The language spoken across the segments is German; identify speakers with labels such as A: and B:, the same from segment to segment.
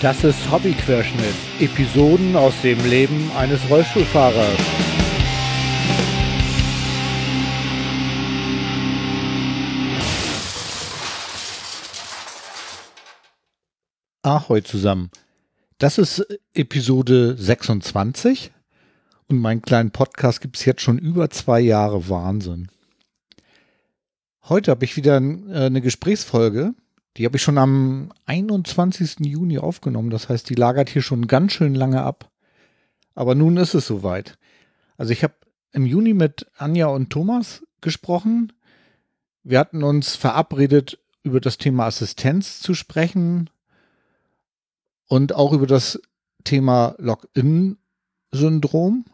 A: Das ist Hobbyquerschnitt. Episoden aus dem Leben eines Rollstuhlfahrers. Ahoi zusammen. Das ist Episode 26 und meinen kleinen Podcast gibt es jetzt schon über zwei Jahre. Wahnsinn. Heute habe ich wieder äh, eine Gesprächsfolge die habe ich schon am 21. Juni aufgenommen. Das heißt, die lagert hier schon ganz schön lange ab. Aber nun ist es soweit. Also ich habe im Juni mit Anja und Thomas gesprochen. Wir hatten uns verabredet, über das Thema Assistenz zu sprechen und auch über das Thema Login-Syndrom,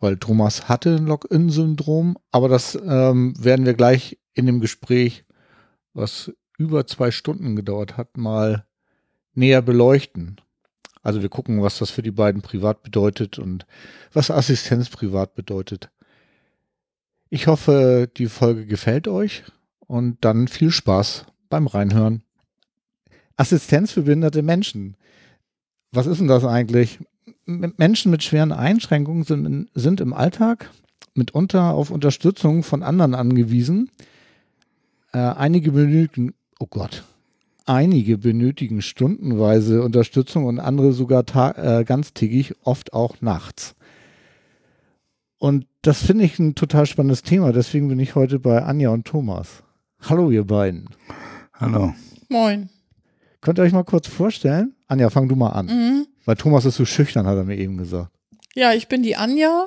A: weil Thomas hatte ein Login-Syndrom, aber das ähm, werden wir gleich in dem Gespräch, was über zwei Stunden gedauert hat, mal näher beleuchten. Also wir gucken, was das für die beiden privat bedeutet und was Assistenz privat bedeutet. Ich hoffe, die Folge gefällt euch und dann viel Spaß beim Reinhören. Assistenz für behinderte Menschen. Was ist denn das eigentlich? Menschen mit schweren Einschränkungen sind, sind im Alltag mitunter auf Unterstützung von anderen angewiesen. Äh, einige benötigen oh Gott, einige benötigen stundenweise Unterstützung und andere sogar äh, ganztägig, oft auch nachts. Und das finde ich ein total spannendes Thema. Deswegen bin ich heute bei Anja und Thomas. Hallo, ihr beiden.
B: Hallo.
C: Moin.
A: Könnt ihr euch mal kurz vorstellen? Anja, fang du mal an. Mhm. Weil Thomas ist so schüchtern, hat er mir eben gesagt.
C: Ja, ich bin die Anja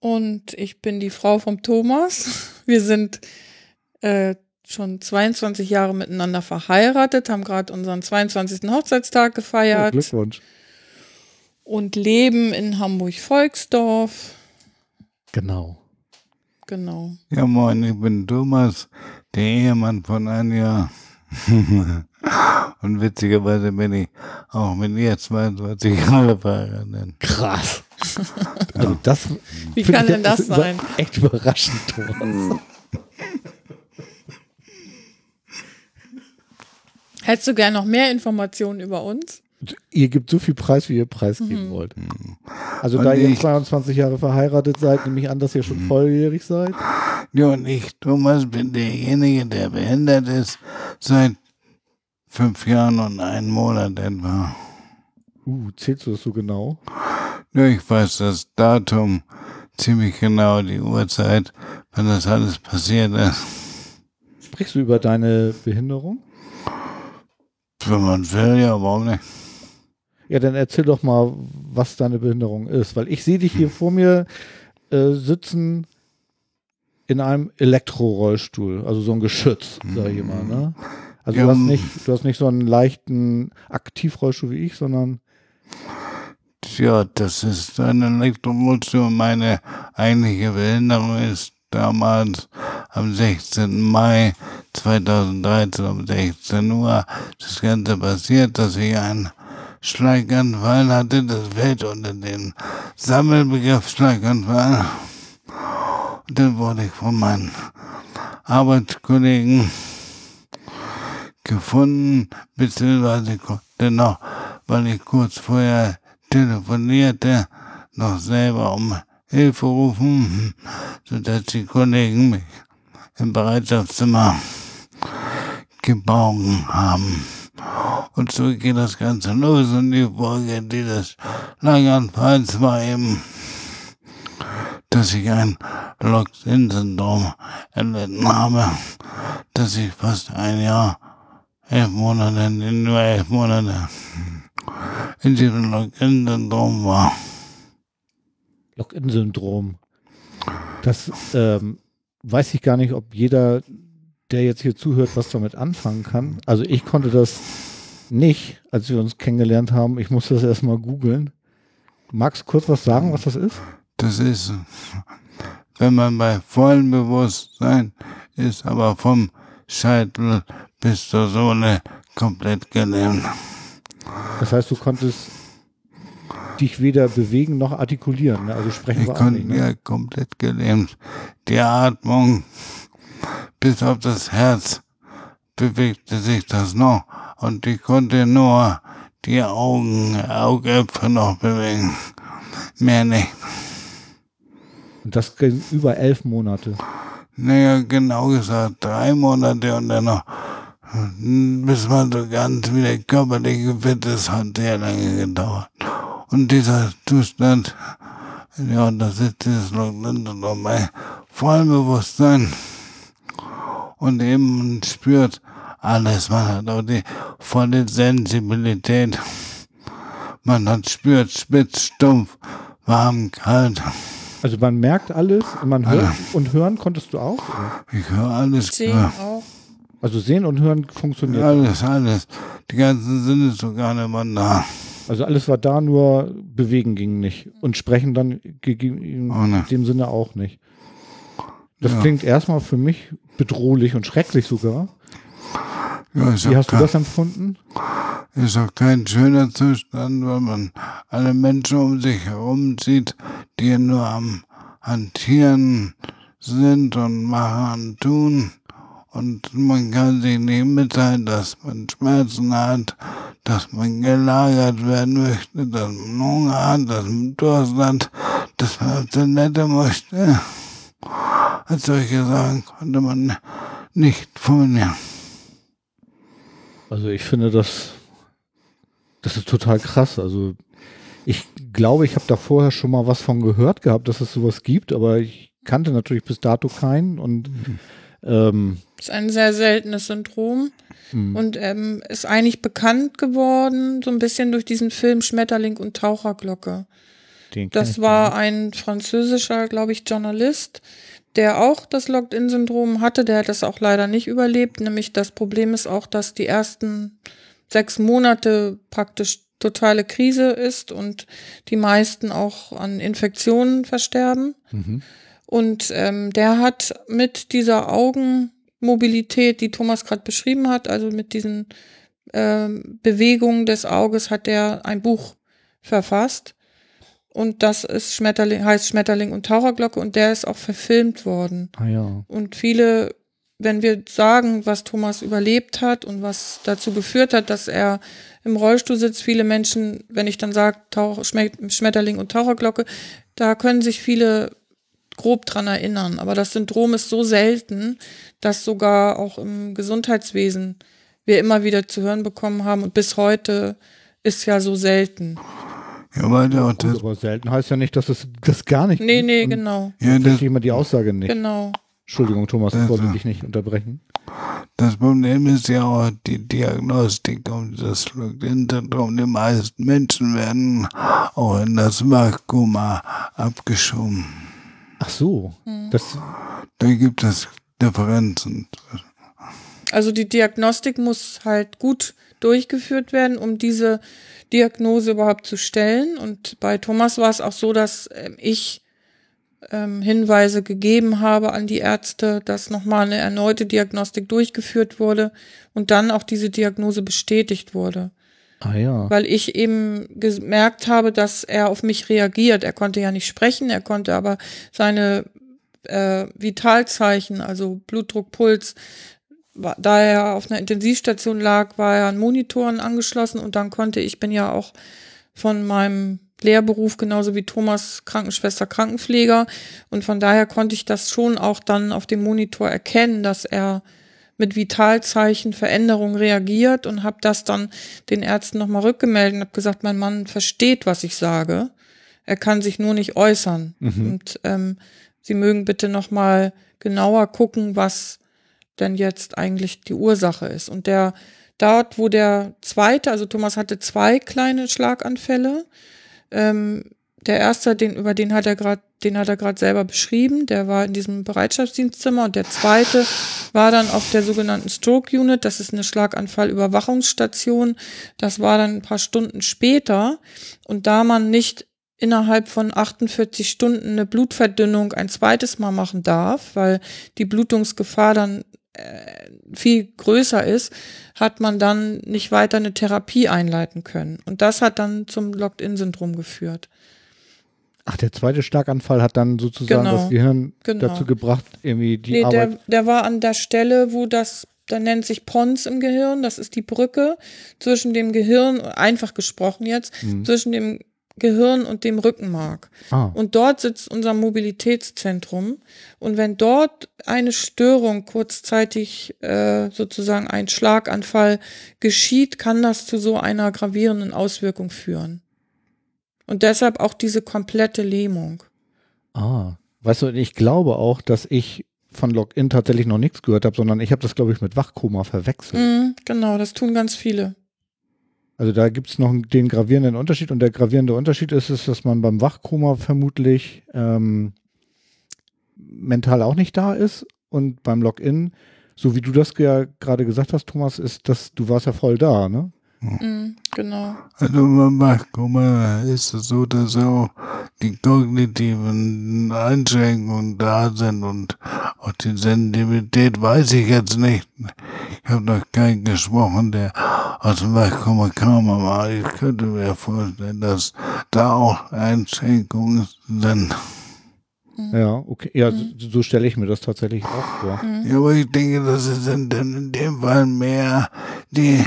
C: und ich bin die Frau vom Thomas. Wir sind äh, schon 22 Jahre miteinander verheiratet, haben gerade unseren 22. Hochzeitstag gefeiert.
A: Ja, Glückwunsch.
C: Und leben in Hamburg-Volksdorf.
A: Genau.
C: Genau.
B: Ja, moin, ich bin Thomas, der Ehemann von Anja. Und witzigerweise bin ich auch mit ihr 22 Jahre verheiratet.
A: Krass. Also das
C: Wie kann denn das sein?
A: Echt überraschend, Thomas.
C: Hättest du gerne noch mehr Informationen über uns?
A: Ihr gebt so viel Preis, wie ihr preisgeben mhm. wollt. Also und da ihr 22 Jahre verheiratet seid, nehme ich an, dass ihr schon mhm. volljährig seid.
B: Ja, und ich, Thomas, bin derjenige, der behindert ist seit fünf Jahren und einen Monat etwa.
A: Uh, zählst du das so genau?
B: Ja, ich weiß das Datum ziemlich genau, die Uhrzeit, wann das alles passiert ist.
A: Sprichst du über deine Behinderung?
B: Wenn man will, ja, warum nicht?
A: Ja, dann erzähl doch mal, was deine Behinderung ist, weil ich sehe dich hier vor mir äh, sitzen in einem Elektrorollstuhl, also so ein Geschütz, sag ich mal, ne? Also ja, du hast nicht, du hast nicht so einen leichten Aktivrollstuhl wie ich, sondern
B: ja, das ist ein Elektrorollstuhl. Meine eigentliche Behinderung ist damals am 16. Mai 2013 um 16 Uhr das Ganze passiert, dass ich einen Schlaganfall hatte. Das fällt unter den Sammelbegriff Schlaganfall. Und dann wurde ich von meinen Arbeitskollegen gefunden, beziehungsweise konnte noch, weil ich kurz vorher telefonierte, noch selber um Hilfe rufen, sodass die Kollegen mich im Bereitschaftszimmer geborgen haben. Und so geht das Ganze los und die Folge dieses Langanfalls war eben, dass ich ein Locked-In-Syndrom erlitten habe, dass ich fast ein Jahr, elf Monate, nur elf Monate in diesem Lock-In-Syndrom war.
A: Lock-in-Syndrom. Das ähm, weiß ich gar nicht, ob jeder, der jetzt hier zuhört, was damit anfangen kann. Also ich konnte das nicht, als wir uns kennengelernt haben. Ich musste das erstmal googeln. Magst du kurz was sagen, was das ist?
B: Das ist, wenn man bei vollem Bewusstsein ist, aber vom Scheitel bis zur Sohle komplett gelähmt.
A: Das heißt, du konntest dich weder bewegen noch artikulieren. Ne? Also sprechen
B: ich
A: wir
B: konnte nicht. Ne? Ja, komplett gelähmt. Die Atmung bis auf das Herz bewegte sich das noch und ich konnte nur die Augen, Augäpfel noch bewegen. Mehr nicht.
A: Und das ging über elf Monate.
B: Naja, genau gesagt, drei Monate und dann noch, bis man so ganz wieder körperlich fit ist, hat sehr lange gedauert. Und dieser Zustand, ja, das ist dieses Lockdown bei vollem Bewusstsein. Und eben spürt alles, man hat auch die volle Sensibilität. Man hat spürt spitz, stumpf, warm, kalt.
A: Also man merkt alles, man hört und hören konntest du auch? Oder?
B: Ich höre alles.
C: Sehen auch.
A: Also sehen und hören funktioniert.
B: Alles, alles. Die ganzen Sinnesorgane waren da.
A: Also alles war da, nur bewegen ging nicht. Und sprechen dann in
B: Auch nicht.
A: dem Sinne auch nicht. Das
B: Ja.
A: klingt erstmal für mich bedrohlich und schrecklich sogar.
B: Ja,
A: Wie hast du
B: kein,
A: das empfunden?
B: ist auch kein schöner Zustand, weil man alle Menschen um sich herum sieht, die nur am Hantieren sind und machen und tun. Und man kann sich nicht mitteilen, dass man Schmerzen hat, dass man gelagert werden möchte, dass man Hunger hat, dass man Durst hat, dass man auf Toilette möchte. Als solche Sachen konnte man nicht formulieren.
A: Also ich finde das, das ist total krass. Also ich glaube, ich habe da vorher schon mal was von gehört gehabt, dass es sowas gibt, aber ich kannte natürlich bis dato keinen und ähm,
C: ist ein sehr seltenes Syndrom
A: mh,
C: und ähm, ist eigentlich bekannt geworden, so ein bisschen durch diesen Film Schmetterling und Taucherglocke.
A: den
C: Das war ein französischer, glaube ich, Journalist, der auch das Locked-In-Syndrom hatte. Der hat das auch leider nicht überlebt. Nämlich das Problem ist auch, dass die ersten sechs Monate praktisch totale Krise ist und die meisten auch an Infektionen versterben.
A: Mhm.
C: Und ähm, der hat mit dieser Augenmobilität, die Thomas gerade beschrieben hat, also mit diesen ähm, Bewegungen des Auges, hat der ein Buch verfasst. Und das ist Schmetterling, heißt Schmetterling und Taucherglocke und der ist auch verfilmt worden.
A: Ah ja.
C: Und viele, wenn wir sagen, was Thomas überlebt hat und was dazu geführt hat, dass er im Rollstuhl sitzt, viele Menschen, wenn ich dann sage Tauch, Schmetterling und Taucherglocke, da können sich viele grob dran erinnern. Aber das Syndrom ist so selten, dass sogar auch im Gesundheitswesen wir immer wieder zu hören bekommen haben und bis heute ist ja so selten.
B: Ja, weil der das,
A: aber selten heißt ja nicht, dass es das gar nicht
C: Nee,
A: gibt.
C: nee,
A: Und
C: genau.
B: ja,
A: Verstehe
B: das,
A: ich immer die Aussage nicht.
C: Genau.
A: Entschuldigung, Thomas, ich
B: Das-
A: wollte dich nicht unterbrechen.
B: das Problem ist ja auch die Diagnostik um das Syndrom. Die meisten Menschen werden auch in das Vakuum abgeschoben.
A: Ach so,
C: Hm.
A: das,
B: Da gibt es Differenzen.
C: Also die Diagnostik muss halt gut durchgeführt werden, um diese Diagnose überhaupt zu stellen. Und bei Thomas war es auch so, dass ähm, ich ähm, Hinweise gegeben habe an die Ärzte, dass nochmal eine erneute Diagnostik durchgeführt wurde und dann auch diese Diagnose bestätigt wurde.
A: Ah ja.
C: Weil ich eben gemerkt habe, dass er auf mich reagiert. Er konnte ja nicht sprechen, er konnte aber seine äh, Vitalzeichen, also Blutdruck, Puls, da er auf einer Intensivstation lag, war er an Monitoren angeschlossen und dann konnte ich, bin ja auch von meinem Lehrberuf genauso wie Thomas Krankenschwester Krankenpfleger und von daher konnte ich das schon auch dann auf dem Monitor erkennen, dass er mit Vitalzeichen Veränderungen reagiert und habe das dann den Ärzten nochmal rückgemeldet und habe gesagt, mein Mann versteht, was ich sage. Er kann sich nur nicht äußern.
A: Mhm.
C: Und ähm, Sie mögen bitte nochmal genauer gucken, was denn jetzt eigentlich die Ursache ist. Und der dort, wo der zweite, also Thomas hatte zwei kleine Schlaganfälle. Ähm, der erste, den, über den hat er gerade, den hat er gerade selber beschrieben, der war in diesem Bereitschaftsdienstzimmer und der zweite war dann auf der sogenannten Stroke Unit, das ist eine Schlaganfallüberwachungsstation. Das war dann ein paar Stunden später und da man nicht innerhalb von 48 Stunden eine Blutverdünnung ein zweites Mal machen darf, weil die Blutungsgefahr dann äh, viel größer ist, hat man dann nicht weiter eine Therapie einleiten können. Und das hat dann zum Locked-In-Syndrom geführt.
A: Ach, der zweite Schlaganfall hat dann sozusagen
C: Genau.
A: das Gehirn
C: Genau.
A: dazu gebracht, irgendwie die
C: Nee,
A: Arbeit.
C: der, der war an der Stelle, wo das da nennt sich Pons im Gehirn. Das ist die Brücke zwischen dem Gehirn, einfach gesprochen jetzt,
A: Mhm.
C: zwischen dem Gehirn und dem Rückenmark.
A: Ah,
C: Und dort sitzt unser Mobilitätszentrum. Und wenn dort eine Störung kurzzeitig äh, sozusagen ein Schlaganfall geschieht, kann das zu so einer gravierenden Auswirkung führen. Und deshalb auch diese komplette Lähmung.
A: ah. Weißt du, ich glaube auch, dass ich von Login tatsächlich noch nichts gehört habe, sondern ich habe das, glaube ich, mit Wachkoma verwechselt.
C: Mhm, genau, das tun ganz viele.
A: Also da gibt es noch den gravierenden Unterschied und der gravierende Unterschied ist es, dass man beim Wachkoma vermutlich ähm, mental auch nicht da ist und beim Login, so wie du das ja gerade gesagt hast, Thomas, ist, dass du warst ja voll da, ne?
C: Mhm, genau.
B: Also man macht, guck mal, ist es so, dass auch die kognitiven Einschränkungen da sind und auch die Sensibilität weiß ich jetzt nicht. Ich habe noch keinen gesprochen, der aus dem Wachkoma kam, aber ich könnte mir vorstellen, dass da auch Einschränkungen sind.
A: Ja, okay. Ja,
C: Mhm.
A: so, so stelle ich mir das tatsächlich auch vor.
B: Ja, aber ich denke, das sind dann in dem Fall mehr die,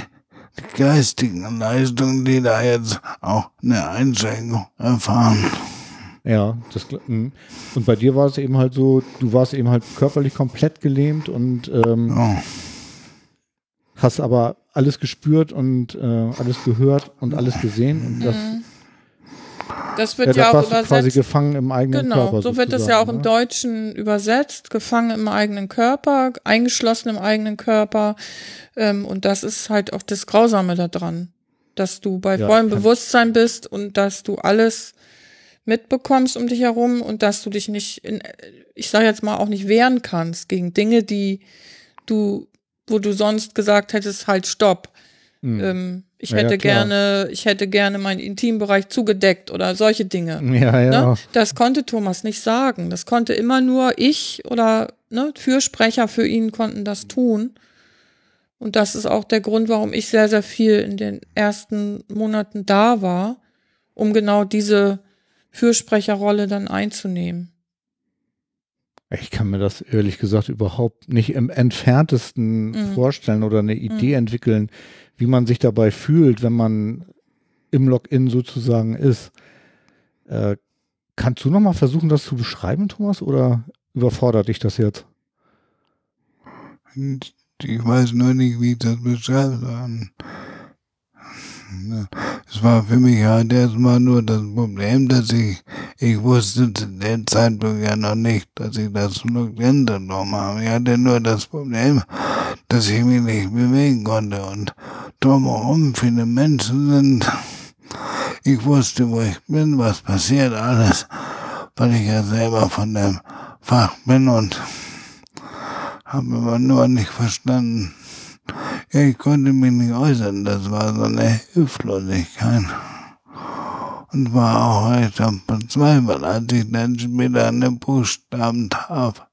B: die geistigen Leistungen, die da jetzt auch eine Einschränkung erfahren.
A: Ja, das mhm. und bei dir war es eben halt so, du warst eben halt körperlich komplett gelähmt und ähm,
B: Ja.
A: hast aber alles gespürt und äh, alles gehört und alles gesehen und das,
C: Das
A: ja,
C: wird
A: das
C: ja, auch
A: du quasi
C: übersetzt.
A: gefangen im eigenen
C: Genau,
A: Körper.
C: so wird es ja auch im
A: ne?
C: Deutschen übersetzt, gefangen im eigenen Körper, eingeschlossen im eigenen Körper. Ähm, und das ist halt auch das Grausame daran, dass du bei
A: Ja,
C: vollem Bewusstsein bist und dass du alles mitbekommst um dich herum und dass du dich nicht, in, ich sage jetzt mal, auch nicht wehren kannst gegen Dinge, die du, wo du sonst gesagt hättest, halt stopp.
A: Mhm.
C: Ähm, ich
A: Ja, ja,
C: hätte
A: klar.
C: gerne, ich hätte gerne meinen Intimbereich zugedeckt oder solche Dinge.
A: Ja, ja.
C: Ne? Das konnte Thomas nicht sagen. Das konnte immer nur ich oder ne, Fürsprecher für ihn konnten das tun. Und das ist auch der Grund, warum ich sehr, sehr viel in den ersten Monaten da war, um genau diese Fürsprecherrolle dann einzunehmen.
A: Ich kann mir das ehrlich gesagt überhaupt nicht im entferntesten
C: Mhm.
A: vorstellen oder eine Idee entwickeln, wie man sich dabei fühlt, wenn man im Login sozusagen ist. Äh, kannst du noch mal versuchen, das zu beschreiben, Thomas, oder überfordert dich das jetzt?
B: Ich weiß nur nicht, wie ich das beschreiben soll. Es war für mich halt erstmal nur das Problem, dass ich, ich wusste zu dem Zeitpunkt ja noch nicht, dass ich das Login-Syndrom habe. Ich hatte nur das Problem, dass ich mich nicht bewegen konnte und drumherum viele Menschen sind. Ich wusste, wo ich bin, was passiert, alles, weil ich ja selber von dem Fach bin und habe aber nur nicht verstanden. Ja, ich konnte mich nicht äußern, das war so eine Hilflosigkeit. Und war auch echt am Verzweifeln, als ich dann später eine Buchstabentafel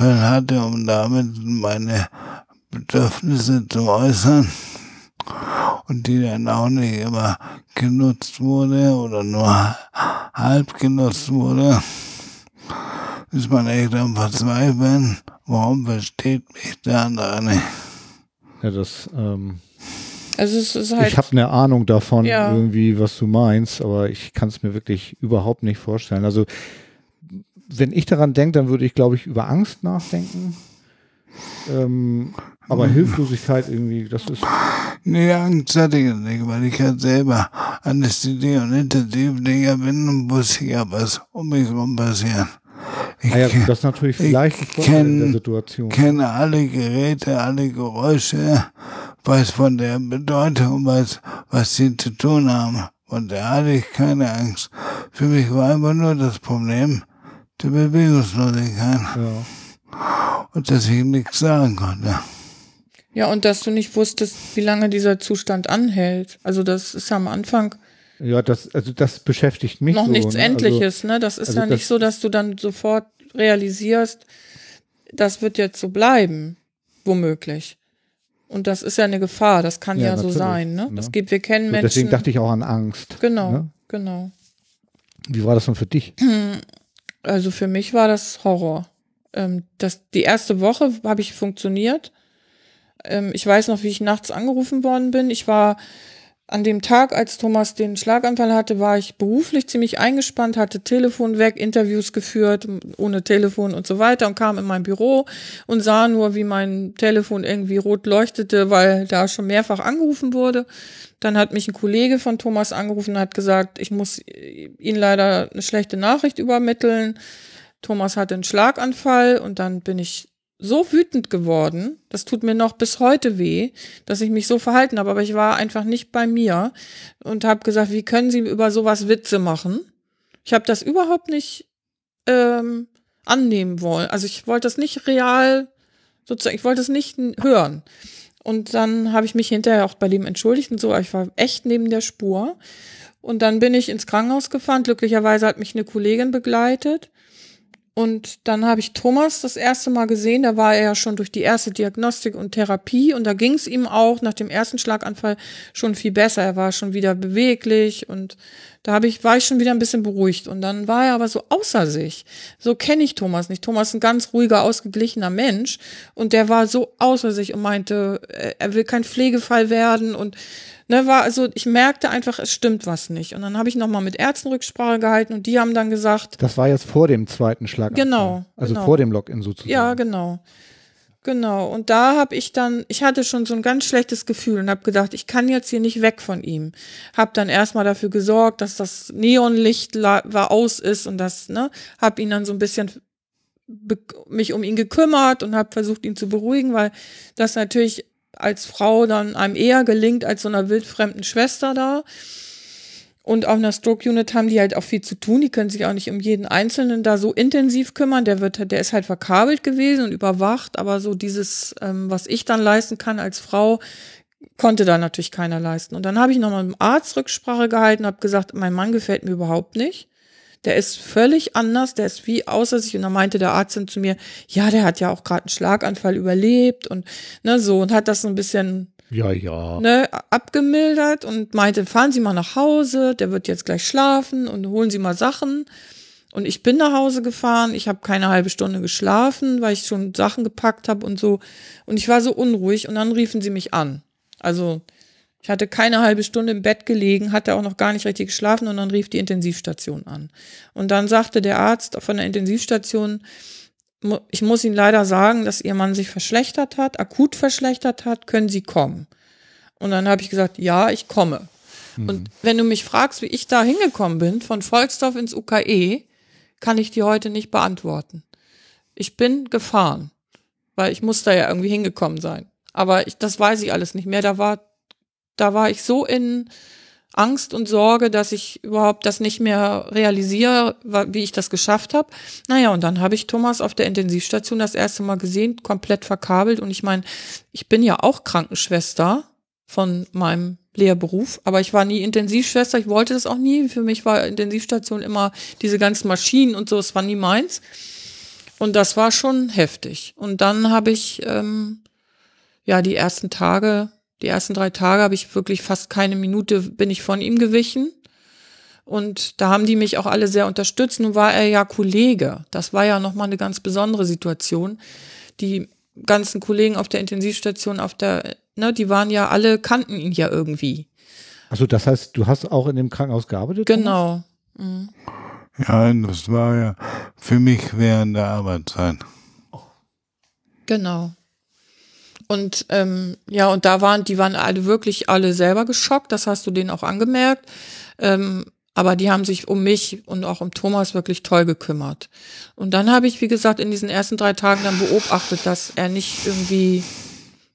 B: hatte, um damit meine Bedürfnisse zu äußern. Und die dann auch nicht immer genutzt wurde oder nur halb genutzt wurde ist man echt am Verzweifeln. Warum versteht mich der andere nicht?
A: Ja, das, ähm,
C: Also es ist halt,
A: ich habe eine Ahnung davon,
C: Ja.
A: irgendwie, was du meinst, aber ich kann es mir wirklich überhaupt nicht vorstellen. Also, wenn ich daran denke, dann würde ich, glaube ich, über Angst nachdenken. Ähm, aber Hilflosigkeit irgendwie, das ist,
B: Nee, Angst hatte ich nicht, weil ich halt selber Anästhesie und Intensivdinger bin und wusste ja, was um mich herum passiert. Ich
A: naja,
B: ke-
A: das ist natürlich
B: ich
A: vielleicht Vorteil in der
B: kenn-
A: Situation.
B: kenne alle Geräte, alle Geräusche, weiß von der Bedeutung, weiß, was sie zu tun haben. Und da hatte ich keine Angst. Für mich war einfach nur das Problem der Bewegungslosigkeit
A: Ja.
B: und dass ich nichts sagen konnte.
C: ja, und dass du nicht wusstest, wie lange dieser Zustand anhält. Also das ist ja am Anfang
A: ja, das, also das beschäftigt mich
C: noch
A: so,
C: nichts
A: ne? Also,
C: Endliches, ne? Das ist
A: also
C: ja nicht
A: das-
C: so, dass du dann sofort realisierst, das wird jetzt so bleiben, womöglich. Und das ist ja eine Gefahr, das kann
A: Ja,
C: ja, so sein, ne?
A: ne?
C: Das geht, wir kennen
A: so,
C: Menschen.
A: deswegen dachte ich auch an Angst.
C: genau,
A: Ne?
C: genau.
A: Wie war das denn für dich?
C: Also für mich war das Horror. Ähm, das, die erste Woche habe ich funktioniert, Ähm, ich weiß noch, wie ich nachts angerufen worden bin. Ich war an dem Tag, als Thomas den Schlaganfall hatte, war ich beruflich ziemlich eingespannt, hatte Telefon weg, Interviews geführt, ohne Telefon und so weiter und kam in mein Büro und sah nur, wie mein Telefon irgendwie rot leuchtete, weil da schon mehrfach angerufen wurde. Dann hat mich ein Kollege von Thomas angerufen und hat gesagt, ich muss Ihnen leider eine schlechte Nachricht übermitteln. Thomas hatte einen Schlaganfall und dann bin ich so wütend geworden, das tut mir noch bis heute weh, dass ich mich so verhalten habe, aber ich war einfach nicht bei mir und habe gesagt, wie können Sie über sowas Witze machen? Ich habe das überhaupt nicht ähm, annehmen wollen. Also ich wollte das nicht real, sozusagen, ich wollte es nicht hören. Und dann habe ich mich hinterher auch bei dem entschuldigt und so, ich war echt neben der Spur. Und dann bin ich ins Krankenhaus gefahren. Glücklicherweise hat mich eine Kollegin begleitet. Und dann habe ich Thomas das erste Mal gesehen. Da war er ja schon durch die erste Diagnostik und Therapie. Und da ging es ihm auch nach dem ersten Schlaganfall schon viel besser. Er war schon wieder beweglich und da habe ich, war ich schon wieder ein bisschen beruhigt. Und dann war er aber so außer sich. So kenne ich Thomas nicht. Thomas ist ein ganz ruhiger, ausgeglichener Mensch. Und der war so außer sich und meinte, er will kein Pflegefall werden und ne, war also, ich merkte einfach, es stimmt was nicht. Und dann habe ich nochmal mit Ärzten Rücksprache gehalten und die haben dann gesagt.
A: Das war jetzt vor dem zweiten Schlag.
C: Genau.
A: Also
C: genau.
A: vor dem Login sozusagen.
C: Ja, genau. Genau. Und da habe ich dann, ich hatte schon so ein ganz schlechtes Gefühl und habe gedacht, ich kann jetzt hier nicht weg von ihm. Hab dann erstmal dafür gesorgt, dass das Neonlicht war aus ist und das, ne, hab ihn dann so ein bisschen mich um ihn gekümmert und habe versucht, ihn zu beruhigen, weil das natürlich als Frau dann einem eher gelingt als so einer wildfremden Schwester da. Und auf einer Stroke Unit haben die halt auch viel zu tun. Die können sich auch nicht um jeden Einzelnen da so intensiv kümmern. Der wird, der ist halt verkabelt gewesen und überwacht. Aber so dieses, ähm, was ich dann leisten kann als Frau, konnte da natürlich keiner leisten. Und dann habe ich nochmal mit dem Arzt Rücksprache gehalten, habe gesagt, mein Mann gefällt mir überhaupt nicht der ist völlig anders, der ist wie außer sich. Und dann meinte der Arzt dann zu mir, ja, der hat ja auch gerade einen Schlaganfall überlebt und ne, so und hat das so ein bisschen
A: ja, ja.
C: Ne, abgemildert und meinte, fahren Sie mal nach Hause, der wird jetzt gleich schlafen und holen Sie mal Sachen. Und ich bin nach Hause gefahren, ich habe keine halbe Stunde geschlafen, weil ich schon Sachen gepackt habe und so. Und ich war so unruhig und dann riefen sie mich an. Also ich hatte keine halbe Stunde im Bett gelegen, hatte auch noch gar nicht richtig geschlafen und dann rief die Intensivstation an. Und dann sagte der Arzt von der Intensivstation, ich muss Ihnen leider sagen, dass Ihr Mann sich verschlechtert hat, akut verschlechtert hat, können Sie kommen? Und dann habe ich gesagt, ja, ich komme. Mhm. Und wenn du mich fragst, wie ich da hingekommen bin, von Volksdorf ins UKE, kann ich dir heute nicht beantworten. Ich bin gefahren, weil ich muss da ja irgendwie hingekommen sein. Aber ich, das weiß ich alles nicht mehr. Da war da war ich so in Angst und Sorge, dass ich überhaupt das nicht mehr realisiere, wie ich das geschafft habe. Naja, und dann habe ich Thomas auf der Intensivstation das erste Mal gesehen, komplett verkabelt. Und ich meine, ich bin ja auch Krankenschwester von meinem Lehrberuf, aber ich war nie Intensivschwester, ich wollte das auch nie. Für mich war Intensivstation immer diese ganzen Maschinen und so, es war nie meins. Und das war schon heftig. Und dann habe ich ähm, ja die ersten Tage die ersten drei Tage habe ich wirklich fast keine Minute bin ich von ihm gewichen. Und da haben die mich auch alle sehr unterstützt. Nun war er ja Kollege. Das war ja nochmal eine ganz besondere Situation. Die ganzen Kollegen auf der Intensivstation, auf der, ne, die waren ja alle, kannten ihn ja irgendwie.
A: Also das heißt, du hast auch in dem Krankenhaus gearbeitet?
C: Genau. Mhm.
B: Ja, das war ja für mich während der Arbeitszeit.
C: Genau. Und ähm, ja, und da waren, die waren alle wirklich alle selber geschockt, das hast du denen auch angemerkt. Ähm, aber die haben sich um mich und auch um Thomas wirklich toll gekümmert. Und dann habe ich, wie gesagt, in diesen ersten drei Tagen dann beobachtet, dass er nicht irgendwie,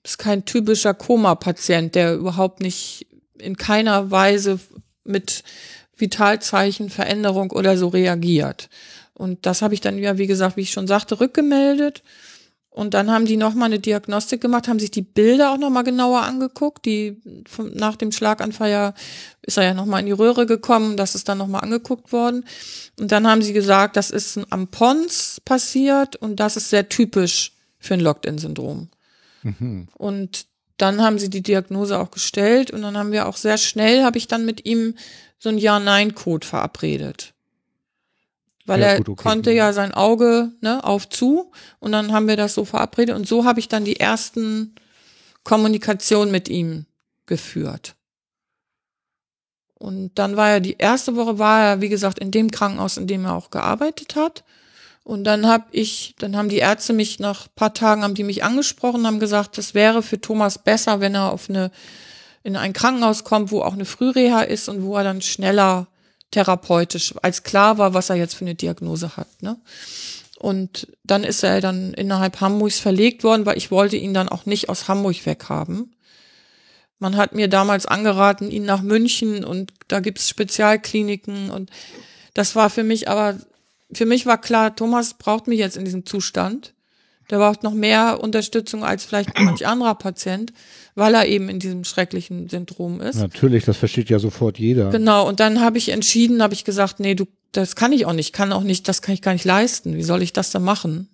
C: ist kein typischer Koma-Patient, der überhaupt nicht in keiner Weise mit Vitalzeichen, Veränderung oder so reagiert. Und das habe ich dann ja, wie gesagt, wie ich schon sagte, rückgemeldet. Und dann haben die nochmal eine Diagnostik gemacht, haben sich die Bilder auch nochmal genauer angeguckt. Die vom, nach dem Schlaganfall ja, ist er ja nochmal in die Röhre gekommen, das ist dann nochmal angeguckt worden. Und dann haben sie gesagt, das ist am Pons passiert und das ist sehr typisch für ein Locked-In-Syndrom. Mhm. Und dann haben sie die Diagnose auch gestellt und dann haben wir auch sehr schnell, habe ich dann mit ihm so ein Ja-Nein-Code verabredet weil ja, er gut, okay. konnte ja sein Auge ne, auf zu und dann haben wir das so verabredet und so habe ich dann die ersten Kommunikation mit ihm geführt. Und dann war er die erste Woche war er, wie gesagt, in dem Krankenhaus, in dem er auch gearbeitet hat. Und dann habe ich, dann haben die Ärzte mich nach paar Tagen haben die mich angesprochen, haben gesagt, das wäre für Thomas besser, wenn er auf eine in ein Krankenhaus kommt, wo auch eine Frühreha ist und wo er dann schneller therapeutisch, als klar war, was er jetzt für eine Diagnose hat. Ne? Und dann ist er dann innerhalb Hamburgs verlegt worden, weil ich wollte ihn dann auch nicht aus Hamburg weghaben. Man hat mir damals angeraten, ihn nach München und da gibt's Spezialkliniken und das war für mich aber, für mich war klar, Thomas braucht mich jetzt in diesem Zustand. Der braucht noch mehr Unterstützung als vielleicht manch anderer Patient, weil er eben in diesem schrecklichen Syndrom ist.
A: Natürlich, das versteht ja sofort jeder.
C: Genau, und dann habe ich entschieden, habe ich gesagt, nee, du, das kann ich auch nicht, kann auch nicht, das kann ich gar nicht leisten. Wie soll ich das dann machen?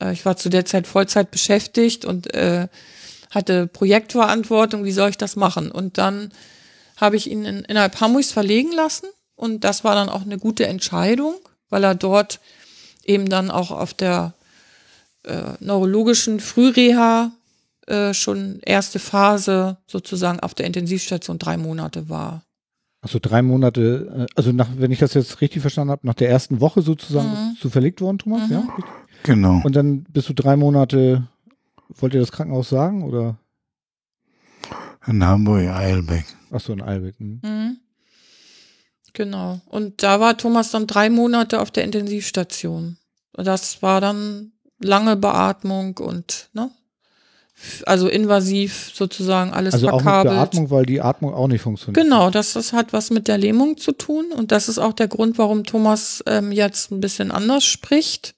C: Äh, ich war zu der Zeit Vollzeit beschäftigt und äh, hatte Projektverantwortung, wie soll ich das machen? Und dann habe ich ihn in, innerhalb Hamburgs verlegen lassen und das war dann auch eine gute Entscheidung, weil er dort eben dann auch auf der äh, neurologischen Frühreha äh, schon erste Phase sozusagen auf der Intensivstation drei Monate war.
A: Also drei Monate, äh, also nach, wenn ich das jetzt richtig verstanden habe, nach der ersten Woche sozusagen mhm. bist du verlegt worden, Thomas, mhm. ja?
B: Genau.
A: Und dann bist du drei Monate, wollt ihr das Krankenhaus sagen oder?
B: In Hamburg, Eilbeck.
A: Achso, in Eilbeck.
C: Mhm. mhm. Genau. Und da war Thomas dann drei Monate auf der Intensivstation. Das war dann lange Beatmung und, ne? Also invasiv sozusagen alles
A: also
C: verkabelt.
A: Also auch mit Beatmung, weil die Atmung auch nicht funktioniert.
C: Genau, das, das hat was mit der Lähmung zu tun und das ist auch der Grund, warum Thomas ähm, jetzt ein bisschen anders spricht,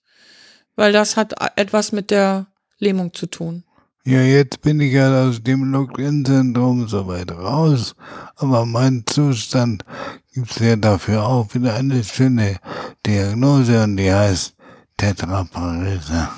C: weil das hat etwas mit der Lähmung zu tun.
B: Ja, jetzt bin ich ja aus dem Lock-in-Syndrom soweit raus, aber mein Zustand gibt's ja dafür auch wieder eine schöne Diagnose und die heißt Tetraparese.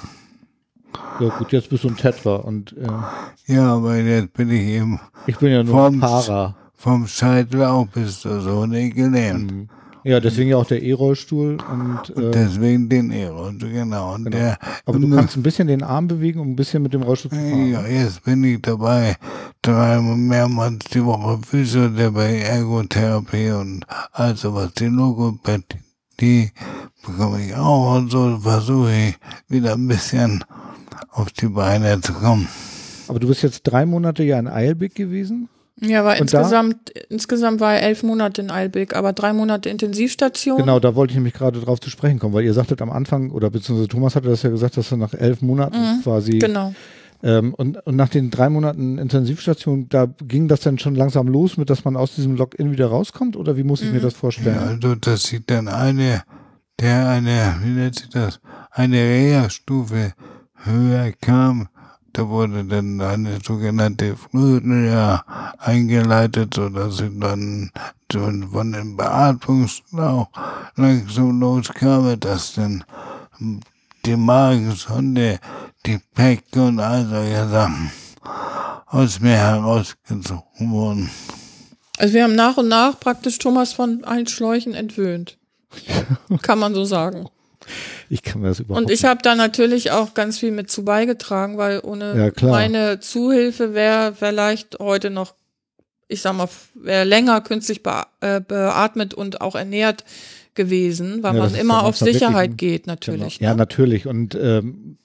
A: Ja gut, jetzt bist du ein Tetra und äh,
B: ja, aber jetzt bin ich eben.
A: Ich bin ja nur vom, Para.
B: Vom Scheitel auch bis zur Sohne gelähmt. Mhm.
A: Ja, deswegen ja auch der E-Rollstuhl und,
B: äh, und deswegen den E-Rollstuhl, genau. Und genau. Der,
A: aber du kannst ein bisschen den Arm bewegen, um ein bisschen mit dem Rollstuhl zu fahren.
B: Ja, jetzt bin ich dabei, dreimal mehrmals die Woche Physiotherapie, Ergotherapie und also was die Logopädie die bekomme ich auch und so versuche ich wieder ein bisschen auf die Beine zu kommen.
A: Aber du bist jetzt drei Monate ja in Eilbig gewesen?
C: Ja, aber insgesamt, insgesamt war er elf Monate in Eilbig, aber drei Monate Intensivstation.
A: Genau, da wollte ich nämlich gerade drauf zu sprechen kommen, weil ihr sagtet am Anfang, oder beziehungsweise Thomas hatte das ja gesagt, dass er nach elf Monaten mhm, quasi
C: genau.
A: Ähm, und, und nach den drei Monaten Intensivstation, da ging das dann schon langsam los, mit dass man aus diesem Login wieder rauskommt? Oder wie muss ich mhm. mir das vorstellen? Ja,
B: also, dass sie dann eine, der eine, wie nennt sich das, eine Reha-Stufe höher kam, da wurde dann eine sogenannte Flutreha eingeleitet, so dass sie dann von dem Beatmungsschlauch langsam loskam, dass dann die Magensonde die Päcke und all solche Sachen aus mir herausgezogen wurden.
C: Also wir haben nach und nach praktisch Thomas von allen Schläuchen entwöhnt. kann man so sagen.
A: Ich kann mir das überhaupt
C: Und ich habe da natürlich auch ganz viel mit zu beigetragen, weil ohne ja, meine Zuhilfe wäre vielleicht heute noch, ich sag mal, wäre länger künstlich äh, beatmet und auch ernährt gewesen, weil ja, man immer auf Sicherheit geht, natürlich.
A: Genau. Ne? Ja, natürlich. Und ähm,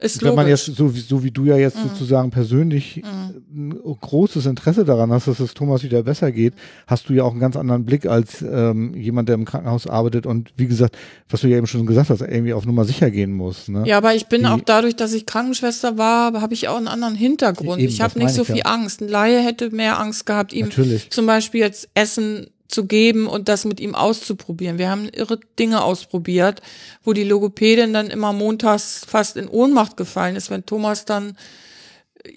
A: ist Wenn man jetzt, so wie, so wie du ja jetzt mhm. sozusagen persönlich mhm. ein großes Interesse daran hast, dass es Thomas wieder besser geht, hast du ja auch einen ganz anderen Blick als ähm, jemand, der im Krankenhaus arbeitet und wie gesagt, was du ja eben schon gesagt hast, irgendwie auf Nummer sicher gehen muss. Ne?
C: Ja, aber ich bin Die, auch dadurch, dass ich Krankenschwester war, habe ich auch einen anderen Hintergrund. Eben, ich habe nicht so viel ja. Angst. Ein Laie hätte mehr Angst gehabt, ihm Natürlich. zum Beispiel jetzt Essen zu geben und das mit ihm auszuprobieren. Wir haben irre Dinge ausprobiert, wo die Logopädin dann immer montags fast in Ohnmacht gefallen ist, wenn Thomas dann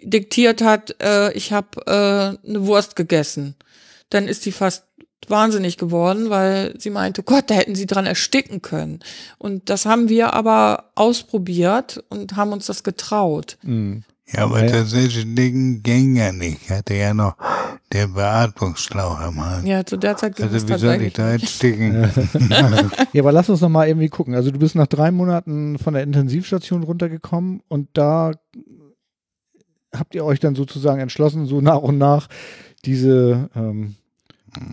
C: diktiert hat, äh, ich habe äh, eine Wurst gegessen. Dann ist sie fast wahnsinnig geworden, weil sie meinte, Gott, da hätten sie dran ersticken können. Und das haben wir aber ausprobiert und haben uns das getraut.
B: Mhm. Ja, aber ja. tatsächlich Ding ging ja nicht. Ich hatte ja noch den Beatmungsschlauch am Hals.
C: Ja, zu der Zeit ging
B: Also wie soll ich da jetzt sticken?
A: ja, aber lass uns noch mal irgendwie gucken. Also du bist nach drei Monaten von der Intensivstation runtergekommen und da habt ihr euch dann sozusagen entschlossen, so nach und nach diese ähm,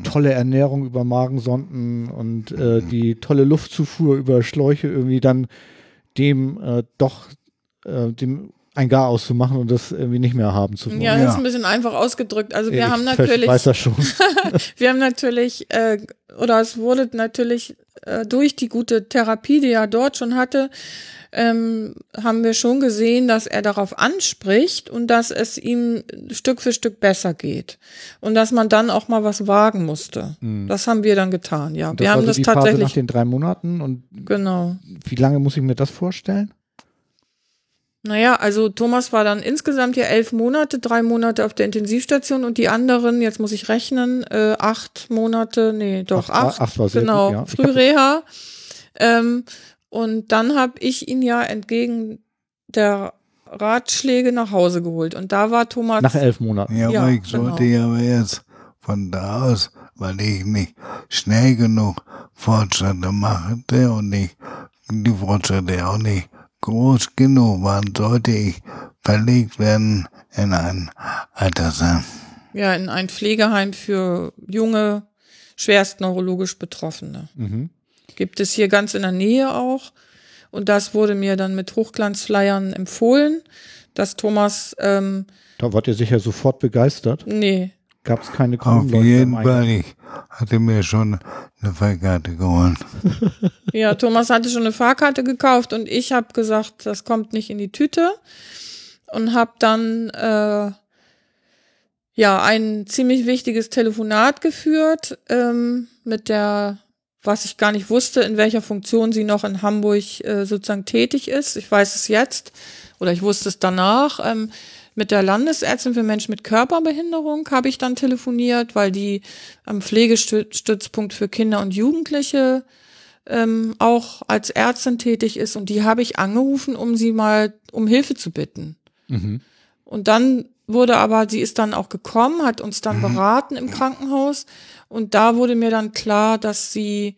A: tolle Ernährung über Magensonden und äh, die tolle Luftzufuhr über Schläuche irgendwie dann dem äh, doch äh, dem ein Gar auszumachen und das irgendwie nicht mehr haben zu wollen.
C: Ja, das
B: Ja.
C: ist ein bisschen einfach ausgedrückt. Also wir
A: ich
C: haben natürlich,
A: weiß das schon.
C: wir haben natürlich, äh, oder es wurde natürlich äh, durch die gute Therapie, die er dort schon hatte, ähm, haben wir schon gesehen, dass er darauf anspricht und dass es ihm Stück für Stück besser geht. Und dass man dann auch mal was wagen musste. Das haben wir dann getan, ja.
A: Mhm. Das
C: wir haben
A: so
C: das
A: die Phase nach
C: tatsächlich,
A: den drei Monaten und
C: genau.
A: wie lange muss ich mir das vorstellen?
C: Naja, also Thomas war dann insgesamt ja elf Monate, drei Monate auf der Intensivstation und die anderen, jetzt muss ich rechnen, äh, acht Monate, nee, doch
A: Acht war-
C: acht,
A: acht war sehr
C: genau,
A: gut, ja.
C: Frühreha. Ähm, und dann habe ich ihn ja entgegen der Ratschläge nach Hause geholt und da war Thomas
A: Nach elf Monaten.
B: Ja,
C: Ja,
B: aber ich sollte ja aber jetzt von da aus, weil ich nicht schnell genug Fortschritte machte und ich die Fortschritte auch nicht groß genug waren, sollte ich verlegt werden in ein Altersheim.
C: ja in ein Pflegeheim für junge, schwerst neurologisch Betroffene.
A: Mhm.
C: Gibt es hier ganz in der Nähe auch. Und das wurde mir dann mit Hochglanzflyern empfohlen, dass Thomas, ähm,
A: Da wart ihr sicher sofort begeistert.
C: nee,
A: Gab es keine
B: Auf
A: Kronleuchter
B: jeden
A: am Eingang?
B: Fall, ich hatte mir schon eine Fahrkarte geholt.
C: ja, Thomas hatte schon eine Fahrkarte gekauft und ich habe gesagt, das kommt nicht in die Tüte und habe dann äh, ja ein ziemlich wichtiges Telefonat geführt ähm, mit der, was ich gar nicht wusste, in welcher Funktion sie noch in Hamburg äh, sozusagen tätig ist. Ich weiß es jetzt oder ich wusste es danach. Ähm, mit der Landesärztin für Menschen mit Körperbehinderung habe ich dann telefoniert, weil die am Pflegestützpunkt für Kinder und Jugendliche ähm, auch als Ärztin tätig ist und die habe ich angerufen, um sie mal um Hilfe zu bitten.
A: Mhm.
C: Und dann wurde aber, sie ist dann auch gekommen, hat uns dann beraten im Krankenhaus und da wurde mir dann klar, dass sie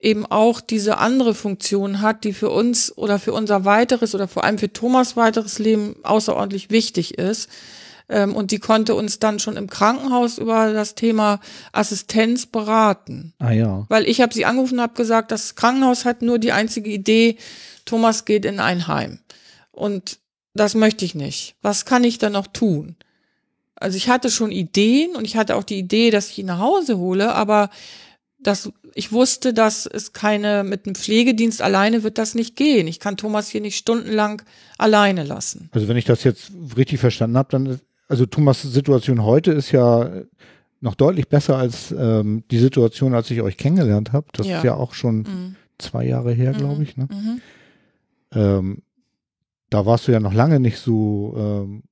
C: eben auch diese andere Funktion hat, die für uns oder für unser weiteres oder vor allem für Thomas weiteres Leben außerordentlich wichtig ist. Ähm, Und die konnte uns dann schon im Krankenhaus über das Thema Assistenz beraten.
A: Ah ja.
C: Weil ich habe sie angerufen und habe gesagt, das Krankenhaus hat nur die einzige Idee, Thomas geht in ein Heim. Und das möchte ich nicht. Was kann ich dann noch tun? Also ich hatte schon Ideen und ich hatte auch die Idee, dass ich ihn nach Hause hole, aber das, ich wusste, dass es keine, mit einem Pflegedienst alleine wird das nicht gehen. Ich kann Thomas hier nicht stundenlang alleine lassen.
A: Also wenn ich das jetzt richtig verstanden habe, dann ist, also Thomas' Situation heute ist ja noch deutlich besser als ähm, die Situation, als ich euch kennengelernt habe. Das
C: Ja.
A: ist ja auch schon
C: Mhm.
A: zwei Jahre her, glaube ich. Ne?
C: Mhm.
A: Ähm, da warst du ja noch lange nicht so ähm,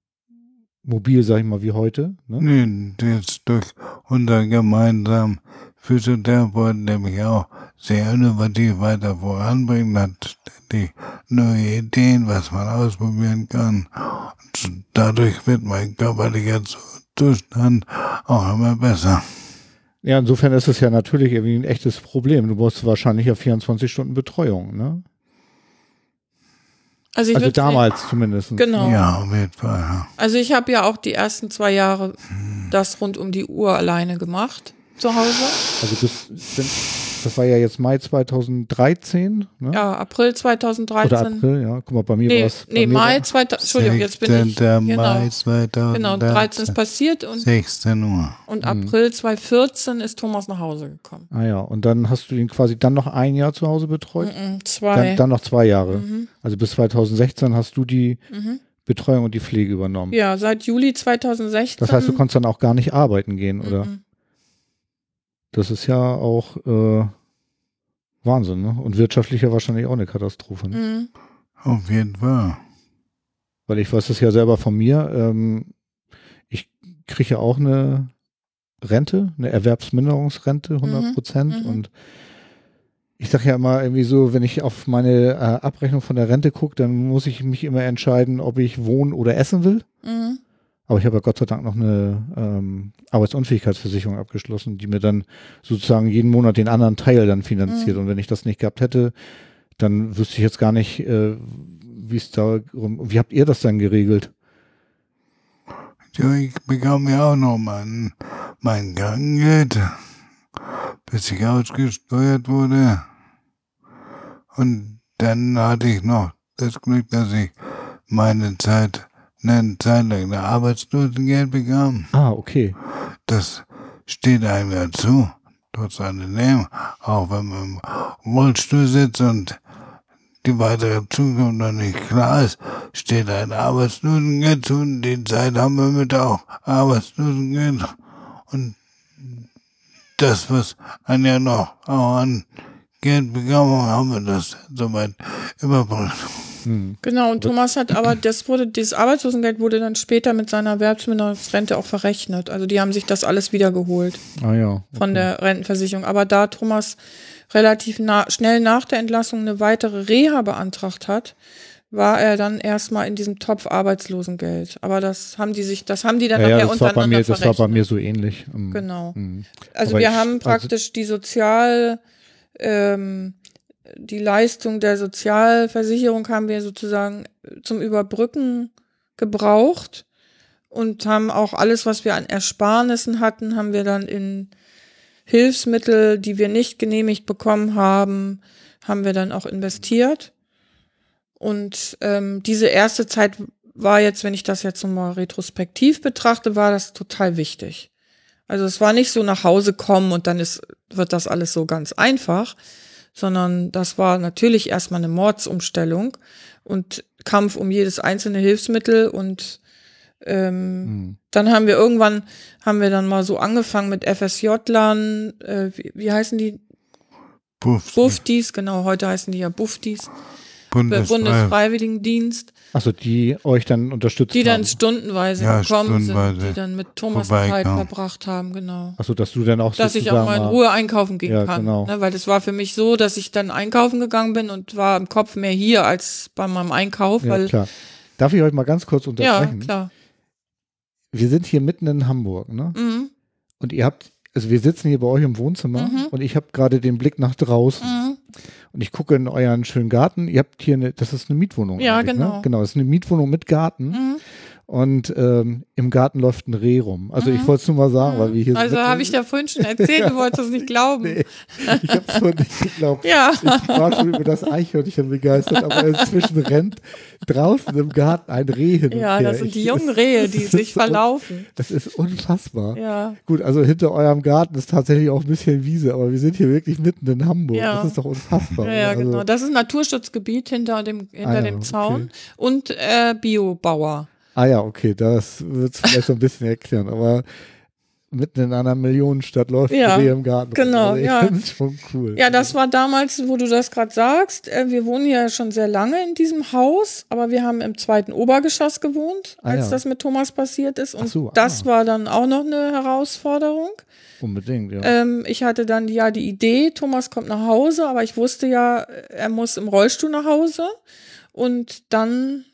A: mobil, sag ich mal, wie heute. Ne?
B: Nee, jetzt durch unser gemeinsamen Physiotherapeuten, der mich auch sehr innovativ weiter voranbringt, hat ständig neue Ideen, was man ausprobieren kann. Und dadurch wird mein körperlicher Zu- Zustand auch immer besser.
A: Ja, insofern ist es ja natürlich irgendwie ein echtes Problem. Du brauchst wahrscheinlich ja 24 Stunden Betreuung, ne?
C: Also, ich
A: Also damals zumindest.
C: Genau.
B: Ja, auf jeden Fall. Ja.
C: Also ich habe ja auch die ersten zwei Jahre das rund um die Uhr alleine gemacht zu Hause.
A: Also bis, das war ja jetzt Mai 2013, ne?
C: Ja, April 2013.
A: Oder April, ja. Guck mal, bei mir war
C: nee,
A: es.
C: nee Mai 2000. Entschuldigung, jetzt bin ich.
B: 16.
C: Genau,
B: Mai 2013.
C: genau 13 ist passiert und,
B: 16 Uhr.
C: und April 2014 ist Thomas nach Hause gekommen.
A: Ah ja, und dann hast du ihn quasi dann noch ein Jahr zu Hause betreut?
C: Mhm, zwei.
A: Dann, dann noch zwei Jahre.
C: Mhm,
A: Also bis 2016 hast du die
C: mhm.
A: Betreuung und die Pflege übernommen.
C: Ja, seit Juli 2016.
A: Das heißt, du konntest dann auch gar nicht arbeiten gehen, oder?
C: Mhm.
A: Das ist ja auch äh, Wahnsinn, ne? Und wirtschaftlich ja wahrscheinlich auch eine Katastrophe. Ne?
C: Mhm.
B: Auf jeden Fall.
A: Weil ich weiß das ja selber von mir. Ähm, ich kriege ja auch eine Rente, eine Erwerbsminderungsrente, 100 Prozent.
C: mhm.
A: Und ich sage ja immer irgendwie so, wenn ich auf meine äh, Abrechnung von der Rente gucke, dann muss ich mich immer entscheiden, ob ich wohnen oder essen will.
C: Mhm.
A: Aber ich habe ja Gott sei Dank noch eine ähm, Arbeitsunfähigkeitsversicherung abgeschlossen, die mir dann sozusagen jeden Monat den anderen Teil dann finanziert.
C: Mhm.
A: Und wenn ich das nicht gehabt hätte, dann wüsste ich jetzt gar nicht, äh, wie es da rum. Wie habt ihr das dann geregelt?
B: Ja, ich bekam ja auch noch mein, mein Krankengeld, bis ich ausgesteuert wurde. Und dann hatte ich noch das Glück, dass ich meine Zeit, eine Zeit lang ein Arbeitslosengeld bekam.
A: Ah, okay.
B: Das steht einem ja zu, trotz alledem, auch wenn man im Rollstuhl sitzt und die weitere Zukunft noch nicht klar ist, steht ein Arbeitslosengeld zu und die Zeit haben wir mit auch Arbeitslosengeld und das, was ein ja noch auch an Geld bekam, haben wir das soweit überbrückt.
A: Hm.
C: Genau, und Thomas hat aber, das wurde, dieses Arbeitslosengeld wurde dann später mit seiner Erwerbsminderungsrente auch verrechnet. Also die haben sich das alles wiedergeholt
A: Ah ja.
C: von
A: okay.
C: der Rentenversicherung. Aber da Thomas relativ na schnell nach der Entlassung eine weitere Reha beantragt hat, war er dann erstmal in diesem Topf Arbeitslosengeld. Aber das haben die sich, das haben die dann
A: ja, ja,
C: nachher
A: das war bei
C: untereinander
A: mir, das war bei mir so ähnlich. Ähm,
C: Genau.
A: hm.
C: Also
A: Aber
C: wir
A: ich-
C: haben
A: also-
C: praktisch die Sozial, ähm, die Leistung der Sozialversicherung haben wir sozusagen zum Überbrücken gebraucht und haben auch alles, was wir an Ersparnissen hatten, haben wir dann in Hilfsmittel, die wir nicht genehmigt bekommen haben, haben wir dann auch investiert. Und ähm, diese erste Zeit war jetzt, wenn ich das jetzt nochmal retrospektiv betrachte, war das total wichtig. Also es war nicht so nach Hause kommen und dann ist, wird das alles so ganz einfach, sondern das war natürlich erstmal eine Mordsumstellung und Kampf um jedes einzelne Hilfsmittel und ähm,
A: Hm.
C: dann haben wir irgendwann, haben wir dann mal so angefangen mit FSJ-Lern, äh, wie, wie heißen die?
B: Puff,
C: Buftis, genau, heute heißen die ja Buftis,
B: Bundesfrei
C: Bundesfreiwilligendienst,
A: Also die euch dann unterstützt
C: die dann
A: haben.
C: stundenweise
B: Ja,
C: gekommen
B: stundenweise
C: sind, die dann mit Thomas. Zeit verbracht haben, genau.
A: Also dass du dann auch
C: dass ich auch mal in Ruhe einkaufen gehen
A: Ja,
C: kann.
A: genau.
C: Ne, weil das war für mich so, dass ich dann einkaufen gegangen bin und war im Kopf mehr hier als bei meinem Einkauf,
A: Ja,
C: weil
A: klar. Darf ich euch mal ganz kurz
C: ja,
A: unterbrechen?
C: klar.
A: Wir sind hier mitten in Hamburg, ne?
C: Mhm.
A: Und ihr habt, also wir sitzen hier bei euch im Wohnzimmer
C: Mhm.
A: und ich habe gerade den Blick nach draußen
C: Mhm.
A: Und ich gucke in euren schönen Garten. Ihr habt hier eine, das ist eine Mietwohnung.
C: Ja,
A: eigentlich,
C: genau.
A: Ne? Genau, das ist eine Mietwohnung mit Garten
C: Mhm.
A: Und ähm, im Garten läuft ein Reh rum. Also ich
C: Mhm.
A: wollte es nur mal sagen, weil wir hier
C: Also
A: mitten-
C: habe ich ja vorhin schon erzählt, du wolltest es nicht glauben.
A: Nee, ich habe es nicht geglaubt.
C: Ja.
A: Ich war schon über das Eichhörnchen begeistert, aber inzwischen rennt draußen im Garten ein Reh hin und
C: Ja, das sind die
A: Ich-
C: jungen Rehe, die sich verlaufen.
A: Das ist unfassbar.
C: Ja.
A: Gut, also hinter eurem Garten ist tatsächlich auch ein bisschen Wiese, aber wir sind hier wirklich mitten in Hamburg.
C: Ja.
A: Das ist doch unfassbar.
C: Ja, ja,
A: also,
C: genau. Das ist ein Naturschutzgebiet hinter dem, hinter
A: Ah ja,
C: dem
A: okay.
C: Zaun und äh, Biobauer.
A: Ah ja, okay, das wird es vielleicht so ein bisschen erklären, aber mitten in einer Millionenstadt läuft
C: Ja,
A: im Garten.
C: genau,
A: also
C: ja.
A: schon cool.
C: Ja, das war damals, wo du das gerade sagst. Äh, wir wohnen ja schon sehr lange in diesem Haus, aber wir haben im zweiten Obergeschoss gewohnt,
A: Ah,
C: als
A: ja.
C: das mit Thomas passiert ist. Und
A: so,
C: das
A: ah.
C: war dann auch noch eine Herausforderung.
A: Unbedingt, ja.
C: Ähm, ich hatte dann ja die Idee, Thomas kommt nach Hause, aber ich wusste ja, er muss im Rollstuhl nach Hause. Und dann,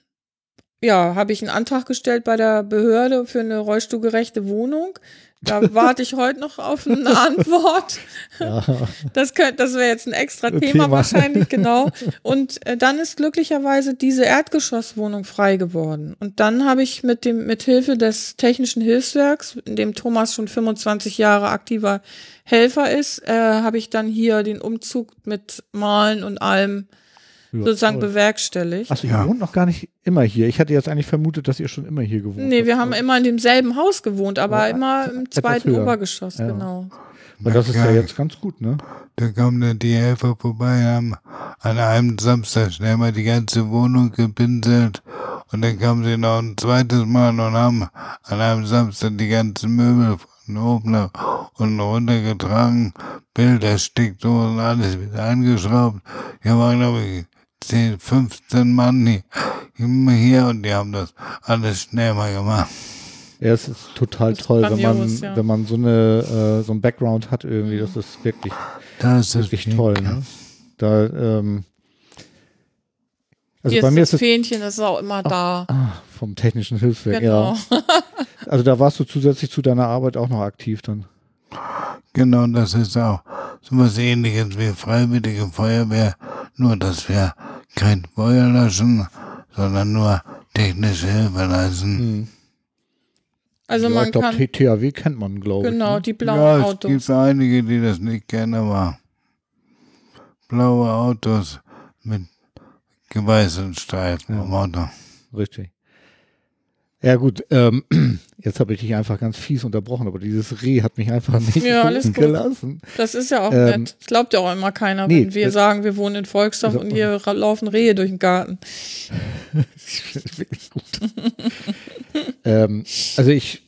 C: ja, habe ich einen Antrag gestellt bei der Behörde für eine rollstuhlgerechte Wohnung. Da warte ich heute noch auf eine Antwort.
A: ja.
C: Das könnte, das wäre jetzt ein extra Thema,
A: Thema.
C: wahrscheinlich, genau. Und äh, dann ist glücklicherweise diese Erdgeschosswohnung frei geworden. Und dann habe ich mit dem, mit Hilfe des Technischen Hilfswerks, in dem Thomas schon 25 Jahre aktiver Helfer ist, äh, habe ich dann hier den Umzug mit Malen und allem
A: Ja,
C: sozusagen
A: toll.
C: bewerkstelligt.
A: Achso, ihr
B: Ja.
A: wohnt noch gar nicht immer hier. Ich hatte jetzt eigentlich vermutet, dass ihr schon immer hier gewohnt
C: Nee,
A: habt.
C: wir haben immer in demselben Haus gewohnt, aber
A: Ja,
C: immer im zweiten
A: höher.
C: Obergeschoss,
A: Ja.
C: genau.
A: Aber das ist ja jetzt ganz gut, ne?
B: Da kamen dann die Helfer vorbei, haben an einem Samstag schnell mal die ganze Wohnung gepinselt und dann kamen sie noch ein zweites Mal und haben an einem Samstag die ganzen Möbel von oben nach unten runtergetragen, Bilder, Steckdosen, alles wieder angeschraubt. Hier waren, glaube ich, 10, 15 Mann hier, immer hier und die haben das alles schnell mal gemacht.
A: Ja, es ist total
C: Das ist
A: toll, wenn man,
C: ja.
A: wenn man so eine, äh, so ein Background hat irgendwie. Das ist wirklich,
B: Das ist
A: wirklich toll, ne? Da, ähm, also
C: Hier
A: bei
C: ist
A: mir
C: das
A: ist es
C: Fähnchen ist auch immer da.
A: ah, vom technischen Hilfswerk,
C: Genau.
A: ja. Also da warst du zusätzlich zu deiner Arbeit auch noch aktiv dann.
B: Genau, das ist auch so was ähnliches wie Freiwillige Feuerwehr, nur dass wir kein Feuer löschen, sondern nur technische Hilfe leisten.
A: Hm.
C: Also
A: ja,
C: man
A: ich glaube,
C: kann,
A: THW kennt man, glaube
C: genau,
A: ich.
C: die blauen
B: ja, es
C: Autos.
B: gibt einige, die das nicht kennen, aber blaue Autos mit geweißten Streifen
A: Ja.
B: am Auto.
A: Ne? Richtig. Ja gut, ähm, jetzt habe ich dich einfach ganz fies unterbrochen, aber dieses Reh hat mich einfach nicht
C: Ja, alles gut.
A: gelassen.
C: Das ist ja auch
A: Ähm,
C: nett. Das glaubt ja auch immer keiner,
A: nee,
C: wenn wir sagen, wir wohnen in Volksdorf und hier laufen Rehe durch den Garten.
A: Wirklich gut. ähm, also ich,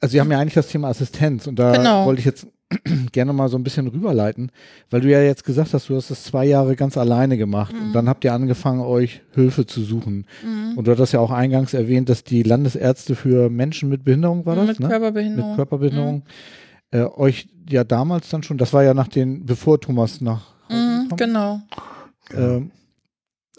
A: also wir haben ja eigentlich das Thema Assistenz und da
C: Genau.
A: wollte ich jetzt gerne mal so ein bisschen rüberleiten, weil du ja jetzt gesagt hast, du hast das zwei Jahre ganz alleine gemacht
C: Mhm.
A: und dann habt ihr angefangen, euch Hilfe zu suchen. Und du hattest ja auch eingangs erwähnt, dass die Landesärzte für Menschen mit Behinderung war das,
C: mit
A: ne?
C: Körperbehinderung.
A: mit Körperbehinderung, äh, euch ja damals dann schon, das war ja nach den, bevor Thomas nach Hause
C: Mhm,
A: kam,
C: genau.
A: ähm,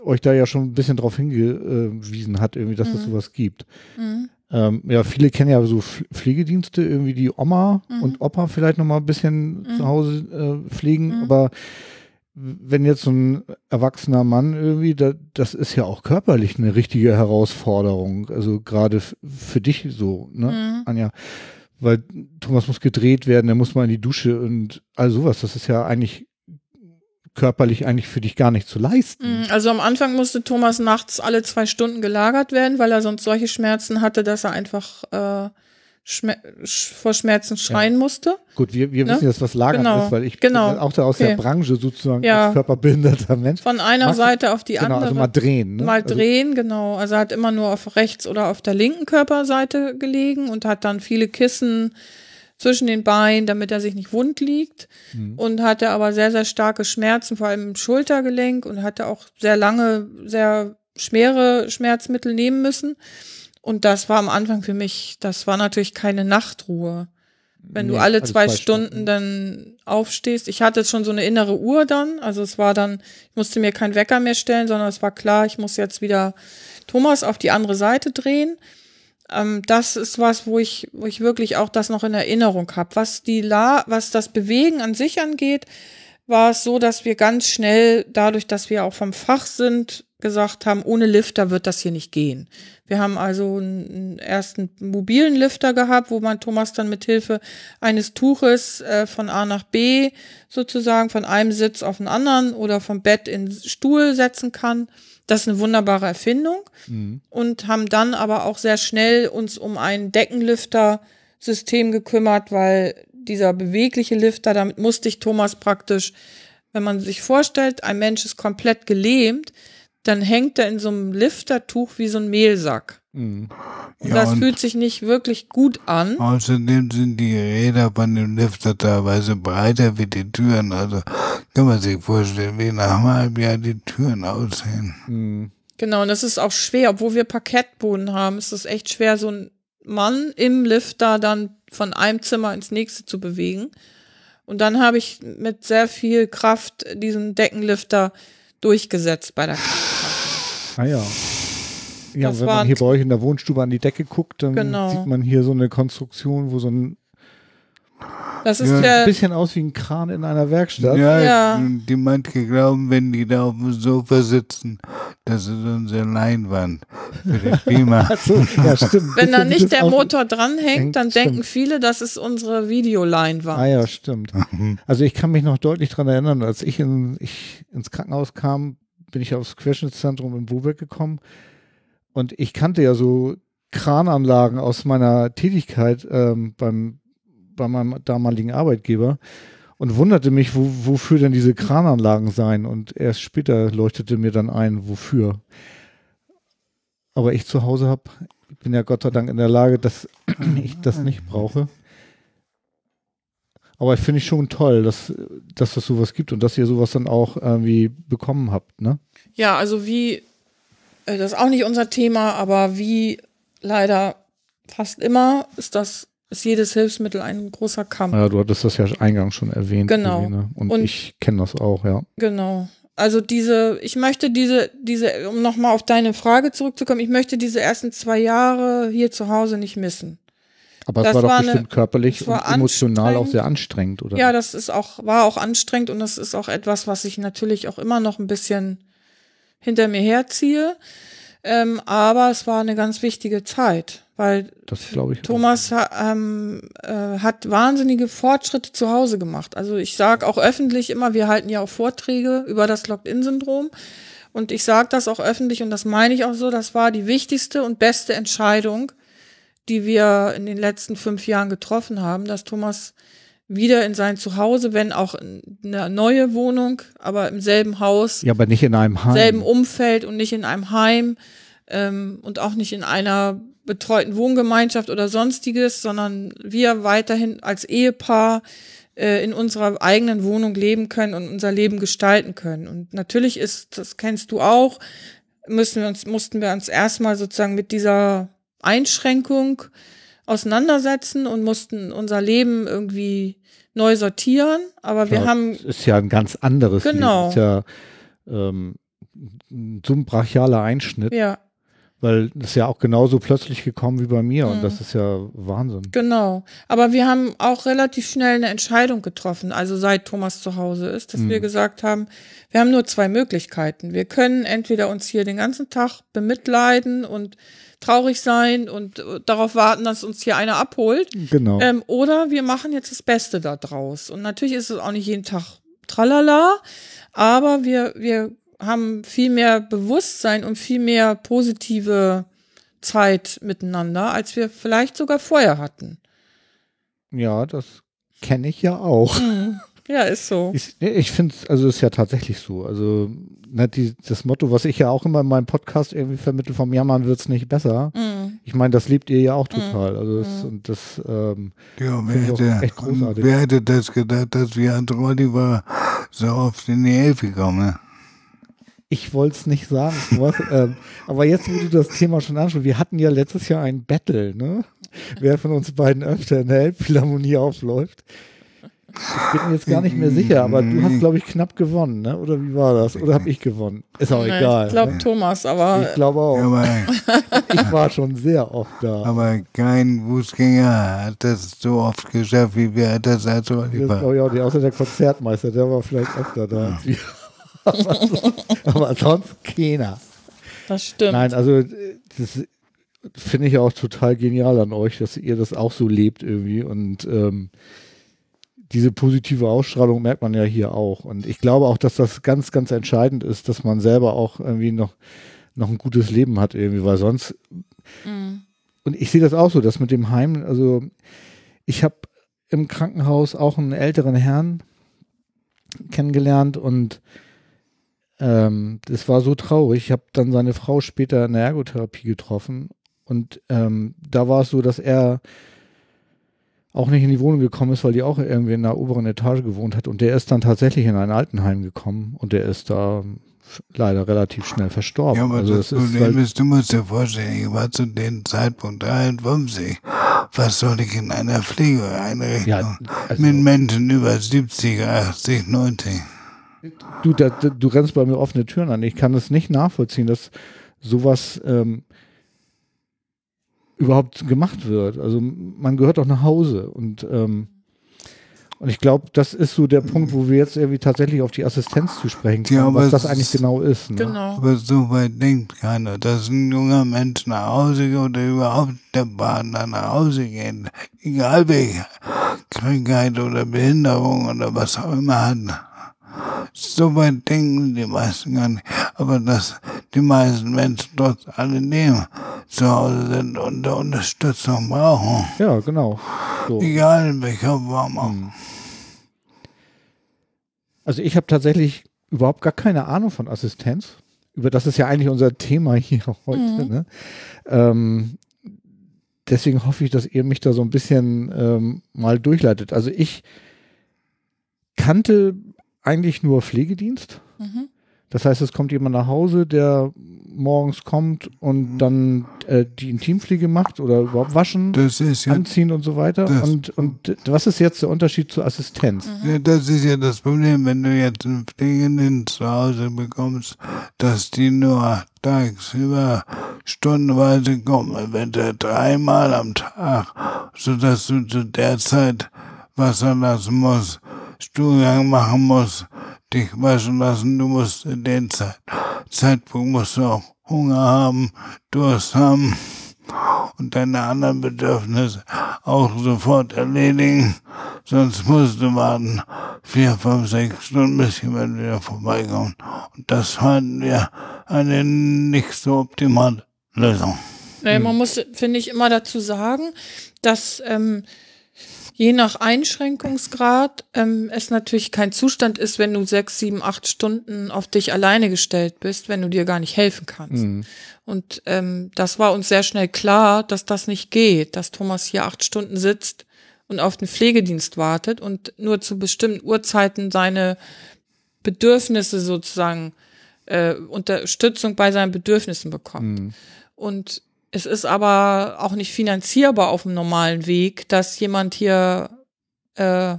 A: euch da ja schon ein bisschen drauf hingewiesen hat, irgendwie, dass es
C: Mhm.
A: sowas gibt.
C: Mhm.
A: Ähm, ja, viele kennen ja so Pf- Pflegedienste, irgendwie die Oma
C: Mhm.
A: und Opa vielleicht noch mal ein bisschen
C: Mhm.
A: zu Hause äh, pflegen,
C: Mhm.
A: aber wenn jetzt so ein erwachsener Mann irgendwie, da, das ist ja auch körperlich eine richtige Herausforderung. Also gerade für dich so, ne,
C: Mhm.
A: Anja? Weil Thomas muss gedreht werden, der muss mal in die Dusche und all sowas. Das ist ja eigentlich körperlich eigentlich für dich gar nicht zu leisten.
C: Mhm, Also am Anfang musste Thomas nachts alle zwei Stunden gelagert werden, weil er sonst solche Schmerzen hatte, dass er einfach äh, Schmer sch vor Schmerzen schreien musste.
A: Gut, wir, wir
C: Ne?
A: wissen jetzt, was Lagern
C: Genau,
A: ist, weil ich
C: genau.
A: bin auch da aus
C: Okay.
A: der Branche sozusagen
C: Ja.
A: als körperbehinderter Mensch.
C: Von einer
A: Magst
C: Seite auf die
A: Genau,
C: andere.
A: also mal drehen. Ne?
C: Mal
A: also,
C: drehen, genau. Also er hat immer nur auf rechts oder auf der linken Körperseite gelegen und hat dann viele Kissen zwischen den Beinen, damit er sich nicht wund liegt.
A: Mhm.
C: Und hatte aber sehr, sehr starke Schmerzen, vor allem im Schultergelenk und hatte auch sehr lange, sehr schwere Schmerzmittel nehmen müssen. Und das war am Anfang für mich, das war natürlich keine Nachtruhe. Wenn du
A: Nee,
C: alle
A: also
C: zwei,
A: zwei
C: Stunden,
A: Stunden.
C: dann aufstehst. Ich hatte schon so eine innere Uhr dann. Also es war dann, ich musste mir keinen Wecker mehr stellen, sondern es war klar, ich muss jetzt wieder Thomas auf die andere Seite drehen. Ähm, das ist was, wo ich, wo ich wirklich auch das noch in Erinnerung habe. Was die La, was das Bewegen an sich angeht, war es so, dass wir ganz schnell, dadurch, dass wir auch vom Fach sind, gesagt haben, ohne Lifter wird das hier nicht gehen. Wir haben also einen, ersten mobilen Lifter gehabt, wo man Thomas dann mit Hilfe eines Tuches äh, von A nach B sozusagen von einem Sitz auf den anderen oder vom Bett in Stuhl setzen kann. Das ist eine wunderbare Erfindung
A: Mhm.
C: und haben dann aber auch sehr schnell uns um ein Deckenlifter-System gekümmert, weil dieser bewegliche Lifter, damit musste ich Thomas praktisch, wenn man sich vorstellt, ein Mensch ist komplett gelähmt, dann hängt er in so einem Liftertuch wie so ein Mehlsack.
A: Mhm.
C: Und
B: Ja,
C: das fühlt sich nicht wirklich gut an.
B: Außerdem sind die Räder von dem Lifter teilweise breiter wie die Türen. Also kann man sich vorstellen, wie nach einem halben Jahr die Türen aussehen.
A: Mhm.
C: Genau, und das ist auch schwer, obwohl wir Parkettboden haben, ist es echt schwer, so einen Mann im Lifter dann von einem Zimmer ins nächste zu bewegen. Und dann habe ich mit sehr viel Kraft diesen Deckenlifter durchgesetzt bei der Krankenkasse.
A: Ah ja. Ja,
C: Das
A: wenn man hier bei euch in der Wohnstube an die Decke guckt, dann
C: Genau.
A: sieht man hier so eine Konstruktion, wo so ein
C: Das ist
B: Ja,
C: der,
A: bisschen aus wie ein Kran in einer Werkstatt.
B: Ja,
C: Ja.
B: die manche glauben, wenn die da auf dem Sofa sitzen, das ist unsere Leinwand für das Klima.
A: Ach so, ja, stimmt.
C: wenn da nicht der Motor dranhängt,
A: hängt,
C: dann
A: stimmt.
C: denken viele, das ist unsere Videoleinwand.
A: Ah ja, stimmt. Also ich kann mich noch deutlich dran erinnern, als ich, in, ich ins Krankenhaus kam, bin ich aufs Querschnittszentrum in Bobeck gekommen und ich kannte ja so Krananlagen aus meiner Tätigkeit ähm, beim, bei meinem damaligen Arbeitgeber und wunderte mich, wo, wofür denn diese Krananlagen seien und erst später leuchtete mir dann ein, wofür. Aber ich zu Hause habe, bin ja Gott sei Dank in der Lage, dass ich das nicht brauche. Aber ich finde ich schon toll, dass, dass es sowas gibt und dass ihr sowas dann auch irgendwie bekommen habt, ne?
C: Ja, also wie, äh, das ist auch nicht unser Thema, aber wie leider fast immer ist das, ist jedes Hilfsmittel ein großer Kampf.
A: Ja, du hattest das ja eingangs schon erwähnt.
C: Genau.
A: Irene. Und,
C: Und-
A: ich kenne das auch, ja.
C: Genau. Also diese, ich möchte diese, diese, um nochmal auf deine Frage zurückzukommen, ich möchte diese ersten zwei Jahre hier zu Hause nicht missen.
A: Aber
C: Das
A: es war doch
C: war eine-
A: bestimmt körperlich
C: das
A: und emotional auch sehr anstrengend, oder?
C: Ja, das ist auch, war auch anstrengend und das ist auch etwas, was ich natürlich auch immer noch ein bisschen hinter mir herziehe. Ähm, aber es war eine ganz wichtige Zeit, weil. Thomas ha- ähm, äh, hat wahnsinnige Fortschritte zu Hause gemacht. Also ich sage auch öffentlich immer, wir halten ja auch Vorträge über das Locked-In-Syndrom. Und ich sage das auch öffentlich und das meine ich auch so, das war die wichtigste und beste Entscheidung, die wir in den letzten fünf Jahren getroffen haben, dass Thomas wieder in sein Zuhause, wenn auch in eine neue Wohnung, aber im selben Haus,
A: Ja, aber nicht in einem Heim.
C: selben Umfeld und nicht in einem Heim ähm, und auch nicht in einer betreuten Wohngemeinschaft oder sonstiges, sondern wir weiterhin als Ehepaar äh, in unserer eigenen Wohnung leben können und unser Leben gestalten können. Und natürlich ist, das kennst du auch, müssen wir uns, mussten wir uns erstmal sozusagen mit dieser Einschränkung auseinandersetzen und mussten unser Leben irgendwie neu sortieren. Aber wir
A: Ja,
C: haben
A: es ist ja ein ganz anderes
C: Genau.
A: Leben. Ist ja ähm, so ein brachialer Einschnitt,
C: ja
A: weil das ist ja auch genauso plötzlich gekommen wie bei mir
C: Mhm.
A: und das ist ja Wahnsinn.
C: Genau. Aber wir haben auch relativ schnell eine Entscheidung getroffen, also seit Thomas zu Hause ist, dass wir gesagt haben, wir haben nur zwei Möglichkeiten. Wir können entweder uns hier den ganzen Tag bemitleiden und traurig sein und äh, darauf warten, dass uns hier einer abholt.
A: Genau.
C: Ähm, oder wir machen jetzt das Beste da draus. Und natürlich ist es auch nicht jeden Tag tralala, aber wir, wir haben viel mehr Bewusstsein und viel mehr positive Zeit miteinander, als wir vielleicht sogar vorher hatten.
A: ja, das kenne ich ja auch.
C: Ja, ist so.
A: Ich, ich finde, also es ist ja tatsächlich so. Also ne, die, das Motto, was ich ja auch immer in meinem Podcast irgendwie vermittle, vom Jammern wird's nicht besser.
C: Mhm.
A: Ich meine, das lebt ihr ja auch total. Also das, und das, ähm,
B: Ja, wer hätte,
A: echt großartig.
B: wer hätte das gedacht, dass wir als Oliver so oft in die Hilfe kommen?
A: ich wollte es nicht sagen, Thomas, ähm, aber jetzt, wo du das Thema schon anschaust, wir hatten ja letztes Jahr ein Battle, ne? Wer von uns beiden öfter in der Elbphilharmonie aufläuft. Ich bin mir jetzt gar nicht mehr sicher, aber du hast, glaube ich, knapp gewonnen, ne? Oder wie war das? Oder habe ich gewonnen? Ist auch
C: Nee,
A: egal.
C: Ich glaube? Thomas, aber
A: Ich glaube auch.
B: Ja, aber,
A: Ich war schon sehr oft da.
B: aber kein Fußgänger hat das so oft geschafft, wie wir das als
A: Das
B: Oliver.
A: glaube ich auch nicht, außer der Konzertmeister, der war vielleicht öfter da als wir. aber, sonst, aber sonst keiner.
C: das stimmt.
A: Nein, also äh, das finde ich auch total genial an euch, dass ihr das auch so lebt irgendwie und ähm, diese positive Ausstrahlung merkt man ja hier auch. Und ich glaube auch, dass das ganz, ganz entscheidend ist, dass man selber auch irgendwie noch, noch ein gutes Leben hat irgendwie, weil sonst
C: Mhm.
A: und ich sehe das auch so, dass mit dem Heim, also ich habe im Krankenhaus auch einen älteren Herrn kennengelernt und ähm, das war so traurig. Ich habe dann seine Frau später in der Ergotherapie getroffen und ähm, da war es so, dass er auch nicht in die Wohnung gekommen ist, weil die auch irgendwie in der oberen Etage gewohnt hat und der ist dann tatsächlich in ein Altenheim gekommen und der ist da leider relativ schnell verstorben.
B: Ja, aber
A: also
B: das
A: das ist
B: Problem
A: halt,
B: ist, du musst dir vorstellen, ich war zu dem Zeitpunkt 53. Was soll ich in einer Pflegeeinrichtung
A: Ja, also-
B: mit Menschen über 70, 80, 90?
A: Du, da, du rennst bei mir offene Türen an. Ich kann es nicht nachvollziehen, dass sowas ähm, überhaupt gemacht wird. Also man gehört doch nach Hause und ähm, und ich glaube, das ist so der Punkt, wo wir jetzt irgendwie tatsächlich auf die Assistenz zu sprechen kommen,
B: Ja, aber
A: was das eigentlich genau ist. Ne?
C: Genau.
B: Aber so weit denkt keiner, dass ein junger Mensch nach Hause geht oder überhaupt der Partner nach Hause geht. Egal welche Krankheit oder Behinderung oder was auch immer hat. So weit denken die meisten gar nicht. Aber dass die meisten Menschen trotz alledem zu Hause sind und Unterstützung brauchen.
A: Ja, genau. So.
B: Egal in welcher Form auch.
A: Also ich habe tatsächlich überhaupt gar keine Ahnung von Assistenz. Über das ist ja eigentlich unser Thema hier heute. Ne? Ähm, deswegen hoffe ich, dass ihr mich da so ein bisschen ähm, mal durchleitet. Also ich kannte eigentlich nur Pflegedienst.
C: Mhm.
A: Das heißt, es kommt jemand nach Hause, der morgens kommt und dann äh, die Intimpflege macht oder überhaupt waschen, anziehen und so weiter. Und, und was ist jetzt der Unterschied zur Assistenz?
C: Mhm.
B: Ja, das ist ja das Problem, wenn du jetzt einen Pflegenden zu Hause bekommst, dass die nur tagsüber stundenweise kommen, eventuell dreimal am Tag, sodass du zu der Zeit Wasser lassen musst, Stuhlgang machen musst, dich waschen lassen, du musst in den Zeit, Zeitpunkt musst du auch Hunger haben, Durst haben und deine anderen Bedürfnisse auch sofort erledigen. Sonst musst du warten vier, fünf, sechs Stunden, bis jemand wieder vorbeikommt. Und das fanden wir eine nicht so optimale Lösung.
C: Naja, man muss, finde ich, immer dazu sagen, dass ähm, je nach Einschränkungsgrad ähm, es natürlich kein Zustand ist, wenn du sechs, sieben, acht Stunden auf dich alleine gestellt bist, wenn du dir gar nicht helfen kannst.
A: Mhm.
C: Und ähm, das war uns sehr schnell klar, dass das nicht geht, dass Thomas hier acht Stunden sitzt und auf den Pflegedienst wartet und nur zu bestimmten Uhrzeiten seine Bedürfnisse sozusagen äh, Unterstützung bei seinen Bedürfnissen bekommt.
A: Mhm.
C: Und es ist aber auch nicht finanzierbar auf dem normalen Weg, dass jemand hier äh,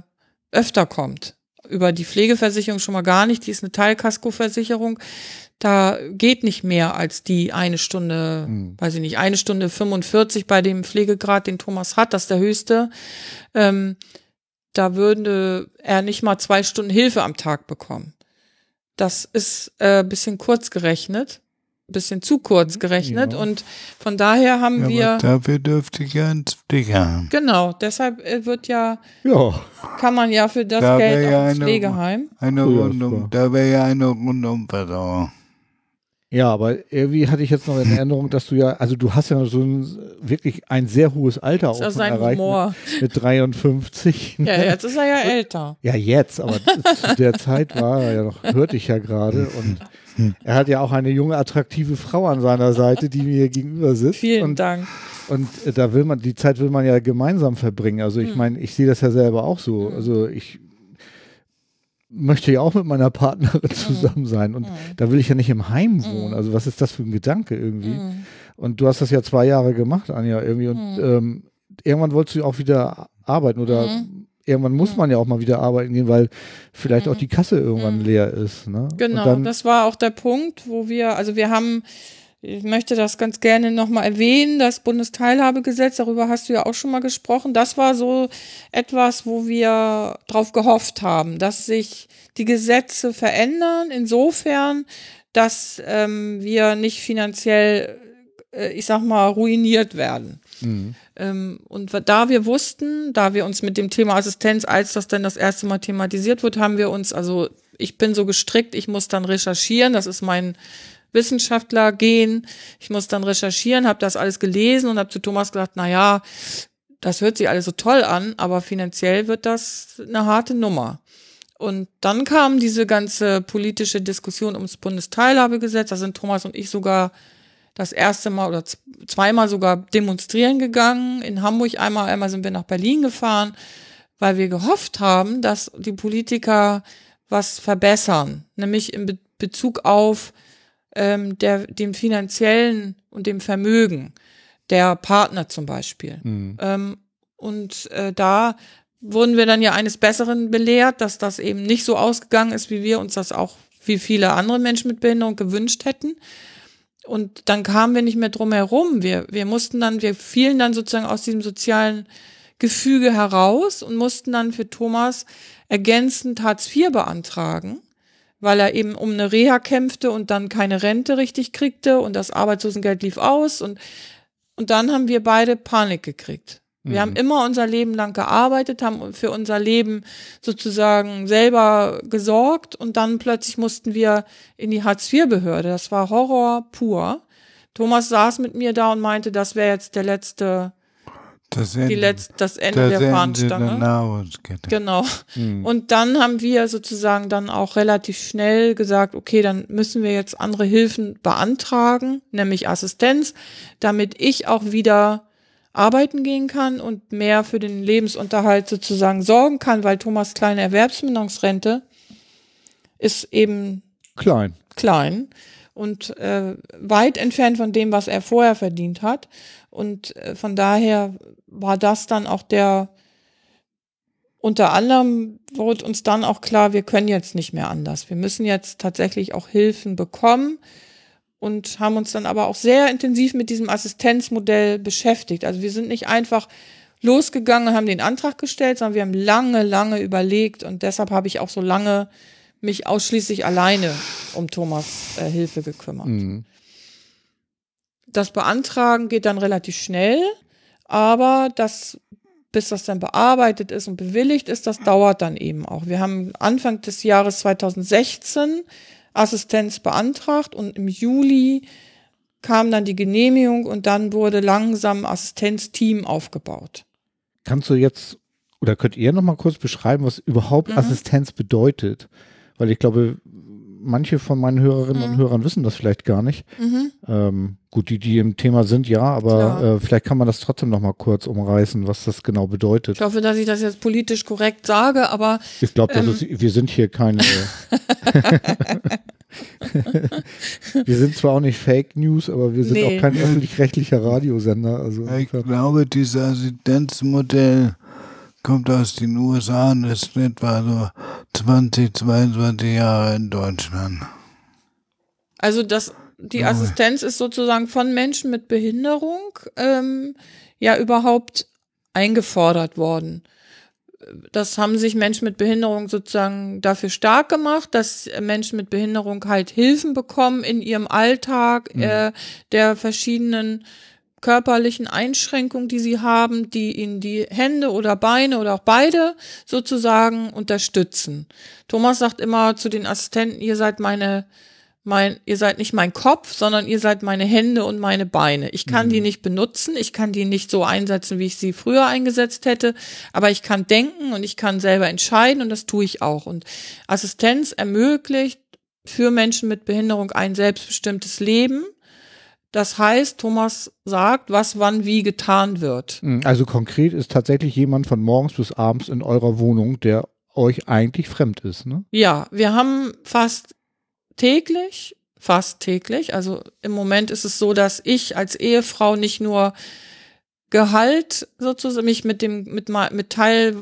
C: öfter kommt. Über die Pflegeversicherung schon mal gar nicht, die ist eine Teilkaskoversicherung. Da geht nicht mehr als die eine Stunde,
A: Hm.
C: weiß ich nicht, eine Stunde 45 bei dem Pflegegrad, den Thomas hat, das ist der höchste. Ähm, da würde er nicht mal zwei Stunden Hilfe am Tag bekommen. Das ist äh, bisschen kurz gerechnet, bisschen zu kurz gerechnet
A: Ja.
C: und von daher haben
B: Ja,
C: wir
B: aber dafür dürfte ich ja Sticker haben.
C: genau, deshalb äh, wird ja
A: Ja,
C: kann man ja für das
B: Da
C: Geld
B: ja
C: auch ins
B: eine-
C: Pflegeheim.
B: Eine
A: ja,
B: Rundum, da wäre ja eine Rundumversorgung.
A: Ja, aber irgendwie hatte ich jetzt noch in Erinnerung, dass du ja, also du hast ja so ein wirklich ein sehr hohes Alter auch
C: ist sein
A: erreicht
C: Humor.
A: mit, mit 53.
C: Ja, jetzt ist er ja älter.
A: Ja, jetzt, aber zu der Zeit war er ja noch, hörte ich ja gerade. Und er hat ja auch eine junge, attraktive Frau an seiner Seite, die mir gegenüber sitzt.
C: Vielen
A: und,
C: Dank.
A: Und äh, da will man, die Zeit will man ja gemeinsam verbringen. Also
C: Hm.
A: ich meine, ich sehe das ja selber auch so. Also ich möchte ja auch mit meiner Partnerin
C: Hm.
A: zusammen sein. Und da will ich ja nicht im Heim wohnen. Also was ist das für ein Gedanke irgendwie? Und du hast das ja zwei Jahre gemacht, Anja, irgendwie. Und ähm, irgendwann wolltest du auch wieder arbeiten oder
C: Mhm.
A: irgendwann muss man ja auch mal wieder arbeiten gehen, weil vielleicht auch die Kasse irgendwann leer ist. Ne?
C: Genau, das war auch der Punkt, wo wir, also wir haben, ich möchte das ganz gerne nochmal erwähnen, das Bundesteilhabegesetz, darüber hast du ja auch schon mal gesprochen. Das war so etwas, wo wir drauf gehofft haben, dass sich die Gesetze verändern, insofern, dass ähm, wir nicht finanziell, äh, ich sag mal, ruiniert werden.
A: Mhm.
C: Ähm, und da wir wussten, da wir uns mit dem Thema Assistenz, als das dann das erste Mal thematisiert wird, haben wir uns, also ich bin so gestrickt, ich muss dann recherchieren, das ist mein Wissenschaftler gehen, ich muss dann recherchieren, habe das alles gelesen und habe zu Thomas gesagt, na ja, das hört sich alles so toll an, aber finanziell wird das eine harte Nummer. Und dann kam diese ganze politische Diskussion ums Bundesteilhabegesetz, da sind Thomas und ich sogar das erste Mal oder zweimal sogar demonstrieren gegangen. In Hamburg einmal, einmal sind wir nach Berlin gefahren, weil wir gehofft haben, dass die Politiker was verbessern, nämlich in Be Bezug auf ähm, der, dem finanziellen und dem Vermögen der Partner zum Beispiel.
A: Mhm.
C: Ähm, und äh, da wurden wir dann ja eines Besseren belehrt, dass das eben nicht so ausgegangen ist, wie wir uns das auch, wie viele andere Menschen mit Behinderung gewünscht hätten. Und dann kamen wir nicht mehr drum herum. Wir, wir mussten dann, wir fielen dann sozusagen aus diesem sozialen Gefüge heraus und mussten dann für Thomas ergänzend Hartz IV beantragen, weil er eben um eine Reha kämpfte und dann keine Rente richtig kriegte und das Arbeitslosengeld lief aus und, und dann haben wir beide Panik gekriegt. Wir haben immer unser Leben lang gearbeitet, haben für unser Leben sozusagen selber gesorgt und dann plötzlich mussten wir in die Hartz-IV-Behörde. Das war Horror pur. Thomas saß mit mir da und meinte, das wäre jetzt der letzte,
B: Das
C: die
B: Ende,
C: letzte, das Ende
B: das
C: der
B: Ende der
C: Fahnenstange.
B: Nahrungskette.
C: Genau.
A: Mhm.
C: Und dann haben wir sozusagen dann auch relativ schnell gesagt, okay, dann müssen wir jetzt andere Hilfen beantragen, nämlich Assistenz, damit ich auch wieder arbeiten gehen kann und mehr für den Lebensunterhalt sozusagen sorgen kann, weil Thomas kleine Erwerbsminderungsrente ist eben
A: Klein.
C: klein und äh, weit entfernt von dem, was er vorher verdient hat. Und äh, von daher war das dann auch der, unter anderem wurde uns dann auch klar, wir können jetzt nicht mehr anders. Wir müssen jetzt tatsächlich auch Hilfen bekommen und haben uns dann aber auch sehr intensiv mit diesem Assistenzmodell beschäftigt. Also wir sind nicht einfach losgegangen haben den Antrag gestellt, sondern wir haben lange, lange überlegt und deshalb habe ich auch so lange mich ausschließlich alleine um Thomas äh, Hilfe gekümmert.
A: Mhm.
C: Das Beantragen geht dann relativ schnell, aber das, bis das dann bearbeitet ist und bewilligt ist, das dauert dann eben auch. Wir haben Anfang des Jahres 2016 Assistenz beantragt und im Juli kam dann die Genehmigung und dann wurde langsam Assistenzteam aufgebaut.
A: Kannst du jetzt oder könnt ihr noch mal kurz beschreiben, was überhaupt
C: Mhm.
A: Assistenz bedeutet? Weil ich glaube, manche von meinen Hörerinnen und
C: Mhm.
A: Hörern wissen das vielleicht gar nicht.
C: Mhm.
A: Ähm, gut, die, die im Thema sind, ja, aber äh, vielleicht kann man das trotzdem noch mal kurz umreißen, was das genau bedeutet.
C: Ich hoffe, dass ich das jetzt politisch korrekt sage, aber
A: Ich glaube,
C: Ähm.
A: wir sind hier keine. wir sind zwar auch nicht Fake News, aber wir sind
C: Nee.
A: auch kein öffentlich-rechtlicher Radiosender. Also
B: Ich glaube, dieses Assistenzmodell kommt aus den USA und ist etwa so 20, 22 Jahre in Deutschland.
C: Also das, die. Assistenz ist sozusagen von Menschen mit Behinderung ähm, ja überhaupt eingefordert worden. Das haben sich Menschen mit Behinderung sozusagen dafür stark gemacht, dass Menschen mit Behinderung halt Hilfen bekommen in ihrem Alltag, äh, der verschiedenen körperlichen Einschränkungen, die sie haben, die ihnen die Hände oder Beine oder auch beide sozusagen unterstützen. Thomas sagt immer zu den Assistenten, ihr seid meine mein, ihr seid nicht mein Kopf, sondern ihr seid meine Hände und meine Beine. Ich kann die nicht benutzen, ich kann die nicht so einsetzen, wie ich sie früher eingesetzt hätte, aber ich kann denken und ich kann selber entscheiden und das tue ich auch. Und Assistenz ermöglicht für Menschen mit Behinderung ein selbstbestimmtes Leben. Das heißt, Thomas sagt, was wann wie getan wird.
A: Also konkret ist tatsächlich jemand von morgens bis abends in eurer Wohnung, der euch eigentlich fremd ist, ne?
C: Ja, wir haben fast täglich, fast täglich, also im Moment ist es so, dass ich als Ehefrau nicht nur Gehalt sozusagen mich mit dem mit mit Teil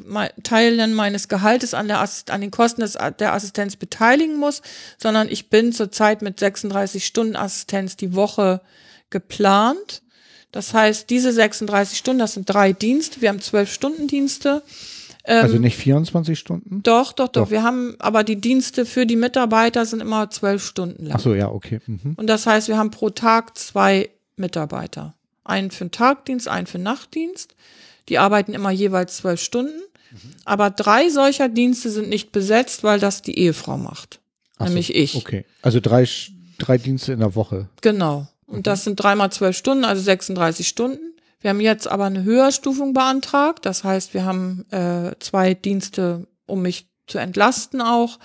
C: Teilen meines Gehaltes an der Assist, an den Kosten des, der Assistenz beteiligen muss, sondern ich bin zurzeit mit 36 Stunden Assistenz die Woche geplant. Das heißt, diese 36 Stunden, das sind drei Dienste. Wir haben zwölf Stunden Dienste. Ähm,
A: Also nicht 24 Stunden?
C: doch, doch, doch,
A: Doch.
C: Wir haben, aber die Dienste für die Mitarbeiter sind immer zwölf Stunden lang.
A: Ach so, ja, okay. Mhm.
C: Und das heißt, wir haben pro Tag zwei Mitarbeiter. Einen für den Tagdienst, einen für den Nachtdienst. Die arbeiten immer jeweils zwölf Stunden. Aber drei solcher Dienste sind nicht besetzt, weil das die Ehefrau macht.
A: Ach so,
C: nämlich ich.
A: Okay. Also drei, drei Dienste in der Woche.
C: Genau. Und das sind dreimal zwölf Stunden, also 36 Stunden. Wir haben jetzt aber eine Höherstufung beantragt. Das heißt, wir haben äh, zwei Dienste, um mich zu entlasten auch,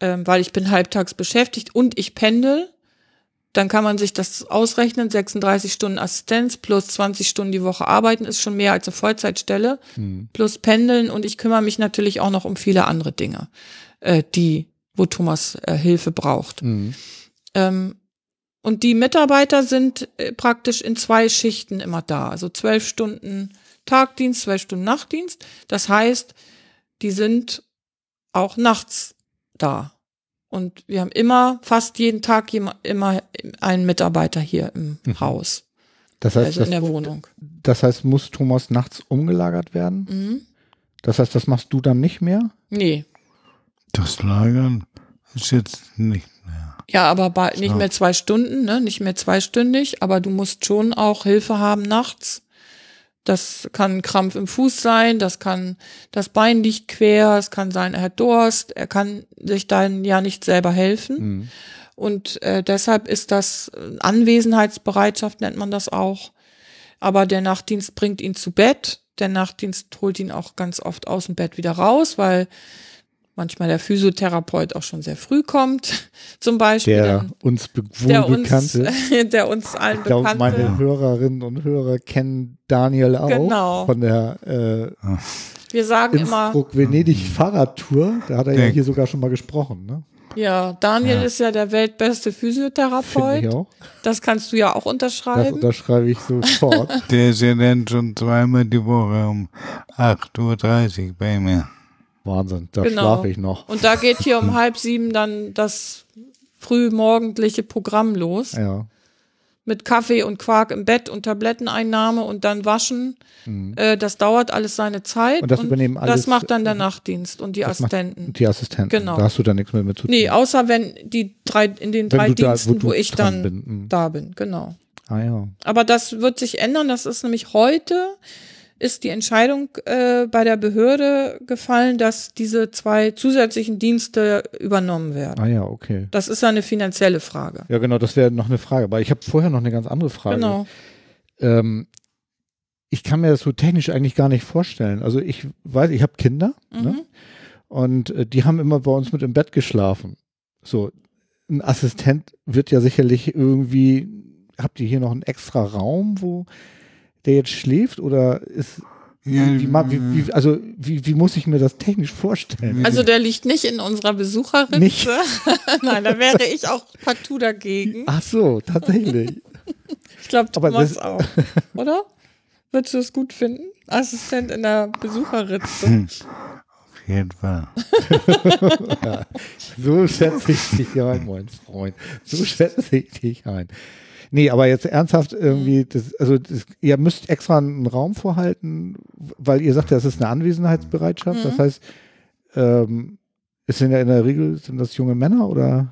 C: ähm, weil ich bin halbtags beschäftigt und ich pendel. Dann kann man sich das ausrechnen. 36 Stunden Assistenz plus 20 Stunden die Woche arbeiten ist schon mehr als eine Vollzeitstelle. Plus pendeln und ich kümmere mich natürlich auch noch um viele andere Dinge, äh, die, wo Thomas äh, Hilfe braucht.
A: Mhm.
C: Ähm, und die Mitarbeiter sind äh, praktisch in zwei Schichten immer da. Also zwölf Stunden Tagdienst, zwölf Stunden Nachtdienst. Das heißt, die sind auch nachts da. Und wir haben immer, fast jeden Tag immer einen Mitarbeiter hier im Haus,
A: Das heißt,
C: also in der
A: das,
C: Wohnung.
A: das heißt, muss Thomas nachts umgelagert werden?
C: Mhm.
A: Das heißt, das machst du dann nicht mehr?
C: Nee.
B: Das Lagern ist jetzt nicht mehr.
C: Ja, aber bei, nicht mehr zwei Stunden, ne? nicht mehr zweistündig, aber du musst schon auch Hilfe haben nachts. Das kann ein Krampf im Fuß sein, das kann, das Bein liegt quer, es kann sein, er hat Durst, er kann sich dann ja nicht selber helfen.
A: Mhm.
C: Und äh, deshalb ist das äh, Anwesenheitsbereitschaft, nennt man das auch. Aber der Nachtdienst bringt ihn zu Bett. Der Nachtdienst holt ihn auch ganz oft aus dem Bett wieder raus, weil manchmal der Physiotherapeut auch schon sehr früh kommt, zum Beispiel.
A: Der
C: Dann-
A: uns be
C: der
A: wohl
C: uns,
A: bekannte.
C: der uns allen
A: Ich glaube, meine
C: bekannte.
A: Hörerinnen und Hörer kennen Daniel auch
C: Genau.
A: von der äh,
C: Wir sagen immer,
A: Venedig Fahrradtour. Da hat er ja hier sogar schon mal gesprochen, ne?
C: ja, Daniel
B: Ja.
C: ist ja der weltbeste Physiotherapeut.
A: ich auch.
C: Das kannst du ja auch
A: Das
C: unterschreiben.
A: unterschreibe ich sofort.
B: Der ist ja dann schon zweimal die Woche um 8.30 Uhr bei mir.
A: Wahnsinn, da
C: Genau.
A: schlafe ich noch.
C: Und da geht hier um halb sieben dann das frühmorgendliche Programm los.
A: Ja.
C: Mit Kaffee und Quark im Bett und Tabletteneinnahme und dann waschen. Äh, das dauert alles seine Zeit.
A: Mhm. Und das übernehmen alles-
C: Das macht dann der Nachtdienst und die Assistenten.
A: Die Assistenten.
C: Genau.
A: Da hast du dann nichts mehr mit zu tun.
C: Nee, außer wenn die drei, in den
A: Wenn
C: drei
A: du da- wo
C: Diensten, wo, ich dann
A: bin, mhm.
C: da bin, genau.
A: Ah ja.
C: Aber das wird sich ändern. Das ist nämlich heute ist die Entscheidung äh, bei der Behörde gefallen, dass diese zwei zusätzlichen Dienste übernommen werden.
A: Ah ja, okay.
C: Das ist ja eine finanzielle Frage.
A: Ja, genau, das wäre noch eine Frage. Aber ich habe vorher noch eine ganz andere Frage.
C: Genau.
A: Ähm, ich kann mir das so technisch eigentlich gar nicht vorstellen. Also ich weiß, ich habe Kinder
C: Mhm.
A: ne? und äh, die haben immer bei uns mit im Bett geschlafen. So, ein Assistent wird ja sicherlich irgendwie, habt ihr hier noch einen extra Raum, wo der jetzt schläft oder ist,
B: Ja,
A: wie, wie, wie, also wie, wie muss ich mir das technisch vorstellen?
C: Also der liegt nicht in unserer Besucherritze.
A: Nicht?
C: Nein, da wäre ich auch partout dagegen.
A: Ach so, tatsächlich.
C: Ich glaube,
A: Aber
C: Thomas
A: das-
C: auch. Oder? Würdest du es gut finden? Assistent in der Besucherritze.
B: auf jeden Fall.
A: So schätze ich dich ein, mein Freund. So schätze ich dich ein. Nee, aber jetzt ernsthaft irgendwie, das, also das, ihr müsst extra einen Raum vorhalten, weil ihr sagt, ja, das ist eine Anwesenheitsbereitschaft. Das heißt, ähm, es sind ja in der Regel, sind das junge Männer oder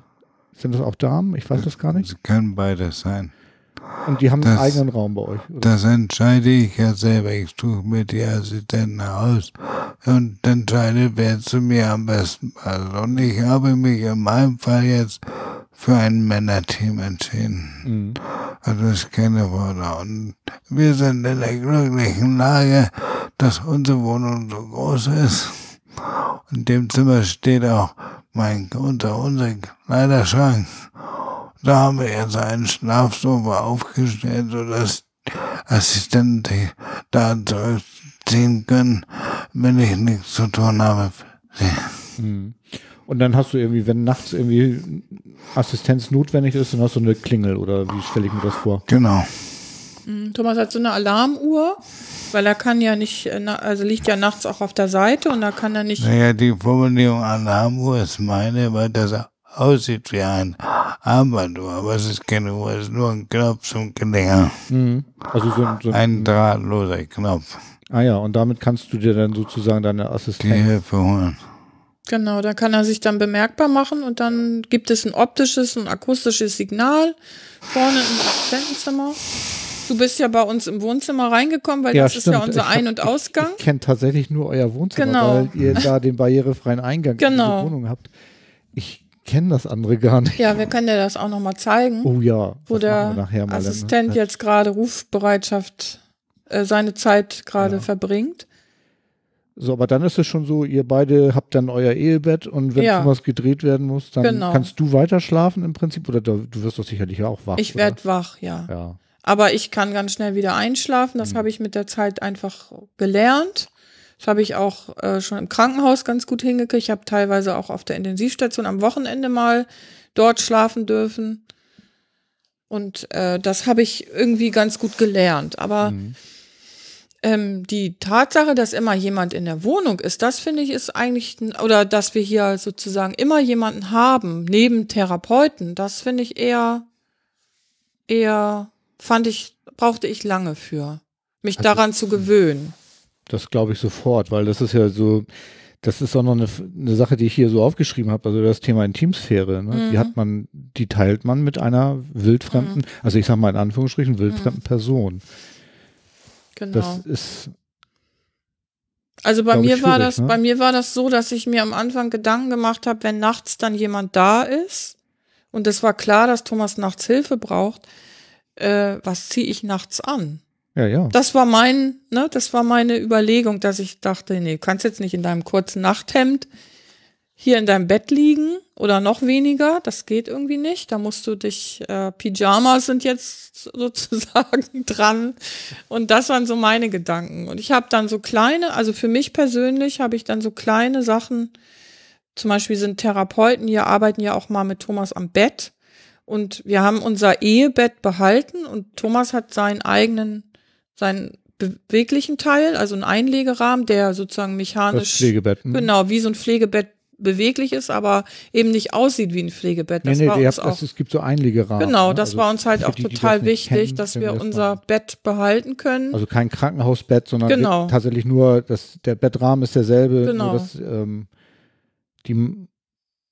A: sind das auch Damen? Ich weiß das gar nicht.
B: Es können beides sein.
A: Und die haben einen
B: Das-
A: eigenen Raum bei euch. Oder?
B: Das entscheide ich ja selber. Ich suche mir die Assistenten aus und entscheide, wer zu mir am besten passt. Und ich habe mich in meinem Fall jetzt für ein Männerteam entschieden.
A: Mhm.
B: Also ich kenne Worte. Und wir sind in der glücklichen Lage, dass unsere Wohnung so groß ist. In dem Zimmer steht auch mein, unser, unser Kleiderschrank. Da haben wir jetzt einen Schlafsofa aufgestellt, sodass Assistenten da zurückziehen können, wenn ich nichts zu tun habe.
A: Mhm. Und dann hast du irgendwie, wenn nachts irgendwie Assistenz notwendig ist, dann hast du eine Klingel oder wie stelle ich mir das vor?
B: Genau.
C: Mhm, Thomas hat so eine Alarmuhr, weil er kann ja nicht, äh, na- also liegt ja nachts auch auf der Seite und da kann er nicht.
B: Naja, die Formulierung Alarmuhr ist meine, weil das aussieht wie ein Armbanduhr, aber es ist keine Uhr, es ist nur ein Knopf zum Klinger.
A: Mhm. Also so, ein- so
B: Ein drahtloser Knopf.
A: Ah ja, und damit kannst du dir dann sozusagen deine
B: Die
A: Assistenz.
B: Hilfe holen.
C: Genau, da kann er sich dann bemerkbar machen und dann gibt es ein optisches und akustisches Signal vorne im Assistentenzimmer. Du bist ja bei uns im Wohnzimmer reingekommen, weil das ist ja unser
A: Ich
C: Ein-
A: hab-
C: und Ausgang.
A: Ich, ich kenne tatsächlich nur euer Wohnzimmer,
C: Genau.
A: weil ihr da den barrierefreien Eingang in
C: Genau.
A: die Wohnung habt. Ich kenne das andere gar nicht.
C: Ja, wir können dir das auch nochmal zeigen,
A: Oh ja,
C: wo der
A: mal. dann, ne?
C: Assistent jetzt gerade Rufbereitschaft äh, seine Zeit gerade
A: Ja.
C: verbringt.
A: So, aber dann ist es schon so, ihr beide habt dann euer Ehebett und wenn
C: Ja.
A: was gedreht werden muss, dann
C: Genau.
A: kannst du weiter schlafen im Prinzip oder du, wirst doch sicherlich auch wach.
C: Ich werde wach, ja.
A: Ja.
C: Aber ich kann ganz schnell wieder einschlafen. Das habe ich mit der Zeit einfach gelernt. Das habe ich auch äh, schon im Krankenhaus ganz gut hingekriegt. Ich habe teilweise auch auf der Intensivstation am Wochenende mal dort schlafen dürfen. Und äh, das habe ich irgendwie ganz gut gelernt. Aber
A: Mhm.
C: Ähm, die Tatsache, dass immer jemand in der Wohnung ist, das finde ich ist eigentlich, oder dass wir hier sozusagen immer jemanden haben, neben Therapeuten, das finde ich eher, eher, fand ich, brauchte ich lange für, mich
A: Also,
C: daran zu gewöhnen.
A: Das glaube ich sofort, weil das ist ja so, das ist auch noch eine, eine Sache, die ich hier so aufgeschrieben habe, also das Thema Intimsphäre. Ne? Die
C: Mhm.
A: hat man, die teilt man mit einer wildfremden, also ich sage mal in Anführungsstrichen, wildfremden Person.
C: Genau.
A: Das ist,
C: Also bei mir war das,
A: ne?
C: bei mir war das so, dass ich mir am Anfang Gedanken gemacht habe, wenn nachts dann jemand da ist und es war klar, dass Thomas nachts Hilfe braucht, äh, was ziehe ich nachts an?
A: ja, ja.
C: Das war mein, ne, das war meine Überlegung, dass ich dachte, nee, du kannst jetzt nicht in deinem kurzen Nachthemd hier in deinem Bett liegen oder noch weniger, das geht irgendwie nicht. Da musst du dich, äh, Pyjamas sind jetzt sozusagen dran. Und das waren so meine Gedanken. Und ich habe dann so kleine, also für mich persönlich habe ich dann so kleine Sachen, zum Beispiel sind Therapeuten hier, arbeiten ja auch mal mit Thomas am Bett. Und wir haben unser Ehebett behalten und Thomas hat seinen eigenen, seinen beweglichen Teil, also einen Einlegerahmen, der sozusagen
A: Das
C: mechanisch,
A: Pflegebett. hm?
C: genau, wie so ein Pflegebett beweglich ist, aber eben nicht aussieht wie ein Pflegebett.
A: Nee,
C: Das
A: nee,
C: war
A: ihr
C: uns
A: habt,
C: auch
A: das, es gibt so Einlegerahmen.
C: Genau,
A: ne?
C: das
A: Also
C: war uns halt auch
A: die, die
C: total
A: das nicht
C: wichtig,
A: kennen,
C: dass wir
A: das
C: unser
A: mal-
C: Bett behalten können.
A: Also kein Krankenhausbett, sondern
C: Genau.
A: tatsächlich nur, das, der Bettrahmen ist derselbe.
C: Genau.
A: Nur das, ähm, die,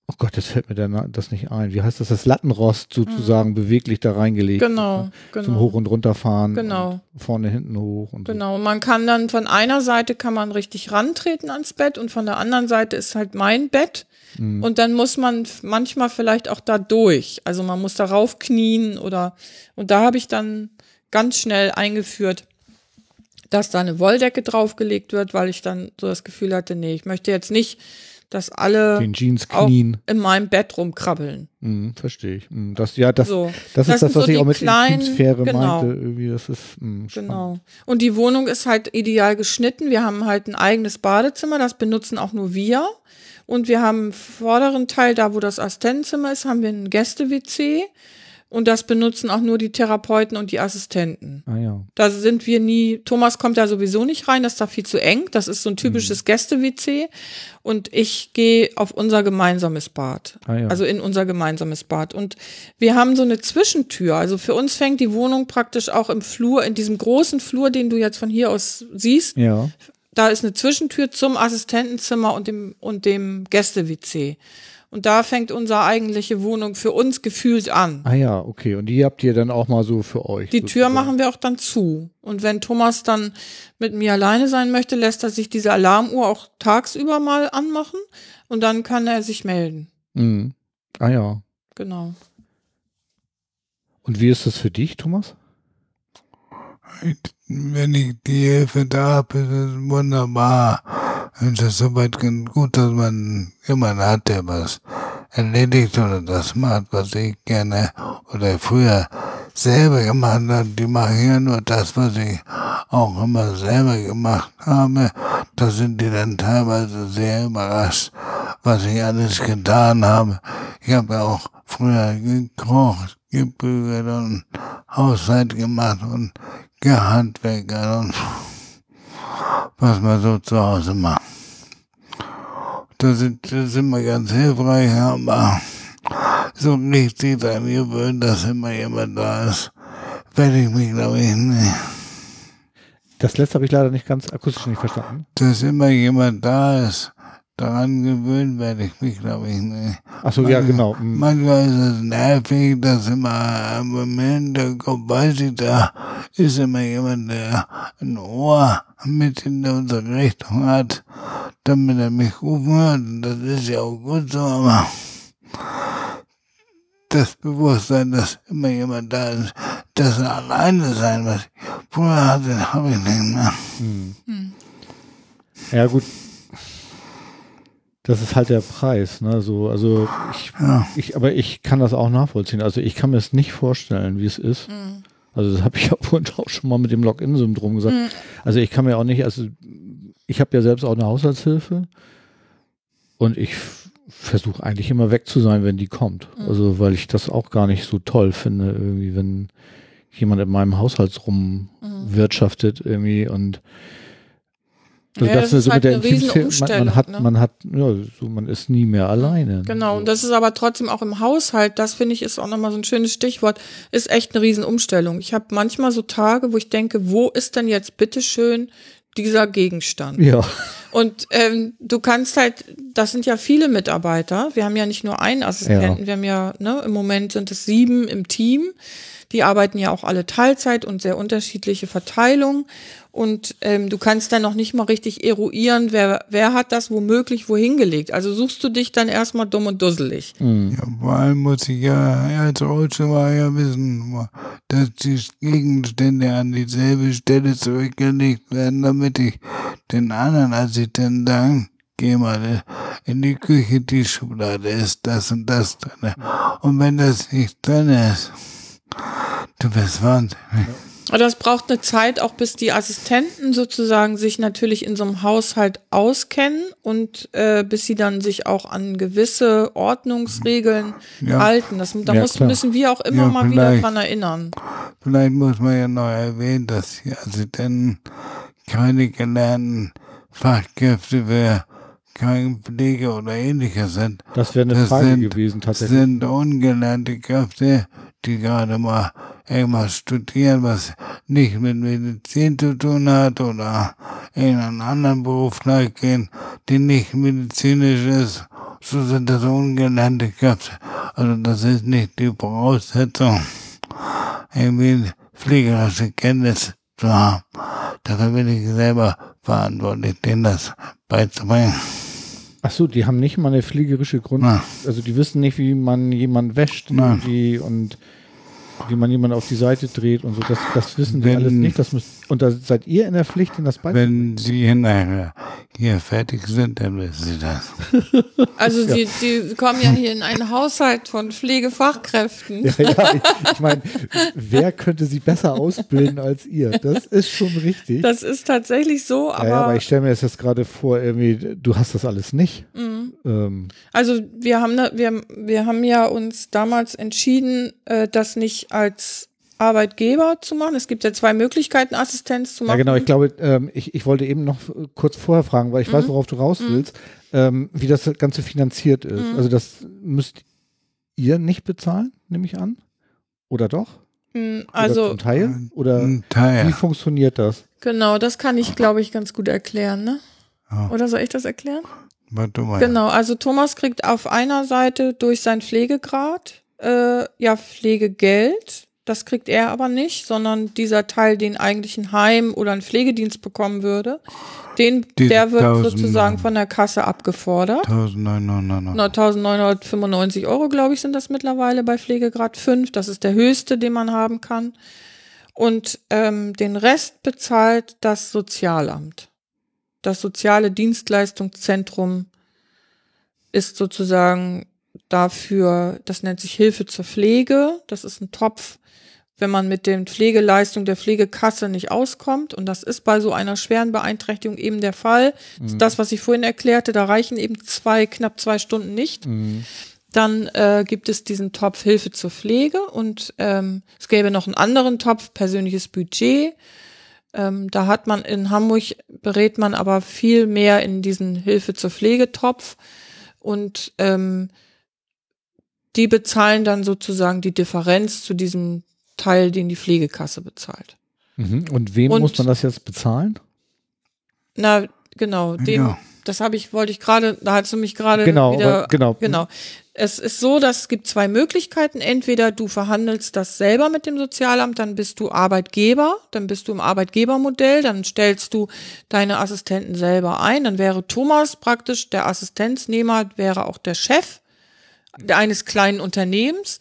A: oh Gott, das fällt mir Na- das nicht ein. Wie heißt das? Das Lattenrost sozusagen beweglich da reingelegt.
C: Mhm. Genau,
A: ne?
C: genau.
A: Zum Hoch- und Runterfahren.
C: Genau.
A: Und vorne, hinten hoch. Und
C: Genau, und man kann dann von einer Seite kann man richtig rantreten ans Bett und von der anderen Seite ist halt mein Bett.
A: Mhm.
C: Und dann muss man manchmal vielleicht auch da durch. Also man muss darauf knien oder und da habe ich dann ganz schnell eingeführt, dass da eine Wolldecke draufgelegt wird, weil ich dann so das Gefühl hatte, nee, ich möchte jetzt nicht, dass alle
A: Den Jeans
C: auch
A: knien.
C: in meinem Bett rumkrabbeln.
A: Mhm, verstehe ich. Mhm, Das, ja, das,
C: So.
A: das,
C: Das
A: ist das, was
C: so
A: ich auch mit
C: kleinen-
A: Intimsphäre
C: genau.
A: meinte. Irgendwie, das ist mh.
C: Genau. Und die Wohnung ist halt ideal geschnitten. Wir haben halt ein eigenes Badezimmer, das benutzen auch nur wir. Und wir haben im vorderen Teil, da wo das Assistentenzimmer ist, haben wir ein Gäste-WC. Und das benutzen auch nur die Therapeuten und die Assistenten.
A: Ah ja.
C: Da sind wir nie, Thomas kommt da sowieso nicht rein, das ist da viel zu eng. Das ist so ein typisches Gäste-WC. Und ich gehe auf unser gemeinsames Bad.
A: Ah ja.
C: Also in unser gemeinsames Bad. Und wir haben so eine Zwischentür. Also für uns fängt die Wohnung praktisch auch im Flur, in diesem großen Flur, den du jetzt von hier aus siehst.
A: ja.
C: Da ist eine Zwischentür zum Assistentenzimmer und dem, und dem Gäste-WC. Und da fängt unsere eigentliche Wohnung für uns gefühlt an.
A: Ah ja, okay. Und die habt ihr dann auch mal so für euch.
C: Die Tür
A: sozusagen.
C: machen wir auch dann zu. Und wenn Thomas dann mit mir alleine sein möchte, lässt er sich diese Alarmuhr auch tagsüber mal anmachen und dann kann er sich melden.
A: Mhm. Ah ja.
C: Genau.
A: Und wie ist das für dich, Thomas?
B: Wenn ich die Hilfe da habe, ist es wunderbar. Und es ist soweit ganz gut, dass man jemanden hat, der was erledigt oder das macht, was ich gerne oder früher selber gemacht habe. Die machen ja nur das, was ich auch immer selber gemacht habe. Da sind die dann teilweise sehr überrascht, was ich alles getan habe. Ich habe ja auch früher gekocht, gebügelt und Haushalt gemacht und gehandwerkert und was man so zu Hause macht. Das ist, das ist immer ganz hilfreich, aber so richtig daran gewöhnt, dass immer jemand da ist, werde ich mich, glaube ich, nicht.
A: Das letzte habe ich leider nicht ganz akustisch nicht verstanden.
B: Dass immer jemand da ist, daran gewöhnt werde ich mich, glaube ich, nicht.
A: Ach so, ja, genau. Mhm.
B: Manchmal ist es nervig, dass immer im Hinterkopf weiß ich, da ist immer jemand, der ein Ohr mit in unsere Richtung hat, damit er mich rufen hört. Und Das ist ja auch gut so, aber das Bewusstsein, dass immer jemand da ist, das alleine sein, was ich früher hatte, habe ich nicht mehr.
A: Ja, gut. Das ist halt der Preis, ne? So, also ich,
B: Ja.
A: ich, aber ich kann das auch nachvollziehen. Also ich kann mir es nicht vorstellen, wie es ist. Also das habe ich ja vorhin auch schon mal mit dem Login-Syndrom gesagt. Also ich kann mir auch nicht, also ich habe ja selbst auch eine Haushaltshilfe und ich versuche eigentlich immer weg zu sein, wenn die kommt. Also weil ich das auch gar nicht so toll finde, irgendwie, wenn jemand in meinem Haushaltsrum wirtschaftet irgendwie und also
C: Ja,
A: das
C: das
A: ist so
C: halt eine
A: Intimsphäre, man,
C: Riesenumstellung,
A: hat,
C: ne?
A: man hat, ja, so, man ist nie mehr alleine.
C: Genau, und das ist aber trotzdem auch im Haushalt, das finde ich ist auch nochmal so ein schönes Stichwort, ist echt eine Riesenumstellung. Ich habe manchmal so Tage, wo ich denke, wo ist denn jetzt bitteschön dieser Gegenstand?
A: Ja,
C: Und ähm, du kannst halt, das sind ja viele Mitarbeiter. Wir haben ja nicht nur einen Assistenten, wir haben ja, ne, im Moment sind es sieben im Team. Die arbeiten ja auch alle Teilzeit und sehr unterschiedliche Verteilungen. Und ähm, du kannst dann noch nicht mal richtig eruieren, wer, wer hat das womöglich wohin gelegt. Also suchst du dich dann erstmal dumm und dusselig.
B: Ja, vor allem muss ich ja als Rollstuhlfahrer ja wissen, dass die Gegenstände an dieselbe Stelle zurückgelegt werden, damit ich den anderen Assistenten sagen, geh mal in die Küche, die Schublade ist das und das drin. Und wenn das nicht drin ist, du bist wahnsinnig.
C: Das braucht eine Zeit, auch bis die Assistenten sozusagen sich natürlich in so einem Haushalt auskennen und äh, bis sie dann sich auch an gewisse Ordnungsregeln
B: Ja.
C: halten. Das, da
A: Ja,
C: muss, müssen wir auch immer
B: Ja,
C: mal wieder dran erinnern.
B: Vielleicht muss man ja noch erwähnen, dass die Assistenten keine gelernten Fachkräfte für Krankenpflege oder ähnliches sind.
A: das wäre eine
B: Das
A: Frage
B: sind-
A: gewesen tatsächlich.
B: sind ungelernte Kräfte, die gerade mal irgendwas studieren, was nicht mit Medizin zu tun hat oder in einen anderen Beruf nachgehen, die nicht medizinisch ist so sind das ungelernte Kräfte. Also das ist nicht die Voraussetzung, irgendwie pflegerische Kenntnis zu haben. Dafür bin ich selber verantwortlich, denen das beizubringen.
A: Ach so, die haben nicht mal eine fliegerische Grund.
B: Ja.
A: Also die wissen nicht, wie man jemanden wäscht
B: Nein.
A: irgendwie und wie man jemanden auf die Seite dreht und so. Das, das wissen die
B: Wenn-
A: alles nicht. Das müsst, und da seid ihr in der Pflicht, ihnen das beizubringen.
B: Wenn Sie hinterher hier fertig sind, dann wissen Sie das.
C: Also die, die kommen ja hier in einen Haushalt von Pflegefachkräften.
A: Ja, ja, ich, ich meine, wer könnte sie besser ausbilden als ihr? Das ist schon richtig.
C: Das ist tatsächlich so,
A: ja,
C: aber,
A: ja, aber ich stelle mir das jetzt gerade vor, irgendwie, du hast das alles nicht.
C: Mhm.
A: Ähm,
C: also wir haben, wir, wir haben ja uns damals entschieden, äh, das nicht als Arbeitgeber zu machen. Es gibt ja zwei Möglichkeiten, Assistenz zu
A: ja,
C: machen.
A: genau, ich glaube, ähm, ich, ich wollte eben noch kurz vorher fragen, weil ich
C: Mhm.
A: weiß, worauf du raus willst, ähm, wie das Ganze finanziert ist.
C: Mhm.
A: Also das müsst ihr nicht bezahlen, nehme ich an? Oder doch? Oder
C: Also
A: zum Teil? Oder
B: Ein
A: wie
B: Teil.
A: funktioniert das?
C: genau, das kann ich, glaube ich, ganz gut erklären. Ne?
B: Ja.
C: Oder soll ich das erklären? Genau, also Thomas kriegt auf einer Seite durch sein Pflegegrad äh, ja Pflegegeld. Das kriegt er aber nicht, sondern dieser Teil, den eigentlich ein Heim oder ein Pflegedienst bekommen würde, den,
B: Diese
C: der wird
B: 1000
C: sozusagen von der Kasse abgefordert.
B: 1999.
C: Na, 1995 Euro, glaube ich, sind das mittlerweile bei Pflegegrad 5. Das ist der höchste, den man haben kann. Und ähm, den Rest bezahlt das Sozialamt. Das soziale Dienstleistungszentrum ist sozusagen dafür, das nennt sich Hilfe zur Pflege. Das ist ein Topf, wenn man mit den Pflegeleistungen der Pflegekasse nicht auskommt. Und das ist bei so einer schweren Beeinträchtigung eben der Fall. Das ist das, was ich vorhin erklärte, da reichen eben zwei, knapp zwei Stunden nicht.
A: Mhm.
C: Dann äh, gibt es diesen Topf Hilfe zur Pflege und ähm, es gäbe noch einen anderen Topf persönliches Budget. Ähm, da hat man in Hamburg berät man aber viel mehr in diesen Hilfe zur Pflegetopf und ähm, die bezahlen dann sozusagen die Differenz zu diesem Teil, den die Pflegekasse bezahlt.
A: Mhm. Und wem
C: Und-
A: muss man das jetzt bezahlen?
C: Na, genau, den,
B: Ja.
C: das habe ich, wollte ich gerade, da hast du mich gerade
A: Genau,
C: wieder,
A: aber- genau.
C: genau. Es ist so, dass es gibt zwei Möglichkeiten. Entweder du verhandelst das selber mit dem Sozialamt, dann bist du Arbeitgeber, dann bist du im Arbeitgebermodell, dann stellst du deine Assistenten selber ein. Dann wäre Thomas praktisch der Assistenznehmer, wäre auch der Chef eines kleinen Unternehmens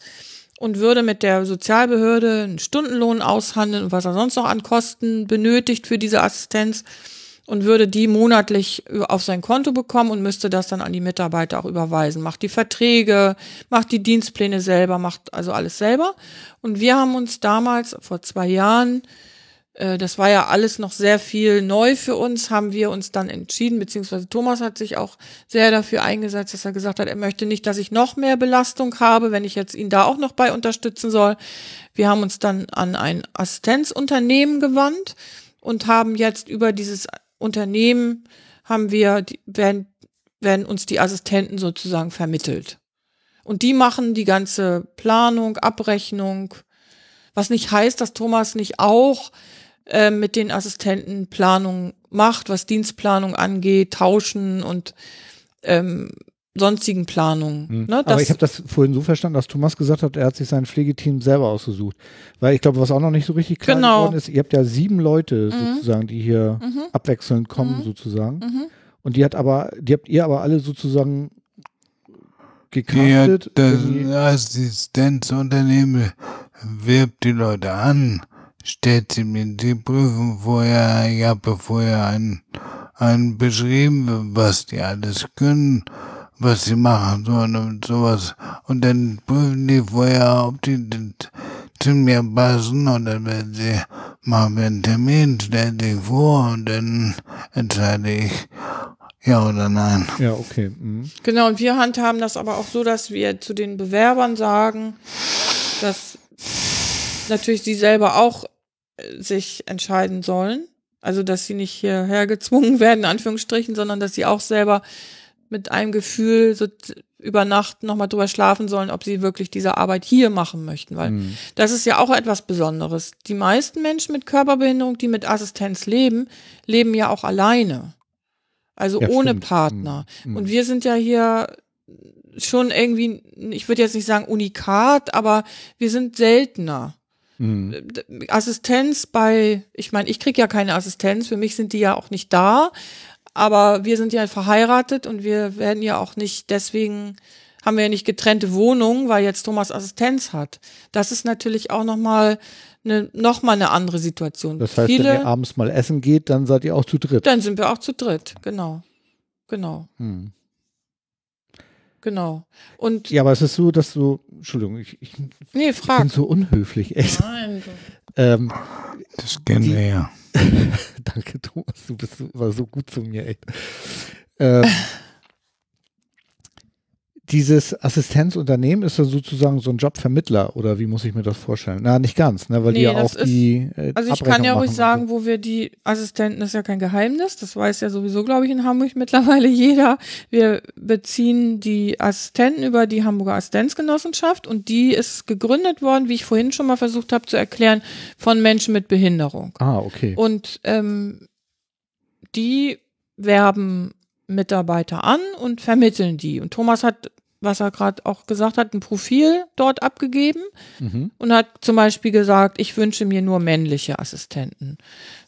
C: und würde mit der Sozialbehörde einen Stundenlohn aushandeln und was er sonst noch an Kosten benötigt für diese Assistenz und würde die monatlich auf sein Konto bekommen und müsste das dann an die Mitarbeiter auch überweisen. Macht die Verträge, macht die Dienstpläne selber, macht also alles selber. Und wir haben uns damals, vor zwei Jahren, äh, das war ja alles noch sehr viel neu für uns, haben wir uns dann entschieden, beziehungsweise Thomas hat sich auch sehr dafür eingesetzt, dass er gesagt hat, er möchte nicht, dass ich noch mehr Belastung habe, wenn ich jetzt ihn da auch noch bei unterstützen soll. Wir haben uns dann an ein Assistenzunternehmen gewandt und haben jetzt über dieses Unternehmen haben wir, die, werden, werden uns die Assistenten sozusagen vermittelt. Und die machen die ganze Planung, Abrechnung, was nicht heißt, dass Thomas nicht auch äh, mit den Assistenten Planung macht, was Dienstplanung angeht, Tauschen und ähm, sonstigen Planungen. Ne?
A: Hm. Aber ich habe das vorhin so verstanden, dass Thomas gesagt hat, er hat sich sein Pflegeteam selber ausgesucht. Weil ich glaube, was auch noch nicht so richtig klar
C: Genau.
A: geworden ist, ihr habt ja sieben Leute sozusagen, die hier
C: Mhm.
A: abwechselnd kommen sozusagen.
C: Mhm.
A: Und die hat aber, die habt ihr aber alle sozusagen
B: Die
A: gecastet.
B: das. Assistenzunternehmen wirbt die Leute an, stellt sie mir die Prüfung vorher, ich habe vorher einen, einen beschrieben, was die alles können, was sie machen sollen und sowas. Und dann prüfen die vorher, ob die zu mir passen und dann werden sie, machen wir einen Termin, stellen sich vor und dann entscheide ich ja oder nein.
A: Ja, okay. Mhm.
C: Genau, und wir handhaben das aber auch so, dass wir zu den Bewerbern sagen, dass natürlich sie selber auch äh, sich entscheiden sollen. Also, dass sie nicht hierher gezwungen werden, in Anführungsstrichen, sondern dass sie auch selber mit einem Gefühl so über Nacht nochmal drüber schlafen sollen, ob sie wirklich diese Arbeit hier machen möchten. Weil
A: Mhm.
C: das ist ja auch etwas Besonderes. Die meisten Menschen mit Körperbehinderung, die mit Assistenz leben, leben ja auch alleine. Also
A: Ja,
C: ohne
A: stimmt.
C: Partner.
A: Mhm.
C: Und wir sind ja hier schon irgendwie, ich würde jetzt nicht sagen unikat, aber wir sind seltener.
A: Mhm.
C: Assistenz bei, ich meine, ich krieg ja keine Assistenz, für mich sind die ja auch nicht da, aber wir sind ja verheiratet und wir werden ja auch nicht deswegen haben wir ja nicht getrennte Wohnungen, weil jetzt Thomas Assistenz hat. Das ist natürlich auch nochmal eine, noch mal eine andere Situation.
A: Das heißt,
C: Viele,
A: wenn ihr abends mal essen geht, dann seid ihr auch zu dritt.
C: dann sind wir auch zu dritt, genau. Genau,
A: Hm.
C: genau. Und
A: Ja, aber es ist so, dass du, Entschuldigung, ich, ich
C: nee,
A: bin
C: frag.
A: so unhöflich, echt.
C: Nein.
A: Ähm,
B: Das kennen
A: Die-
B: wir ja.
A: danke, Thomas, du bist so, war so gut zu mir, echt. Ähm, dieses Assistenzunternehmen ist dann sozusagen so ein Jobvermittler oder wie muss ich mir das vorstellen? Na, nicht ganz, ne, weil die
C: Nee,
A: ja
C: das
A: auch die äh,
C: Also ich
A: Abrechnung
C: kann ja ruhig sagen,
A: und
C: wo wir die Assistenten, das ist ja kein Geheimnis, das weiß ja sowieso, glaube ich, in Hamburg mittlerweile jeder. Wir beziehen die Assistenten über die Hamburger Assistenzgenossenschaft und die ist gegründet worden, wie ich vorhin schon mal versucht habe zu erklären, von Menschen mit Behinderung.
A: so. Ah, okay.
C: Und ähm, die werben Mitarbeiter an und vermitteln die. Und Thomas hat, was er gerade auch gesagt hat, ein Profil dort abgegeben
A: Mhm.
C: und hat zum Beispiel gesagt, ich wünsche mir nur männliche Assistenten.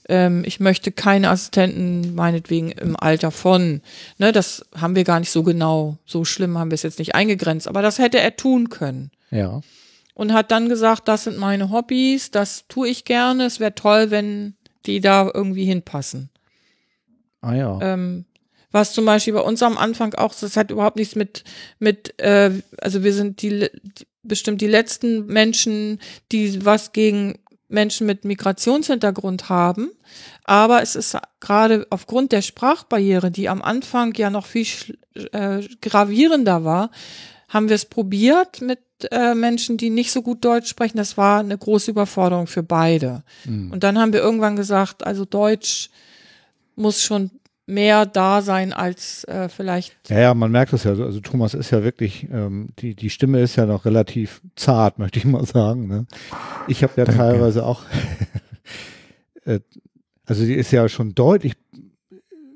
C: Ähm, ich möchte keine Assistenten, meinetwegen im Alter von. Ne, das haben wir gar nicht so genau, so schlimm haben wir es jetzt nicht eingegrenzt, aber das hätte er tun können.
A: Ja.
C: Und hat dann gesagt, das sind meine Hobbys, das tue ich gerne, es wäre toll, wenn die da irgendwie hinpassen.
A: Ah ja.
C: Ähm, was zum Beispiel bei uns am Anfang auch, das hat überhaupt nichts mit, mit, äh, also wir sind die, bestimmt die letzten Menschen, die was gegen Menschen mit Migrationshintergrund haben. Aber es ist gerade aufgrund der Sprachbarriere, die am Anfang ja noch viel äh, gravierender war, haben wir es probiert mit äh, Menschen, die nicht so gut Deutsch sprechen. Das war eine große Überforderung für beide.
A: Mhm.
C: Und dann haben wir irgendwann gesagt, also Deutsch muss schon mehr da sein als äh, vielleicht.
A: Ja, ja, man merkt es ja. Also Thomas ist ja wirklich, ähm, die, die Stimme ist ja noch relativ zart, möchte ich mal sagen. Ne? Ich habe ja
B: Danke.
A: teilweise auch, äh, also die ist ja schon deutlich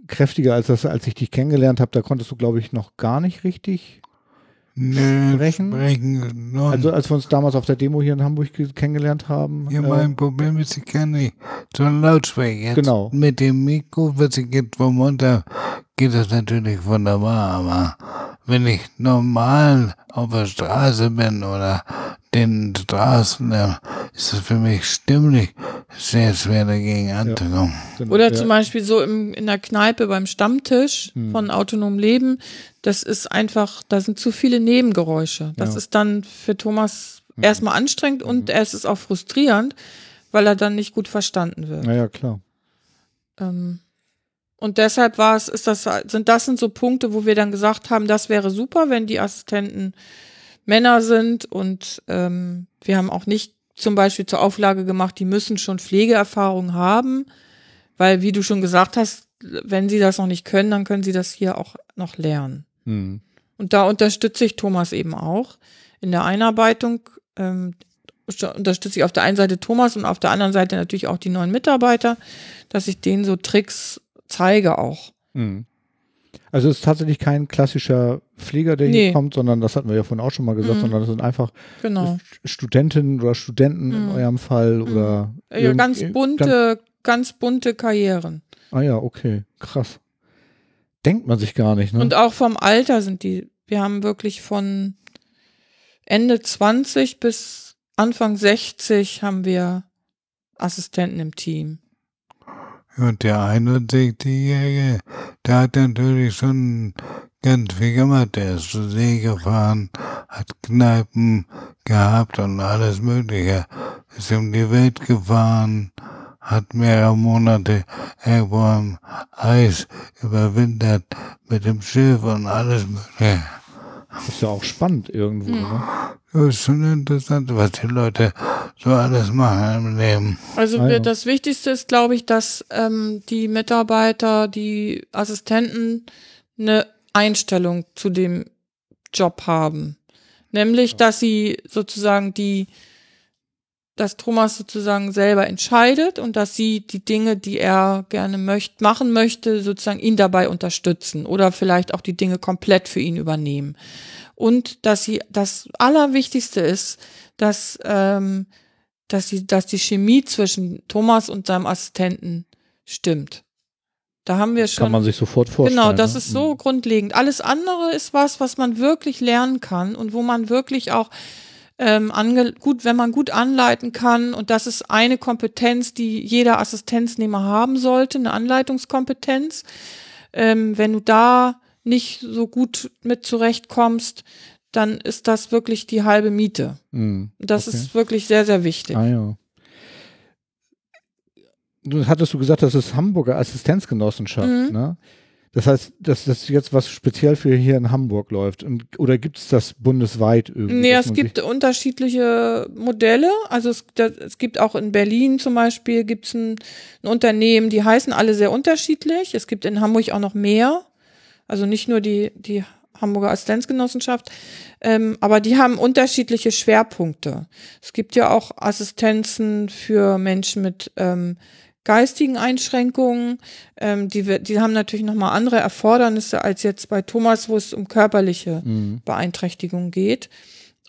A: kräftiger als das, als ich dich kennengelernt habe. Da konntest du, glaube ich, noch gar nicht richtig.
B: Nö,
A: Sprechen?
B: sprechen.
A: Also als wir uns damals auf der Demo hier in Hamburg ge- kennengelernt haben.
B: ja,
A: äh,
B: mein Problem ist, ich kann nicht so laut sprechen. Jetzt
A: Genau.
B: Mit dem Mikro, was ich jetzt vom Mund geht das natürlich wunderbar, aber wenn ich normal auf der Straße bin oder den Straßen, ist es für mich stimmlich sehr schwer dagegen anzukommen.
A: genau,
C: Oder
A: ja.
C: zum Beispiel so im, in der Kneipe beim Stammtisch
A: Hm.
C: von Autonom Leben. Das ist einfach, da sind zu viele Nebengeräusche. Das
A: Ja.
C: ist dann für Thomas erstmal anstrengend und es ist auch frustrierend, weil er dann nicht gut verstanden wird.
A: Naja, klar.
C: Ähm, und deshalb war es, ist das, sind das sind so Punkte, wo wir dann gesagt haben, das wäre super, wenn die Assistenten Männer sind und ähm, wir haben auch nicht zum Beispiel zur Auflage gemacht, die müssen schon Pflegeerfahrung haben, weil wie du schon gesagt hast, wenn sie das noch nicht können, dann können sie das hier auch noch lernen.
A: Hm.
C: Und da unterstütze ich Thomas eben auch in der Einarbeitung. Ähm, st- unterstütze ich auf der einen Seite Thomas und auf der anderen Seite natürlich auch die neuen Mitarbeiter, dass ich denen so Tricks zeige auch.
A: Hm. Also es ist tatsächlich kein klassischer Pfleger, der
C: Nee.
A: hier kommt, sondern das hatten wir ja vorhin auch schon mal gesagt,
C: Mhm.
A: sondern das sind einfach
C: Genau.
A: Studentinnen oder Studenten in
C: Mhm.
A: eurem Fall oder
C: Ja, ganz- bunte, ganz bunte Karrieren.
A: ah ja, okay, krass. Denkt man sich gar nicht, ne?
C: Und auch vom Alter sind die, wir haben wirklich von Ende 20 bis Anfang 60 haben wir Assistenten im Team.
B: Und der 61-Jährige, der hat natürlich schon ganz viel gemacht. Der ist zur See gefahren, hat Kneipen gehabt und alles Mögliche. Ist um die Welt gefahren, hat mehrere Monate irgendwo im Eis überwintert mit dem Schiff und alles Mögliche.
A: Ist ja auch spannend irgendwo,
C: Mhm.
A: ne?
B: Das ist schon interessant, was die Leute so alles machen im Leben.
C: Also
A: Ah,
C: wir,
A: ja.
C: das Wichtigste ist, glaube ich, dass ähm, die Mitarbeiter, die Assistenten eine Einstellung zu dem Job haben. Nämlich, dass sie sozusagen die dass Thomas sozusagen selber entscheidet und dass sie die Dinge, die er gerne möchte, machen möchte, sozusagen ihn dabei unterstützen oder vielleicht auch die Dinge komplett für ihn übernehmen. Und dass sie das Allerwichtigste ist, dass, ähm, dass, sie, dass die Chemie zwischen Thomas und seinem Assistenten stimmt. Da haben wir schon.
A: Kann man sich sofort vorstellen.
C: Genau, das
A: ne?
C: ist so grundlegend. Alles andere ist was, was man wirklich lernen kann und wo man wirklich auch ähm, ange gut, wenn man gut anleiten kann, und das ist eine Kompetenz, die jeder Assistenznehmer haben sollte, eine Anleitungskompetenz. Ähm, wenn du da nicht so gut mit zurechtkommst, dann ist das wirklich die halbe Miete. Das
A: Okay.
C: ist wirklich sehr, sehr wichtig.
A: Ah ja. Du hattest du gesagt, das ist Hamburger Assistenzgenossenschaft,
C: Mhm.
A: ne? Das heißt, dass das jetzt was speziell für hier in Hamburg läuft. Und, oder gibt es das bundesweit irgendwie?
C: Nee, es gibt unterschiedliche Modelle. Also es, das, es gibt auch in Berlin zum Beispiel gibt's ein, ein Unternehmen, die heißen alle sehr unterschiedlich. Es gibt in Hamburg auch noch mehr. Also nicht nur die, die Hamburger Assistenzgenossenschaft, ähm, aber die haben unterschiedliche Schwerpunkte. Es gibt ja auch Assistenzen für Menschen mit ähm, geistigen Einschränkungen. Ähm, die, die haben natürlich nochmal andere Erfordernisse als jetzt bei Thomas, wo es um körperliche
A: Mhm.
C: Beeinträchtigung geht.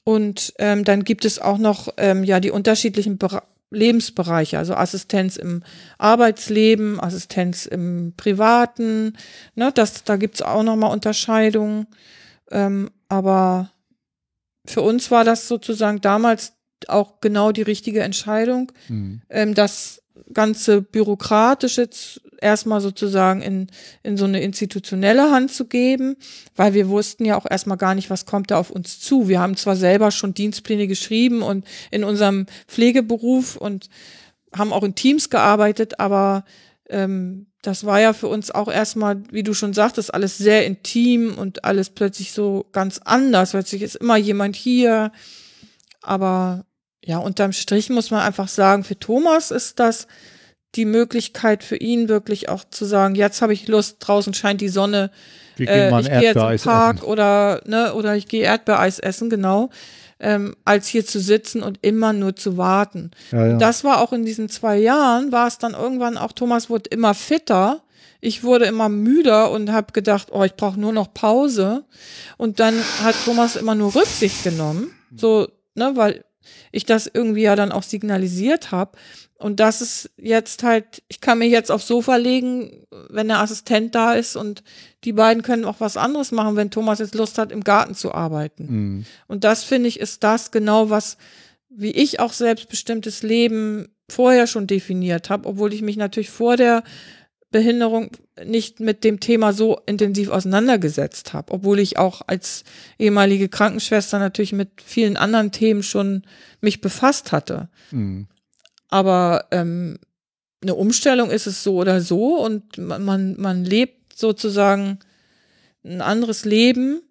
C: Und ähm, dann gibt es auch noch ähm, ja die unterschiedlichen Bera Lebensbereiche, also Assistenz im Arbeitsleben, Assistenz im Privaten. Ne, das, da gibt's auch noch mal Unterscheidungen. Ähm, aber für uns war das sozusagen damals auch genau die richtige Entscheidung,
A: Mhm.
C: ähm, das ganze bürokratisch jetzt erstmal sozusagen in, in so eine institutionelle Hand zu geben, weil wir wussten ja auch erstmal gar nicht, was kommt da auf uns zu. Wir haben zwar selber schon Dienstpläne geschrieben und in unserem Pflegeberuf und haben auch in Teams gearbeitet, aber ähm, das war ja für uns auch erstmal, wie du schon sagtest, alles sehr intim und alles plötzlich so ganz anders. Plötzlich ist immer jemand hier. Aber ja, unterm Strich muss man einfach sagen, für Thomas ist das die Möglichkeit für ihn wirklich auch zu sagen, jetzt habe ich Lust, draußen scheint die Sonne, äh, ich gehe jetzt im Park
A: essen.
C: oder ne oder ich gehe Erdbeereis essen, genau, ähm, als hier zu sitzen und immer nur zu warten.
A: Ja, ja.
C: Das war auch in diesen zwei Jahren, war es dann irgendwann auch, Thomas wurde immer fitter. Ich wurde immer müder und habe gedacht, oh, ich brauche nur noch Pause. Und dann hat Thomas immer nur Rücksicht genommen, so, ne, weil ich das irgendwie ja dann auch signalisiert habe. Und das ist jetzt halt, ich kann mir jetzt aufs Sofa legen, wenn der Assistent da ist und die beiden können auch was anderes machen, wenn Thomas jetzt Lust hat, im Garten zu arbeiten.
A: Mhm.
C: Und das finde ich ist das genau, was, wie ich auch selbstbestimmtes Leben vorher schon definiert habe, obwohl ich mich natürlich vor der Behinderung nicht mit dem Thema so intensiv auseinandergesetzt habe, obwohl ich auch als ehemalige Krankenschwester natürlich mit vielen anderen Themen schon mich befasst hatte.
A: Mhm.
C: Aber ähm, eine Umstellung ist es so oder so und man, man, man lebt sozusagen ein anderes Leben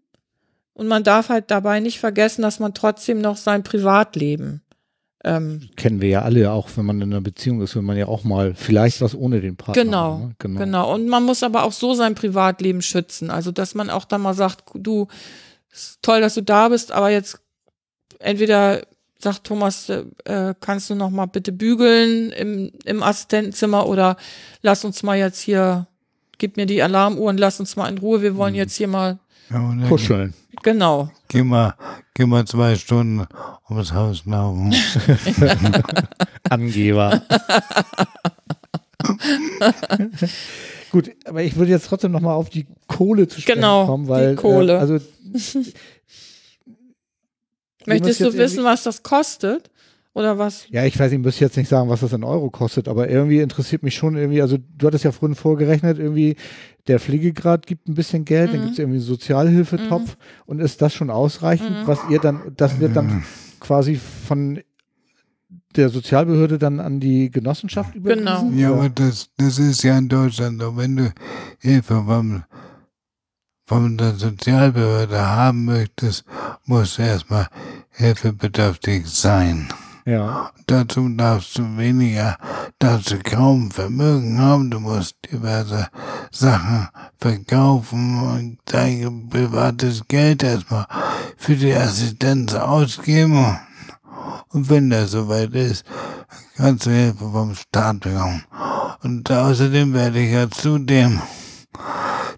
C: und man darf halt dabei nicht vergessen, dass man trotzdem noch sein Privatleben ähm,
A: Kennen wir ja alle, auch wenn man in einer Beziehung ist, will man ja auch mal vielleicht was ohne den Partner.
C: Genau,
A: ne? genau.
C: Genau. Und man muss aber auch so sein Privatleben schützen. Also, dass man auch dann mal sagt, du, ist toll, dass du da bist, aber jetzt entweder sagt Thomas, äh, kannst du noch mal bitte bügeln im, im Assistentenzimmer oder lass uns mal jetzt hier, gib mir die Alarmuhr und lass uns mal in Ruhe. Wir
A: Mhm.
C: wollen jetzt hier mal,
B: Ja,
A: Kuscheln.
C: Genau.
B: Geh mal, geh mal zwei Stunden ums Haus laufen.
A: Angeber. Gut, aber ich würde jetzt trotzdem noch mal auf die Kohle zu sprechen
C: Genau,
A: kommen, weil
C: die Kohle.
A: Äh, also
C: Möchtest du wissen, was das kostet? Oder was?
A: Ja, ich weiß, ich muss jetzt nicht sagen, was das in Euro kostet, aber irgendwie interessiert mich schon irgendwie, also du hattest ja vorhin vorgerechnet, irgendwie der Pflegegrad gibt ein bisschen Geld, dann
C: Mhm.
A: gibt es irgendwie einen Sozialhilfetopf und ist das schon ausreichend,
C: Mhm.
A: was ihr dann, das wird dann quasi von der Sozialbehörde dann an die Genossenschaft überwiesen?
C: Genau.
B: Ja, aber das, das ist ja in Deutschland so. Wenn du Hilfe vom, von der Sozialbehörde haben möchtest, musst du erstmal hilfebedürftig sein.
A: Ja,
B: Dazu darfst du weniger, darfst du kaum Vermögen haben, du musst diverse Sachen verkaufen und dein privates Geld erstmal für die Assistenz ausgeben. Und wenn das soweit ist, kannst du Hilfe vom Staat bekommen. Und außerdem werde ich ja zudem,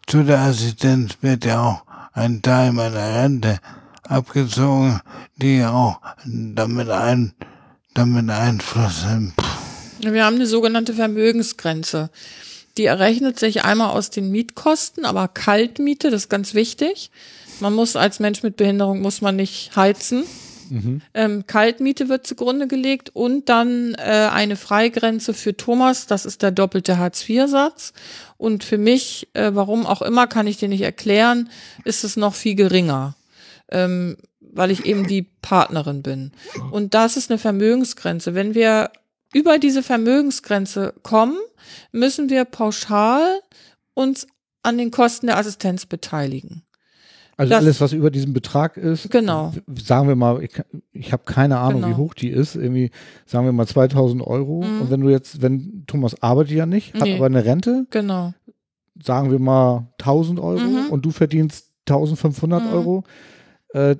B: zu der Assistenz wird ja auch ein Teil meiner Rente abgezogen, die auch damit ein, damit Einfluss haben.
C: Wir haben eine sogenannte Vermögensgrenze. Die errechnet sich einmal aus den Mietkosten, aber Kaltmiete, das ist ganz wichtig. Man muss als Mensch mit Behinderung muss man nicht heizen. Mhm. Ähm, Kaltmiete wird zugrunde gelegt und dann äh, eine Freigrenze für Thomas, das ist der doppelte Hartz-IV-Satz. Und für mich, äh, warum auch immer, kann ich dir nicht erklären, ist es noch viel geringer. Ähm, weil ich eben die Partnerin bin. Und das ist eine Vermögensgrenze. Wenn wir über diese Vermögensgrenze kommen, müssen wir pauschal uns an den Kosten der Assistenz beteiligen.
A: Also das, alles, was über diesem Betrag ist,
C: genau.
A: sagen wir mal, ich, ich habe keine Ahnung, genau. wie hoch die ist, irgendwie sagen wir mal 2000 Euro. Mhm. Und wenn du jetzt, wenn Thomas arbeitet ja nicht, hat nee. aber eine Rente,
C: genau.
A: sagen wir mal 1000 Euro mhm. und du verdienst 1500 mhm. Euro, äh,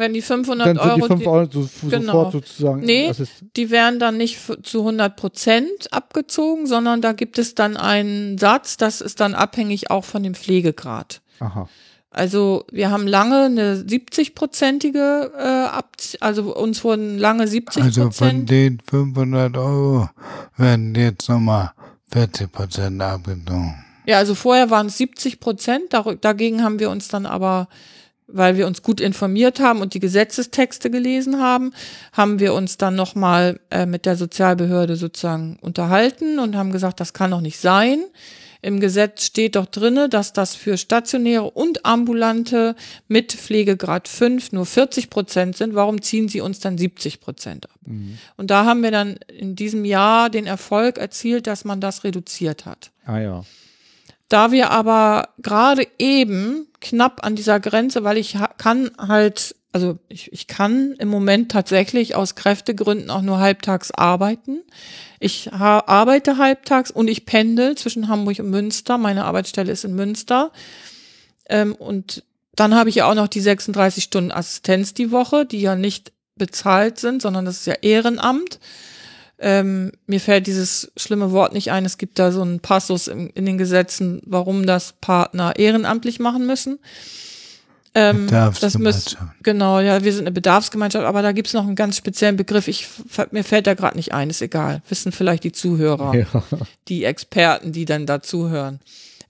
C: wenn die 500 dann sind
A: Euro. Die 5 Euro so, genau. sofort sozusagen.
C: Nee, die werden dann nicht zu 100 Prozent abgezogen, sondern da gibt es dann einen Satz, das ist dann abhängig auch von dem Pflegegrad.
A: Aha.
C: Also wir haben lange eine 70-prozentige äh, ab, also uns wurden lange 70 Prozent.
B: Also von den 500 Euro werden jetzt nochmal 40 Prozent abgezogen.
C: Ja, also vorher waren es 70 Prozent, dagegen haben wir uns dann aber weil wir uns gut informiert haben und die Gesetzestexte gelesen haben, haben wir uns dann nochmal äh, mit der Sozialbehörde sozusagen unterhalten und haben gesagt, das kann doch nicht sein. Im Gesetz steht doch drinne, dass das für stationäre und ambulante mit Pflegegrad 5 nur 40 Prozent sind. Warum ziehen sie uns dann 70 Prozent ab? Mhm. Und da haben wir dann in diesem Jahr den Erfolg erzielt, dass man das reduziert hat.
A: Ah ja.
C: Da wir aber gerade eben knapp an dieser Grenze, weil ich kann halt, also ich, ich kann im Moment tatsächlich aus Kräftegründen auch nur halbtags arbeiten. Ich arbeite halbtags und ich pendel zwischen Hamburg und Münster. Meine Arbeitsstelle ist in Münster. Ähm, und dann habe ich ja auch noch die 36 Stunden Assistenz die Woche, die ja nicht bezahlt sind, sondern das ist ja Ehrenamt. Ähm, mir fällt dieses schlimme Wort nicht ein. Es gibt da so einen Passus in, in den Gesetzen, warum das Partner ehrenamtlich machen müssen. Ähm, das müsst, genau, ja, wir sind eine Bedarfsgemeinschaft, aber da gibt's noch einen ganz speziellen Begriff. Ich, mir fällt da gerade nicht ein, ist egal. Wissen vielleicht die Zuhörer, ja. die Experten, die dann da zuhören.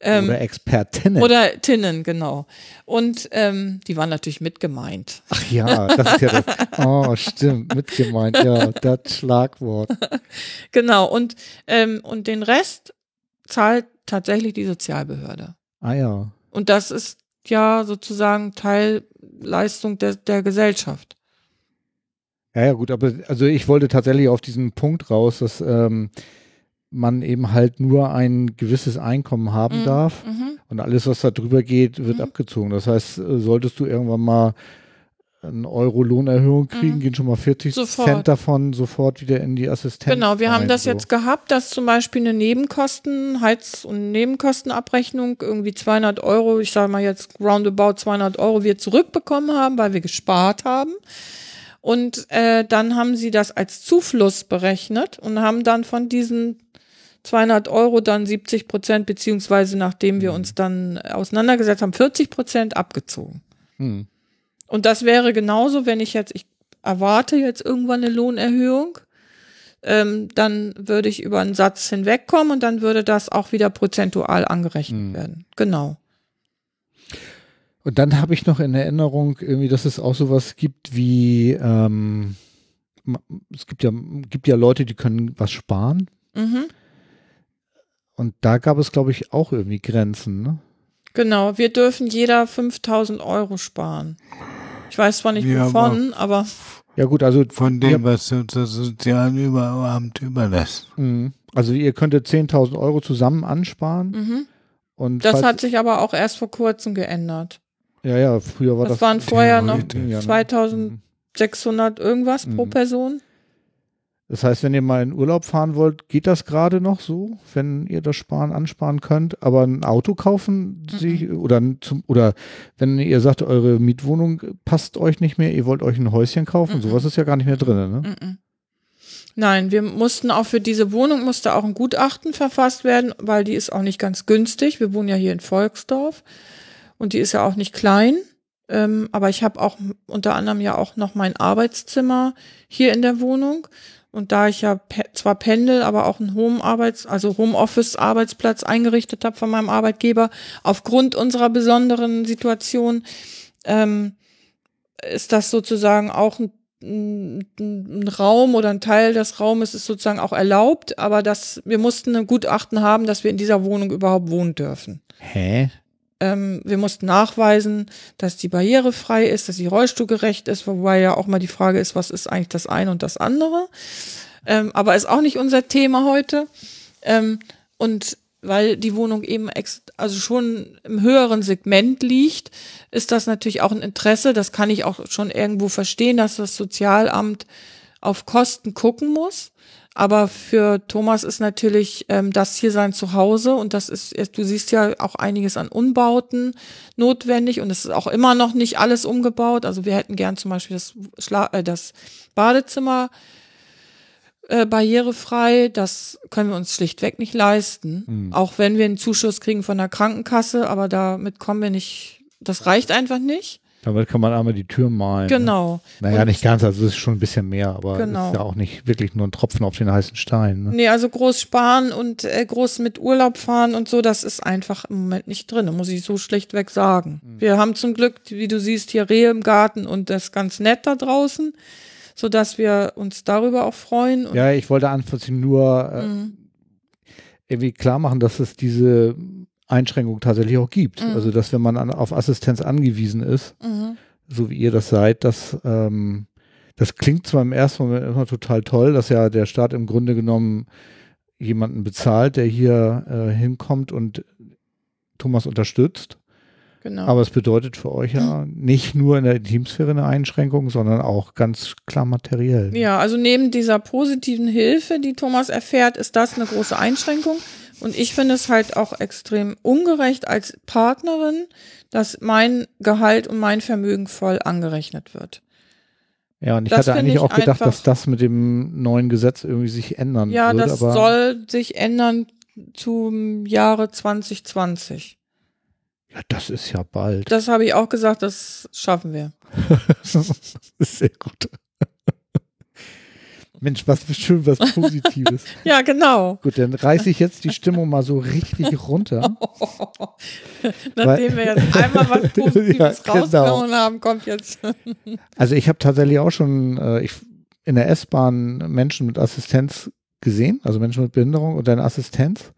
A: Ähm, oder Expertinnen.
C: Oder Tinnen, genau. Und ähm, die waren natürlich mitgemeint.
A: Ach ja, das ist ja das. Oh, stimmt, mitgemeint, ja, das Schlagwort.
C: Genau, und, ähm, und den Rest zahlt tatsächlich die Sozialbehörde.
A: Ah ja.
C: Und das ist ja sozusagen Teilleistung der, der Gesellschaft.
A: Ja, ja, gut, aber also ich wollte tatsächlich auf diesen Punkt raus, dass ähm, man eben halt nur ein gewisses Einkommen haben mhm. darf mhm. und alles, was da drüber geht, wird mhm. abgezogen. Das heißt, äh, solltest du irgendwann mal eine Euro Lohnerhöhung kriegen, mhm. gehen schon mal 40 sofort. Cent davon sofort wieder in die Assistenz.
C: Genau, wir rein, haben das so. jetzt gehabt, dass zum Beispiel eine Nebenkosten, Heiz- und Nebenkostenabrechnung irgendwie 200 Euro, ich sage mal jetzt roundabout 200 Euro wir zurückbekommen haben, weil wir gespart haben. Und äh, dann haben sie das als Zufluss berechnet und haben dann von diesen 200 Euro dann 70 Prozent, beziehungsweise nachdem wir mhm. uns dann auseinandergesetzt haben, 40 Prozent abgezogen. Mhm. Und das wäre genauso, wenn ich jetzt, ich erwarte jetzt irgendwann eine Lohnerhöhung, ähm, dann würde ich über einen Satz hinwegkommen und dann würde das auch wieder prozentual angerechnet mhm. werden. Genau.
A: Und dann habe ich noch in Erinnerung irgendwie, dass es auch sowas gibt wie, ähm, es gibt ja, gibt ja Leute, die können was sparen. Mhm. Und da gab es, glaube ich, auch irgendwie Grenzen, ne?
C: Genau, wir dürfen jeder 5000 Euro sparen. Ich weiß zwar nicht ja, wovon, aber, aber.
A: Ja, gut, also.
B: Von dem, was uns das Sozialamt überlässt.
A: Mhm. Also, ihr könntet 10.000 Euro zusammen ansparen. Mhm.
C: Und das hat sich aber auch erst vor kurzem geändert.
A: Ja, ja, früher war
C: das.
A: Das
C: waren vorher noch 2600 irgendwas mhm. pro Person.
A: Das heißt, wenn ihr mal in Urlaub fahren wollt, geht das gerade noch so, wenn ihr das sparen, ansparen könnt. Aber ein Auto kaufen sie oder zum, oder wenn ihr sagt, eure Mietwohnung passt euch nicht mehr, ihr wollt euch ein Häuschen kaufen,
C: Mhm.
A: sowas ist ja gar nicht mehr drin, ne?
C: Mhm. Nein, wir mussten auch für diese Wohnung musste auch ein Gutachten verfasst werden, weil die ist auch nicht ganz günstig. Wir wohnen ja hier in Volksdorf und die ist ja auch nicht klein. Ähm, aber ich habe auch unter anderem ja auch noch mein Arbeitszimmer hier in der Wohnung. Und da ich ja pe zwar pendel, aber auch einen Home-Arbeits-, also Homeoffice-Arbeitsplatz eingerichtet habe von meinem Arbeitgeber, aufgrund unserer besonderen Situation, ähm, ist das sozusagen auch ein, ein, ein Raum oder ein Teil des Raumes ist sozusagen auch erlaubt, aber das, wir mussten ein Gutachten haben, dass wir in dieser Wohnung überhaupt wohnen dürfen.
A: Hä?
C: Ähm, wir mussten nachweisen, dass die barrierefrei ist, dass sie rollstuhlgerecht ist, wobei ja auch mal die Frage ist, was ist eigentlich das eine und das andere. Ähm, aber ist auch nicht unser Thema heute. Ähm, und weil die Wohnung eben ex also schon im höheren Segment liegt, ist das natürlich auch ein Interesse. Das kann ich auch schon irgendwo verstehen, dass das Sozialamt auf Kosten gucken muss. Aber für Thomas ist natürlich ähm, das hier sein Zuhause und das ist, du siehst ja auch einiges an Umbauten notwendig und es ist auch immer noch nicht alles umgebaut. Also wir hätten gern zum Beispiel das, Schla äh, das Badezimmer äh, barrierefrei. Das können wir uns schlichtweg nicht leisten.
A: Hm.
C: Auch wenn wir einen Zuschuss kriegen von der Krankenkasse, aber damit kommen wir nicht, das reicht einfach nicht.
A: Damit kann man einmal die Tür malen. Ne?
C: Genau.
A: Naja,
C: Und-
A: nicht ganz, also es ist schon ein bisschen mehr, aber
C: Genau.
A: ist ja auch nicht wirklich nur ein Tropfen auf den heißen Stein. Ne?
C: Nee, also groß sparen und äh, groß mit Urlaub fahren und so, das ist einfach im Moment nicht drin, muss ich so schlichtweg sagen. Wir haben zum Glück, wie du siehst, hier Rehe im Garten und das ist ganz nett da draußen, so dass wir uns darüber auch freuen.
A: Ja, ich wollte anfangs nur äh,
C: Mhm.
A: irgendwie klar machen, dass es diese Einschränkung tatsächlich auch gibt.
C: Mhm.
A: Also, dass wenn man an, auf Assistenz angewiesen ist,
C: Mhm.
A: so wie ihr das seid, dass ähm, das klingt zwar im ersten Moment immer total toll, dass ja der Staat im Grunde genommen jemanden bezahlt, der hier äh, hinkommt und Thomas unterstützt.
C: Genau.
A: Aber es bedeutet für euch ja nicht nur in der Intimsphäre eine Einschränkung, sondern auch ganz klar materiell.
C: Ja, also neben dieser positiven Hilfe, die Thomas erfährt, ist das eine große Einschränkung. Und ich finde es halt auch extrem ungerecht als Partnerin, dass mein Gehalt und mein Vermögen voll angerechnet wird.
A: Ja, und ich
C: Das
A: hatte eigentlich
C: ich
A: auch gedacht, dass das mit dem neuen Gesetz irgendwie sich ändern
C: Ja,
A: wird.
C: das
A: aber
C: soll sich ändern zum Jahre 2020.
A: ja, das ist ja bald.
C: Das habe ich auch gesagt, das schaffen wir.
A: das ist sehr gut. Mensch, was schön, was Positives.
C: Ja, genau.
A: Gut, dann reiße ich jetzt die Stimmung mal so richtig runter.
C: Nachdem wir jetzt einmal was Positives
A: Ja, genau.
C: rausgehauen haben, kommt jetzt.
A: Also ich habe tatsächlich auch schon äh, ich, in der S-Bahn Menschen mit Assistenz gesehen, also Menschen mit Behinderung und eine Assistenz.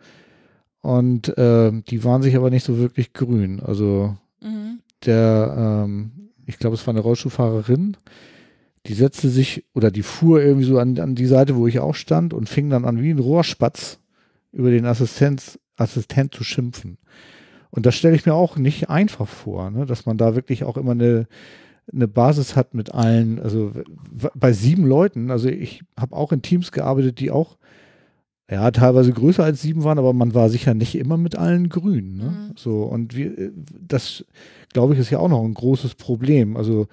A: Und äh, die waren sich aber nicht so wirklich grün. Also
C: Mhm.
A: der, ähm, ich glaube, es war eine Rollstuhlfahrerin, die setzte sich oder die fuhr irgendwie so an, an die Seite, wo ich auch stand und fing dann an, wie ein Rohrspatz über den Assistenz, Assistent zu schimpfen. Und das stelle ich mir auch nicht einfach vor, ne? dass man da wirklich auch immer eine, eine Basis hat mit allen, also bei sieben Leuten, also ich habe auch in Teams gearbeitet, die auch ja, teilweise größer als sieben waren, aber man war sicher nicht immer mit allen grün. Ne?
C: Mhm.
A: So, und wir, äh, das, glaube ich, ist ja auch noch ein großes Problem. Also,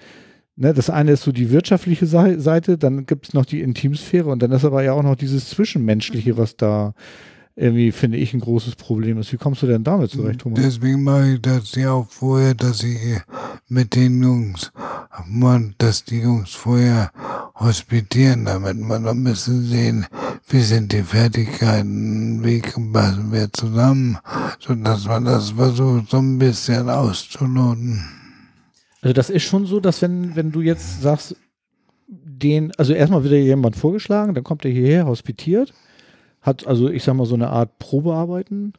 A: ne, das eine ist so die wirtschaftliche Sei- Seite, dann gibt es noch die Intimsphäre und dann ist aber ja auch noch dieses Zwischenmenschliche, was da irgendwie, finde ich, ein großes Problem ist. Wie kommst du denn damit zurecht, Thomas?
B: Deswegen mache ich das ja auch vorher, dass ich mit den Jungs, man, dass die Jungs vorher hospitieren, damit man ein bisschen sehen, wie sind die Fertigkeiten, wie passen wir zusammen, sodass man das versucht, so ein bisschen auszuloten.
A: Also das ist schon so, dass wenn, wenn du jetzt sagst, den, also erstmal wird dir jemand vorgeschlagen, dann kommt er hierher, hospitiert, hat also, ich sag mal, so eine Art Probearbeiten.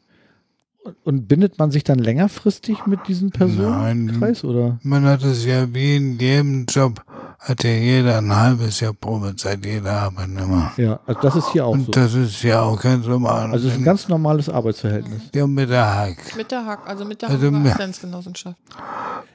A: Und, bindet man sich dann längerfristig mit diesen Personenkreis oder?
B: Man hat es ja wie in jedem Job hat ja jeder ein halbes Jahr Probezeit, jeder Arbeitnehmer.
A: Ja, also das ist hier auch
B: Und
A: so.
B: das ist ja auch ganz normal.
A: Also es ist ein ganz normales Arbeitsverhältnis.
B: ja, mit der Hack.
C: Mit der Hack, also mit der
B: Also mehr-
C: Assistenzgenossenschaft.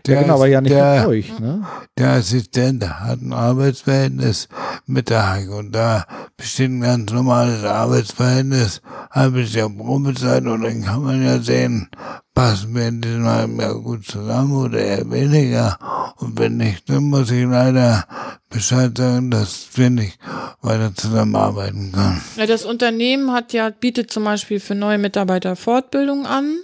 B: Der,
A: ja, genau, aber ja nicht
B: der,
A: mit euch, ne?
B: Der Assistent hat ein Arbeitsverhältnis mit der Hack und da besteht ein ganz normales Arbeitsverhältnis, halbes Jahr Probezeit und dann kann man ja sehen, passen wir in diesem halben Jahr gut zusammen oder eher weniger. Und wenn nicht, dann muss ich leider Bescheid sagen, dass wir nicht weiter zusammenarbeiten können.
C: Ja, das Unternehmen hat ja, bietet zum Beispiel für neue Mitarbeiter Fortbildung an.